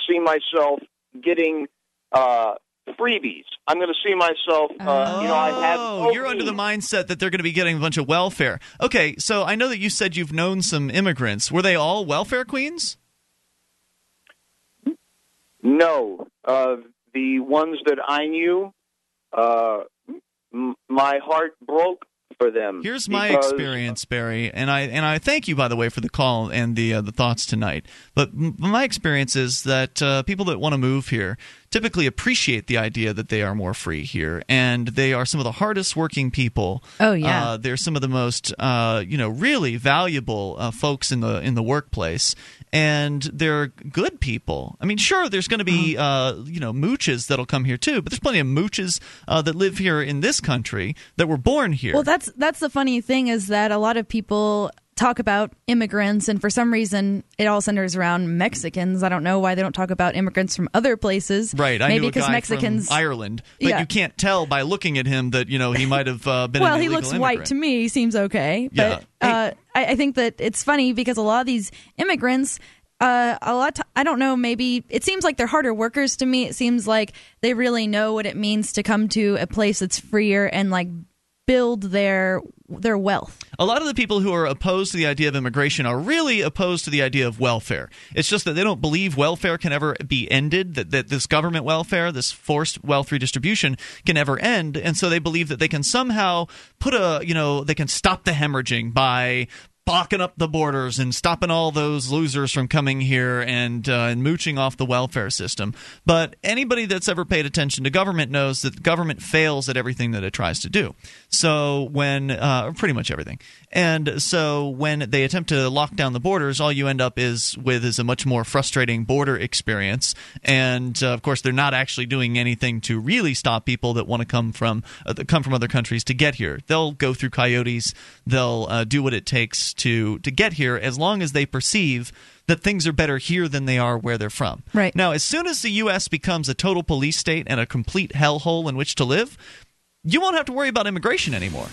see myself getting uh, freebies, I'm going to see myself. Uh, you know, I have. Oh, you're under the mindset that they're going to be getting a bunch of welfare. Okay, so I know that you said you've known some immigrants. Were they all welfare queens? No, uh, the ones that I knew, uh, m- my heart broke for them. Here's my experience, Barry, and I and I thank you by the way for the call and the uh, the thoughts tonight. But m- my experience is that uh, people that want to move here typically appreciate the idea that they are more free here, and they are some of the hardest working people. Oh, yeah. uh, they're some of the most uh, you know really valuable uh, folks in the in the workplace. And they're good people. I mean, sure, there's going to be uh, you know mooches that'll come here too, but there's plenty of mooches uh, that live here in this country that were born here. Well, that's that's the funny thing is that a lot of people talk about immigrants, and for some reason, it all centers around Mexicans. I don't know why they don't talk about immigrants from other places. Right, I maybe because Mexicans. from Ireland, but Yeah. you can't tell by looking at him that you know he might have uh, been. well, he looks white to me. He seems okay, Yeah. but uh, I, I think that it's funny because a lot of these immigrants. Uh, a lot. I don't know. Maybe it seems like they're harder workers to me. It seems like they really know what it means to come to a place that's freer and like build their their wealth. A lot of the people who are opposed to the idea of immigration are really opposed to the idea of welfare. It's just that they don't believe welfare can ever be ended, that, that this government welfare, this forced wealth redistribution can ever end. And so they believe that they can somehow put a, you know, they can stop the hemorrhaging by blocking up the borders and stopping all those losers from coming here and, uh, and mooching off the welfare system. But anybody that's ever paid attention to government knows that government fails at everything that it tries to do. So when, uh, pretty much everything. And so when they attempt to lock down the borders, all you end up is with is a much more frustrating border experience. And uh, of course, they're not actually doing anything to really stop people that want to come from uh, come from other countries to get here. They'll go through coyotes. They'll uh, do what it takes to to get here, as long as they perceive that things are better here than they are where they're from. Right. Now, as soon as the U.S. becomes a total police state and a complete hellhole in which to live, you won't have to worry about immigration anymore.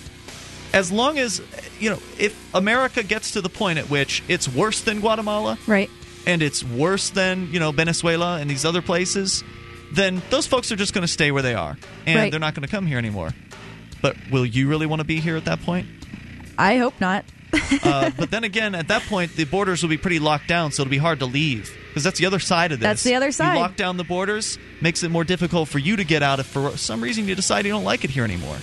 As long as, you know, if America gets to the point at which it's worse than Guatemala, right, and it's worse than, you know, Venezuela and these other places, then those folks are just going to stay where they are. And Right. they're not going to come here anymore. But will you really want to be here at that point? I hope not. Uh, but then again, at that point, the borders will be pretty locked down, so it'll be hard to leave because that's the other side of this. That's the other side. You lock down the borders, makes it more difficult for you to get out if for some reason you decide you don't like it here anymore.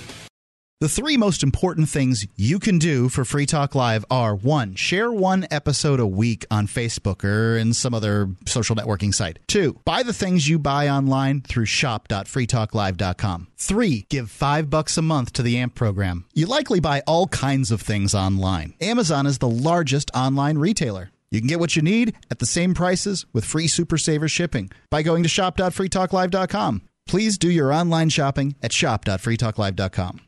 The three most important things you can do for Free Talk Live are one, share one episode a week on Facebook or in some other social networking site. Two, buy the things you buy online through shop.freetalklive.com. Three, give five bucks a month to the AMP program. You likely buy all kinds of things online. Amazon is the largest online retailer. You can get what you need at the same prices with free Super Saver shipping by going to shop.freetalklive.com. Please do your online shopping at shop.freetalklive.com.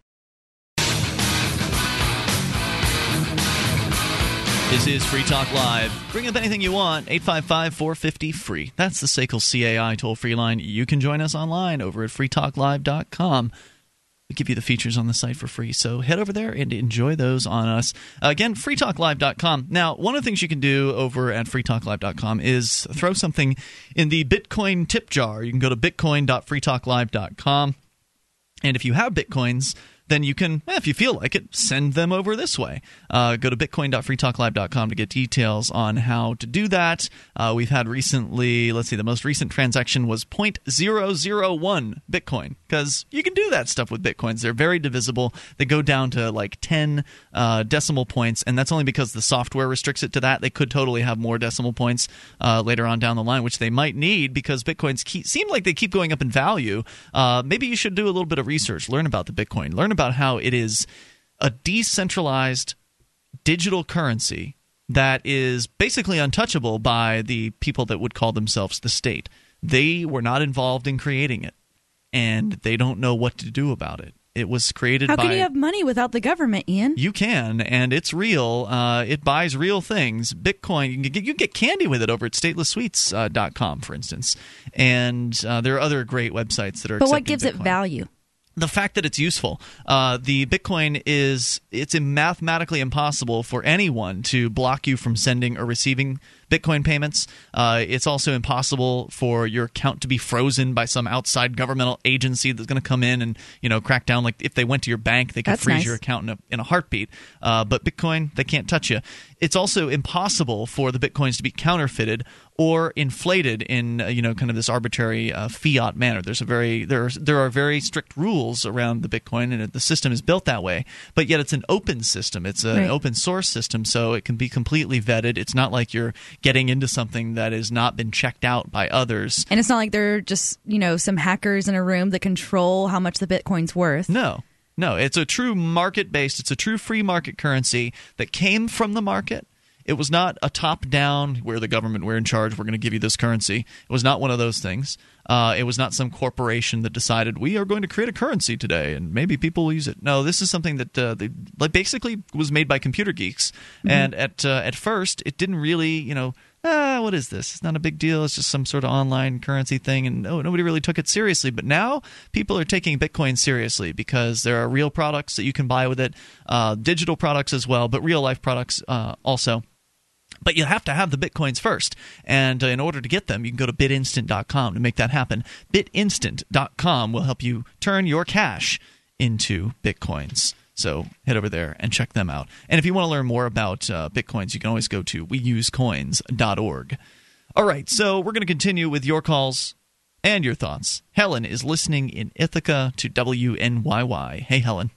This is Free Talk Live. Bring up anything you want, 855 450 free. That's the SACL CAI toll free line. You can join us online over at freetalklive.com. We give you the features on the site for free, so head over there and enjoy those on us. Again, freetalklive.com. Now, one of the things you can do over at freetalklive.com is throw something in the Bitcoin tip jar. You can go to bitcoin.freetalklive.com. And if you have Bitcoins, then you can, eh, if you feel like it, send them over this way. Uh, go to bitcoin.freetalklive.com to get details on how to do that. Uh, we've had recently, let's see, the most recent transaction was 0.001 Bitcoin because you can do that stuff with Bitcoins. They're very divisible. They go down to like 10 uh, decimal points, and that's only because the software restricts it to that. They could totally have more decimal points uh, later on down the line, which they might need because Bitcoins keep, seem like they keep going up in value. Uh, maybe you should do a little bit of research, learn about the Bitcoin, learn about how it is a decentralized digital currency that is basically untouchable by the people that would call themselves the state. They were not involved in creating it, and they don't know what to do about it. It was created by How by. can you have money without the government, Ian? You can, and it's real. Uh, it buys real things. Bitcoin, you can get, you can get candy with it over at statelesssweets.com, for instance. And uh, there are other great websites that are But what gives it value? The fact that it's useful. Uh, the Bitcoin is it's mathematically impossible for anyone to block you from sending or receiving Bitcoin payments. Uh, it's also impossible for your account to be frozen by some outside governmental agency that's going to come in and you know crack down. Like if they went to your bank, they could That's freeze nice. your account in a, in a heartbeat. Uh, but Bitcoin, they can't touch you. It's also impossible for the Bitcoins to be counterfeited or inflated in uh, you know kind of this arbitrary uh, fiat manner. There's a very there are, there are very strict rules around the Bitcoin, and the system is built that way. But yet it's an open system. It's an Right. open source system, so it can be completely vetted. It's not like you're getting into something that has not been checked out by others. And it's not like they're just, you know, some hackers in a room that control how much the Bitcoin's worth. No. No, it's a true market based, it's a true free market currency that came from the market. It was not a top down, we're the government, we're in charge, we're going to give you this currency. It was not one of those things. Uh, it was not some corporation that decided, we are going to create a currency today and maybe people will use it. No, this is something that uh, they, like basically was made by computer geeks. And at, uh, at first, it didn't really, you know, ah, what is this? It's not a big deal. It's just some sort of online currency thing, and no, nobody really took it seriously. But now people are taking Bitcoin seriously because there are real products that you can buy with it, uh, digital products as well, but real life products uh, also. But you have to have the bitcoins first. And uh, in order to get them, you can go to bitinstant.com to make that happen. Bitinstant.com will help you turn your cash into bitcoins. So head over there and check them out. And if you want to learn more about uh, bitcoins, you can always go to weusecoins.org. All right, so we're going to continue with your calls and your thoughts. Helen is listening in Ithaca to WNYY. Hey, Helen.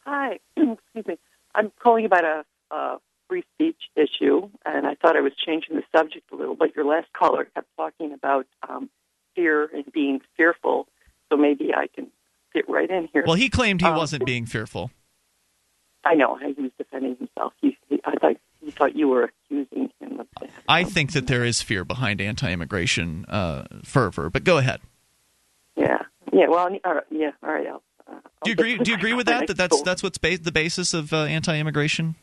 Hi, excuse me. I'm calling about a, a free speech issue, and I thought I was changing the subject a little, but your last caller kept talking about um, fear and being fearful, so maybe I can get right in here. Well, he claimed he Um, wasn't being fearful. I know he was defending himself. He, he, I thought he thought you were accusing him of that. I think that there is fear behind anti-immigration uh, fervor, but go ahead. Yeah, yeah. Well, all right, yeah. All right. I'll, uh, Do you agree? Do you agree with that? That that's that's what's ba- the basis of uh, anti-immigration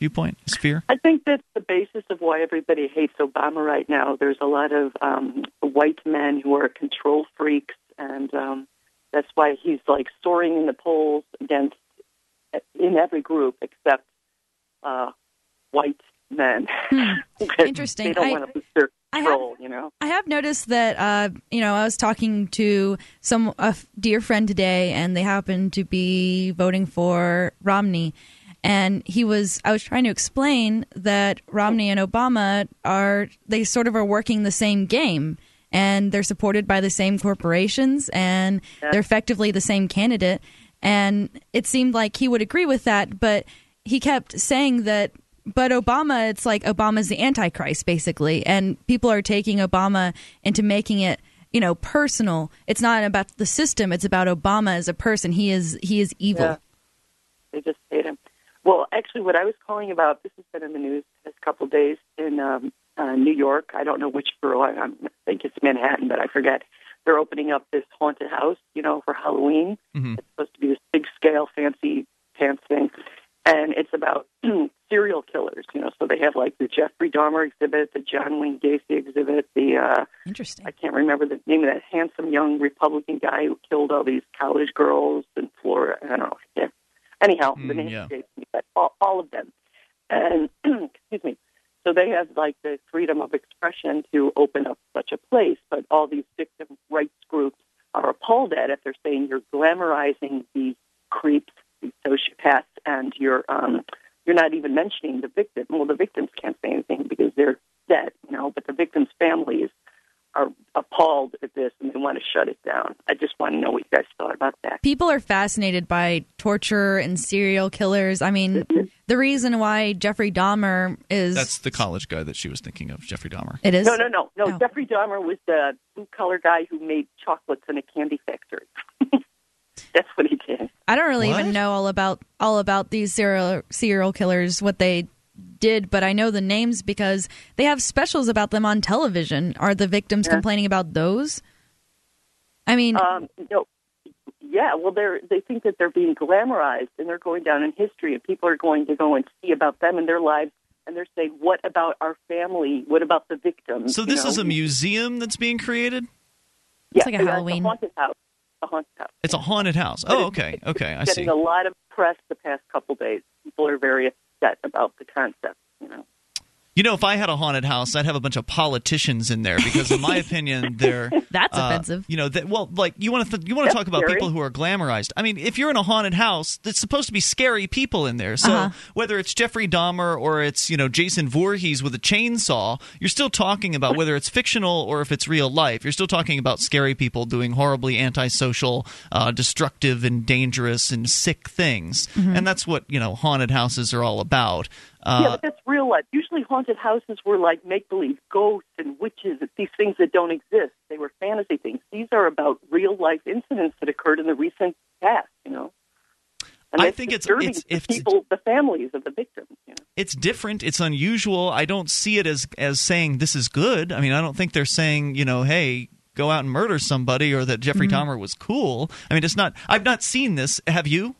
viewpoint is fear. I think that's the basis of why everybody hates Obama right now. There's a lot of um, white men who are control freaks, and um, that's why he's like soaring in the polls against in every group except uh, white men. Interesting. they don't I- want to lose their I have- control, you know. I have noticed that uh, you know I was talking to some a f- dear friend today, and they happened to be voting for Romney, and he was I was trying to explain that Romney and Obama are they sort of are working the same game, and they're supported by the same corporations, and they're effectively the same candidate, and it seemed like he would agree with that, but he kept saying that but Obama, it's like Obama's the Antichrist, basically, and people are taking Obama into making it, you know, personal. It's not about the system; it's about Obama as a person. He is he is evil. Yeah. They just hate him. Well, actually, what I was calling about this has been in the news this couple of days in um, uh, New York. I don't know which borough. I, I think it's Manhattan, but I forget. they're opening up this haunted house, you know, for Halloween. Mhm. It's supposed to be this big scale, fancy pants thing, and it's about serial killers. You know, so they have like the Jeffrey Dahmer exhibit, the John Wayne Gacy exhibit, the uh, Interesting. I can't remember the name of that handsome young Republican guy who killed all these college girls in Florida. I don't know. Yeah. Anyhow, the Mm, name yeah. me, but all, all of them. And excuse me. So they have like the freedom of expression to open up such a place, but all these victim rights groups are appalled at it. They're saying you're glamorizing these creeps, these sociopaths, and you're um, you're not even mentioning the victim. Well, the victims can't say anything because they're dead, you know, but the victims' families are appalled at this and they want to shut it down. I just want to know what you guys thought about that. People are fascinated by torture and serial killers. I mean, mm-hmm. the reason why Jeffrey Dahmer is That's the college guy that she was thinking of, Jeffrey Dahmer. it is No, no, no, no. Oh. Jeffrey Dahmer was the blue collar guy who made chocolates in a candy factory. That's what he did. I don't really What? even know all about all about these serial serial killers, what they did, but I know the names because they have specials about them on television. Are the victims Yeah. complaining about those? I mean, Um, no, yeah. Well, they're they think that they're being glamorized and they're going down in history, and people are going to go and see about them and their lives, and they're saying, "What about our family? What about the victims?" So You this know? is a museum that's being created. Yeah, like a it's Halloween. haunted house. A haunted house. It's a haunted house. Oh, okay, okay, I see. getting see. a lot of press the past couple days. People are very upset about the concept. You know. You know, if I had a haunted house, I'd have a bunch of politicians in there because, in my opinion, they're That's uh, offensive. You know, that, well, like you want to th- you want to talk about scary. people who are glamorized. I mean, if you're in a haunted house, it's supposed to be scary people in there. So Uh-huh. whether it's Jeffrey Dahmer or it's you know Jason Voorhees with a chainsaw, you're still talking about whether it's fictional or if it's real life. You're still talking about scary people doing horribly antisocial, uh, destructive, and dangerous and sick things. Mm-hmm. And that's what you know haunted houses are all about. Yeah, Uh, but that's real life. Usually, haunted houses were like make believe ghosts and witches, these things that don't exist. They were fantasy things. These are about real life incidents that occurred in the recent past. You know. And I think it's- it's- if- people, the families of the victims. You know. it's different it's unusual i don't see it as as saying this is good i mean i don't think they're saying you know hey go out and murder somebody or that jeffrey Mm-hmm. dahmer was cool i mean it's not i've not seen this have you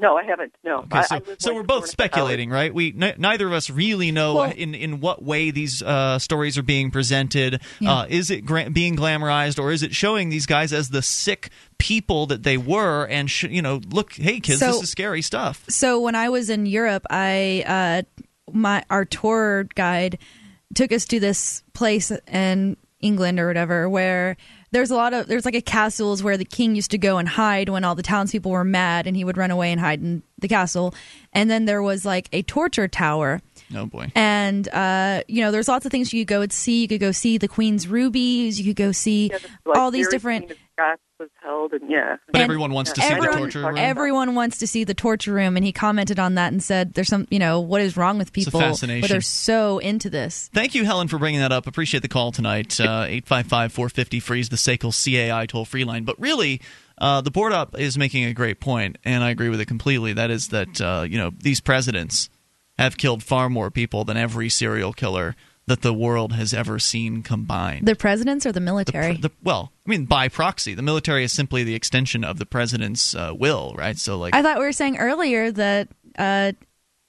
No, I haven't. No. okay so, I live so we're both and a half speculating right we n- neither of us really know Well- in in what way these uh, stories are being presented Yeah. uh, is it gra- being glamorized or is it showing these guys as the sick people that they were and sh- you know look hey kids So- this is scary stuff so when I was in Europe, I uh, my our tour guide took us to this place in England or whatever where there's a lot of there's like a castles where the king used to go and hide when all the townspeople were mad and he would run away and hide in the castle. And then there was like a torture tower. Oh boy. And uh, you know there's lots of things you could go and see. You could go see the queen's rubies. You could go see Yeah, like all these different Queen of Scots was held, and yeah. but And everyone wants to see the torture room everyone wants to see the torture room, and he commented on that and said, "There's some, you know, what is wrong with a people? fascination. But they're so into this." Thank you, Helen, for bringing that up. Appreciate the call tonight. Uh, 855 450 freeze the SACL CAI toll free line. But really, uh, the board up is making a great point, and I agree with it completely. That is that, uh, you know, these presidents have killed far more people than every serial killer that the world has ever seen combined. The presidents or the The military? pr- the- well, I mean, by proxy, the military is simply the extension of the president's uh, will, right? So, like, I thought we were saying earlier that uh,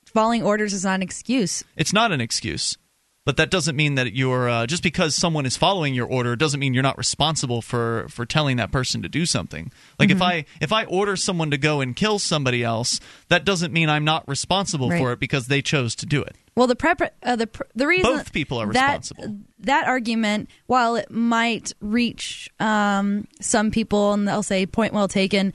following orders is not an excuse. It's not an excuse. But that doesn't mean that you're uh, just because someone is following your order doesn't mean you're not responsible for for telling that person to do something. Like Mm-hmm. if I if I order someone to go and kill somebody else, that doesn't mean I'm not responsible Right. for it because they chose to do it. Well, the prep, uh, the pr- the reason Both people are that, responsible. That argument, while it might reach um, some people, and they'll say point well taken,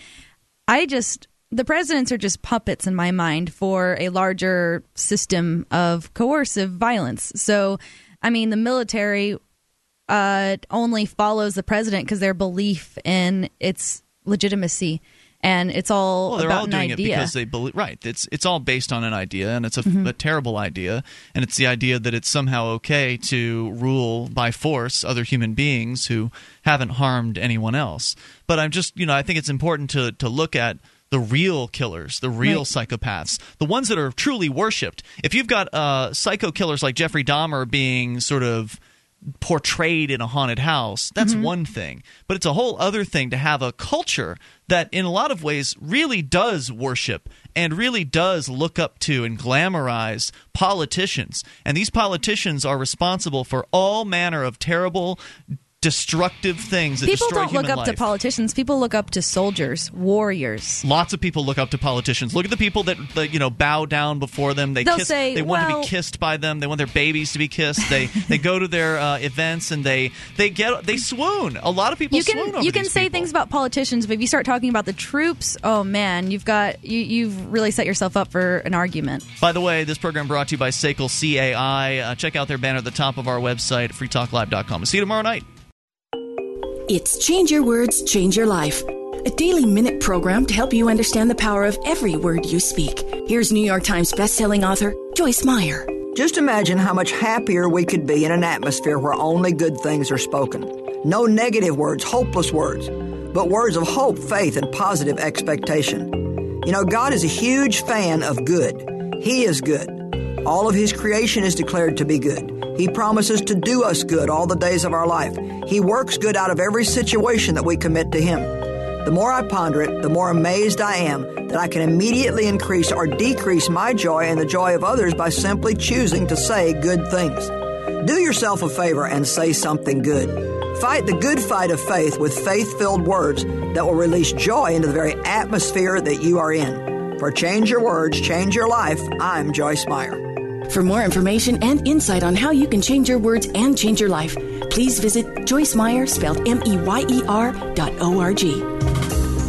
I just the presidents are just puppets in my mind for a larger system of coercive violence. So, I mean, the military uh, only follows the president because their belief in its legitimacy. And it's all Well, they're about all an doing it because they believe. Right. It's it's all based on an idea, and it's a, Mm-hmm. a terrible idea, and it's the idea that it's somehow okay to rule by force other human beings who haven't harmed anyone else. But I'm just, you know, I think it's important to to look at the real killers, the real Right. psychopaths, the ones that are truly worshipped. If you've got uh, psycho killers like Jeffrey Dahmer being sort of portrayed in a haunted house, that's Mm-hmm. one thing. But it's a whole other thing to have a culture that, in a lot of ways, really does worship and really does look up to and glamorize politicians. And these politicians are responsible for all manner of terrible, destructive things that People don't look up life. to politicians. People look up to soldiers, warriors. Lots of people look up to politicians. Look at the people that, that you know bow down before them. They They'll kiss. say, they want to be kissed by them. They want their babies to be kissed. They they go to their uh, events and they they get they swoon. A lot of people You swoon can you can say people. things about politicians, but if you start talking about the troops, oh man, you've got you you've really set yourself up for an argument. By the way, this program brought to you by Sekel CAI. Uh, check out their banner at the top of our website, freetalklive.com. We'll see you tomorrow night. It's Change Your Words, Change Your Life, a daily minute program to help you understand the power of every word you speak. Here's New York Times bestselling author Joyce Meyer. Just imagine how much happier we could be in an atmosphere where only good things are spoken. No negative words, hopeless words, but words of hope, faith, and positive expectation. You know, God is a huge fan of good. He is good. All of His creation is declared to be good. He promises to do us good all the days of our life. He works good out of every situation that we commit to Him. The more I ponder it, the more amazed I am that I can immediately increase or decrease my joy and the joy of others by simply choosing to say good things. Do yourself a favor and say something good. Fight the good fight of faith with faith filled words that will release joy into the very atmosphere that you are in. For Change Your Words, Change Your Life, I'm Joyce Meyer. For more information and insight on how you can change your words and change your life, please visit Joyce Meyer, spelled M E Y E R dot O R G.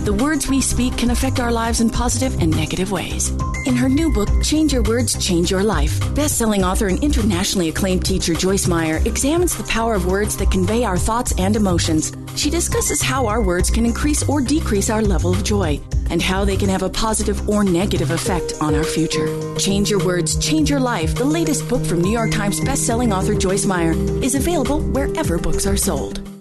The words we speak can affect our lives in positive and negative ways. In her new book, Change Your Words, Change Your Life, best-selling author and internationally acclaimed teacher Joyce Meyer examines the power of words that convey our thoughts and emotions. She discusses how our words can increase or decrease our level of joy and how they can have a positive or negative effect on our future. Change Your Words, Change Your Life, the latest book from New York Times best-selling author Joyce Meyer, is available wherever books are sold.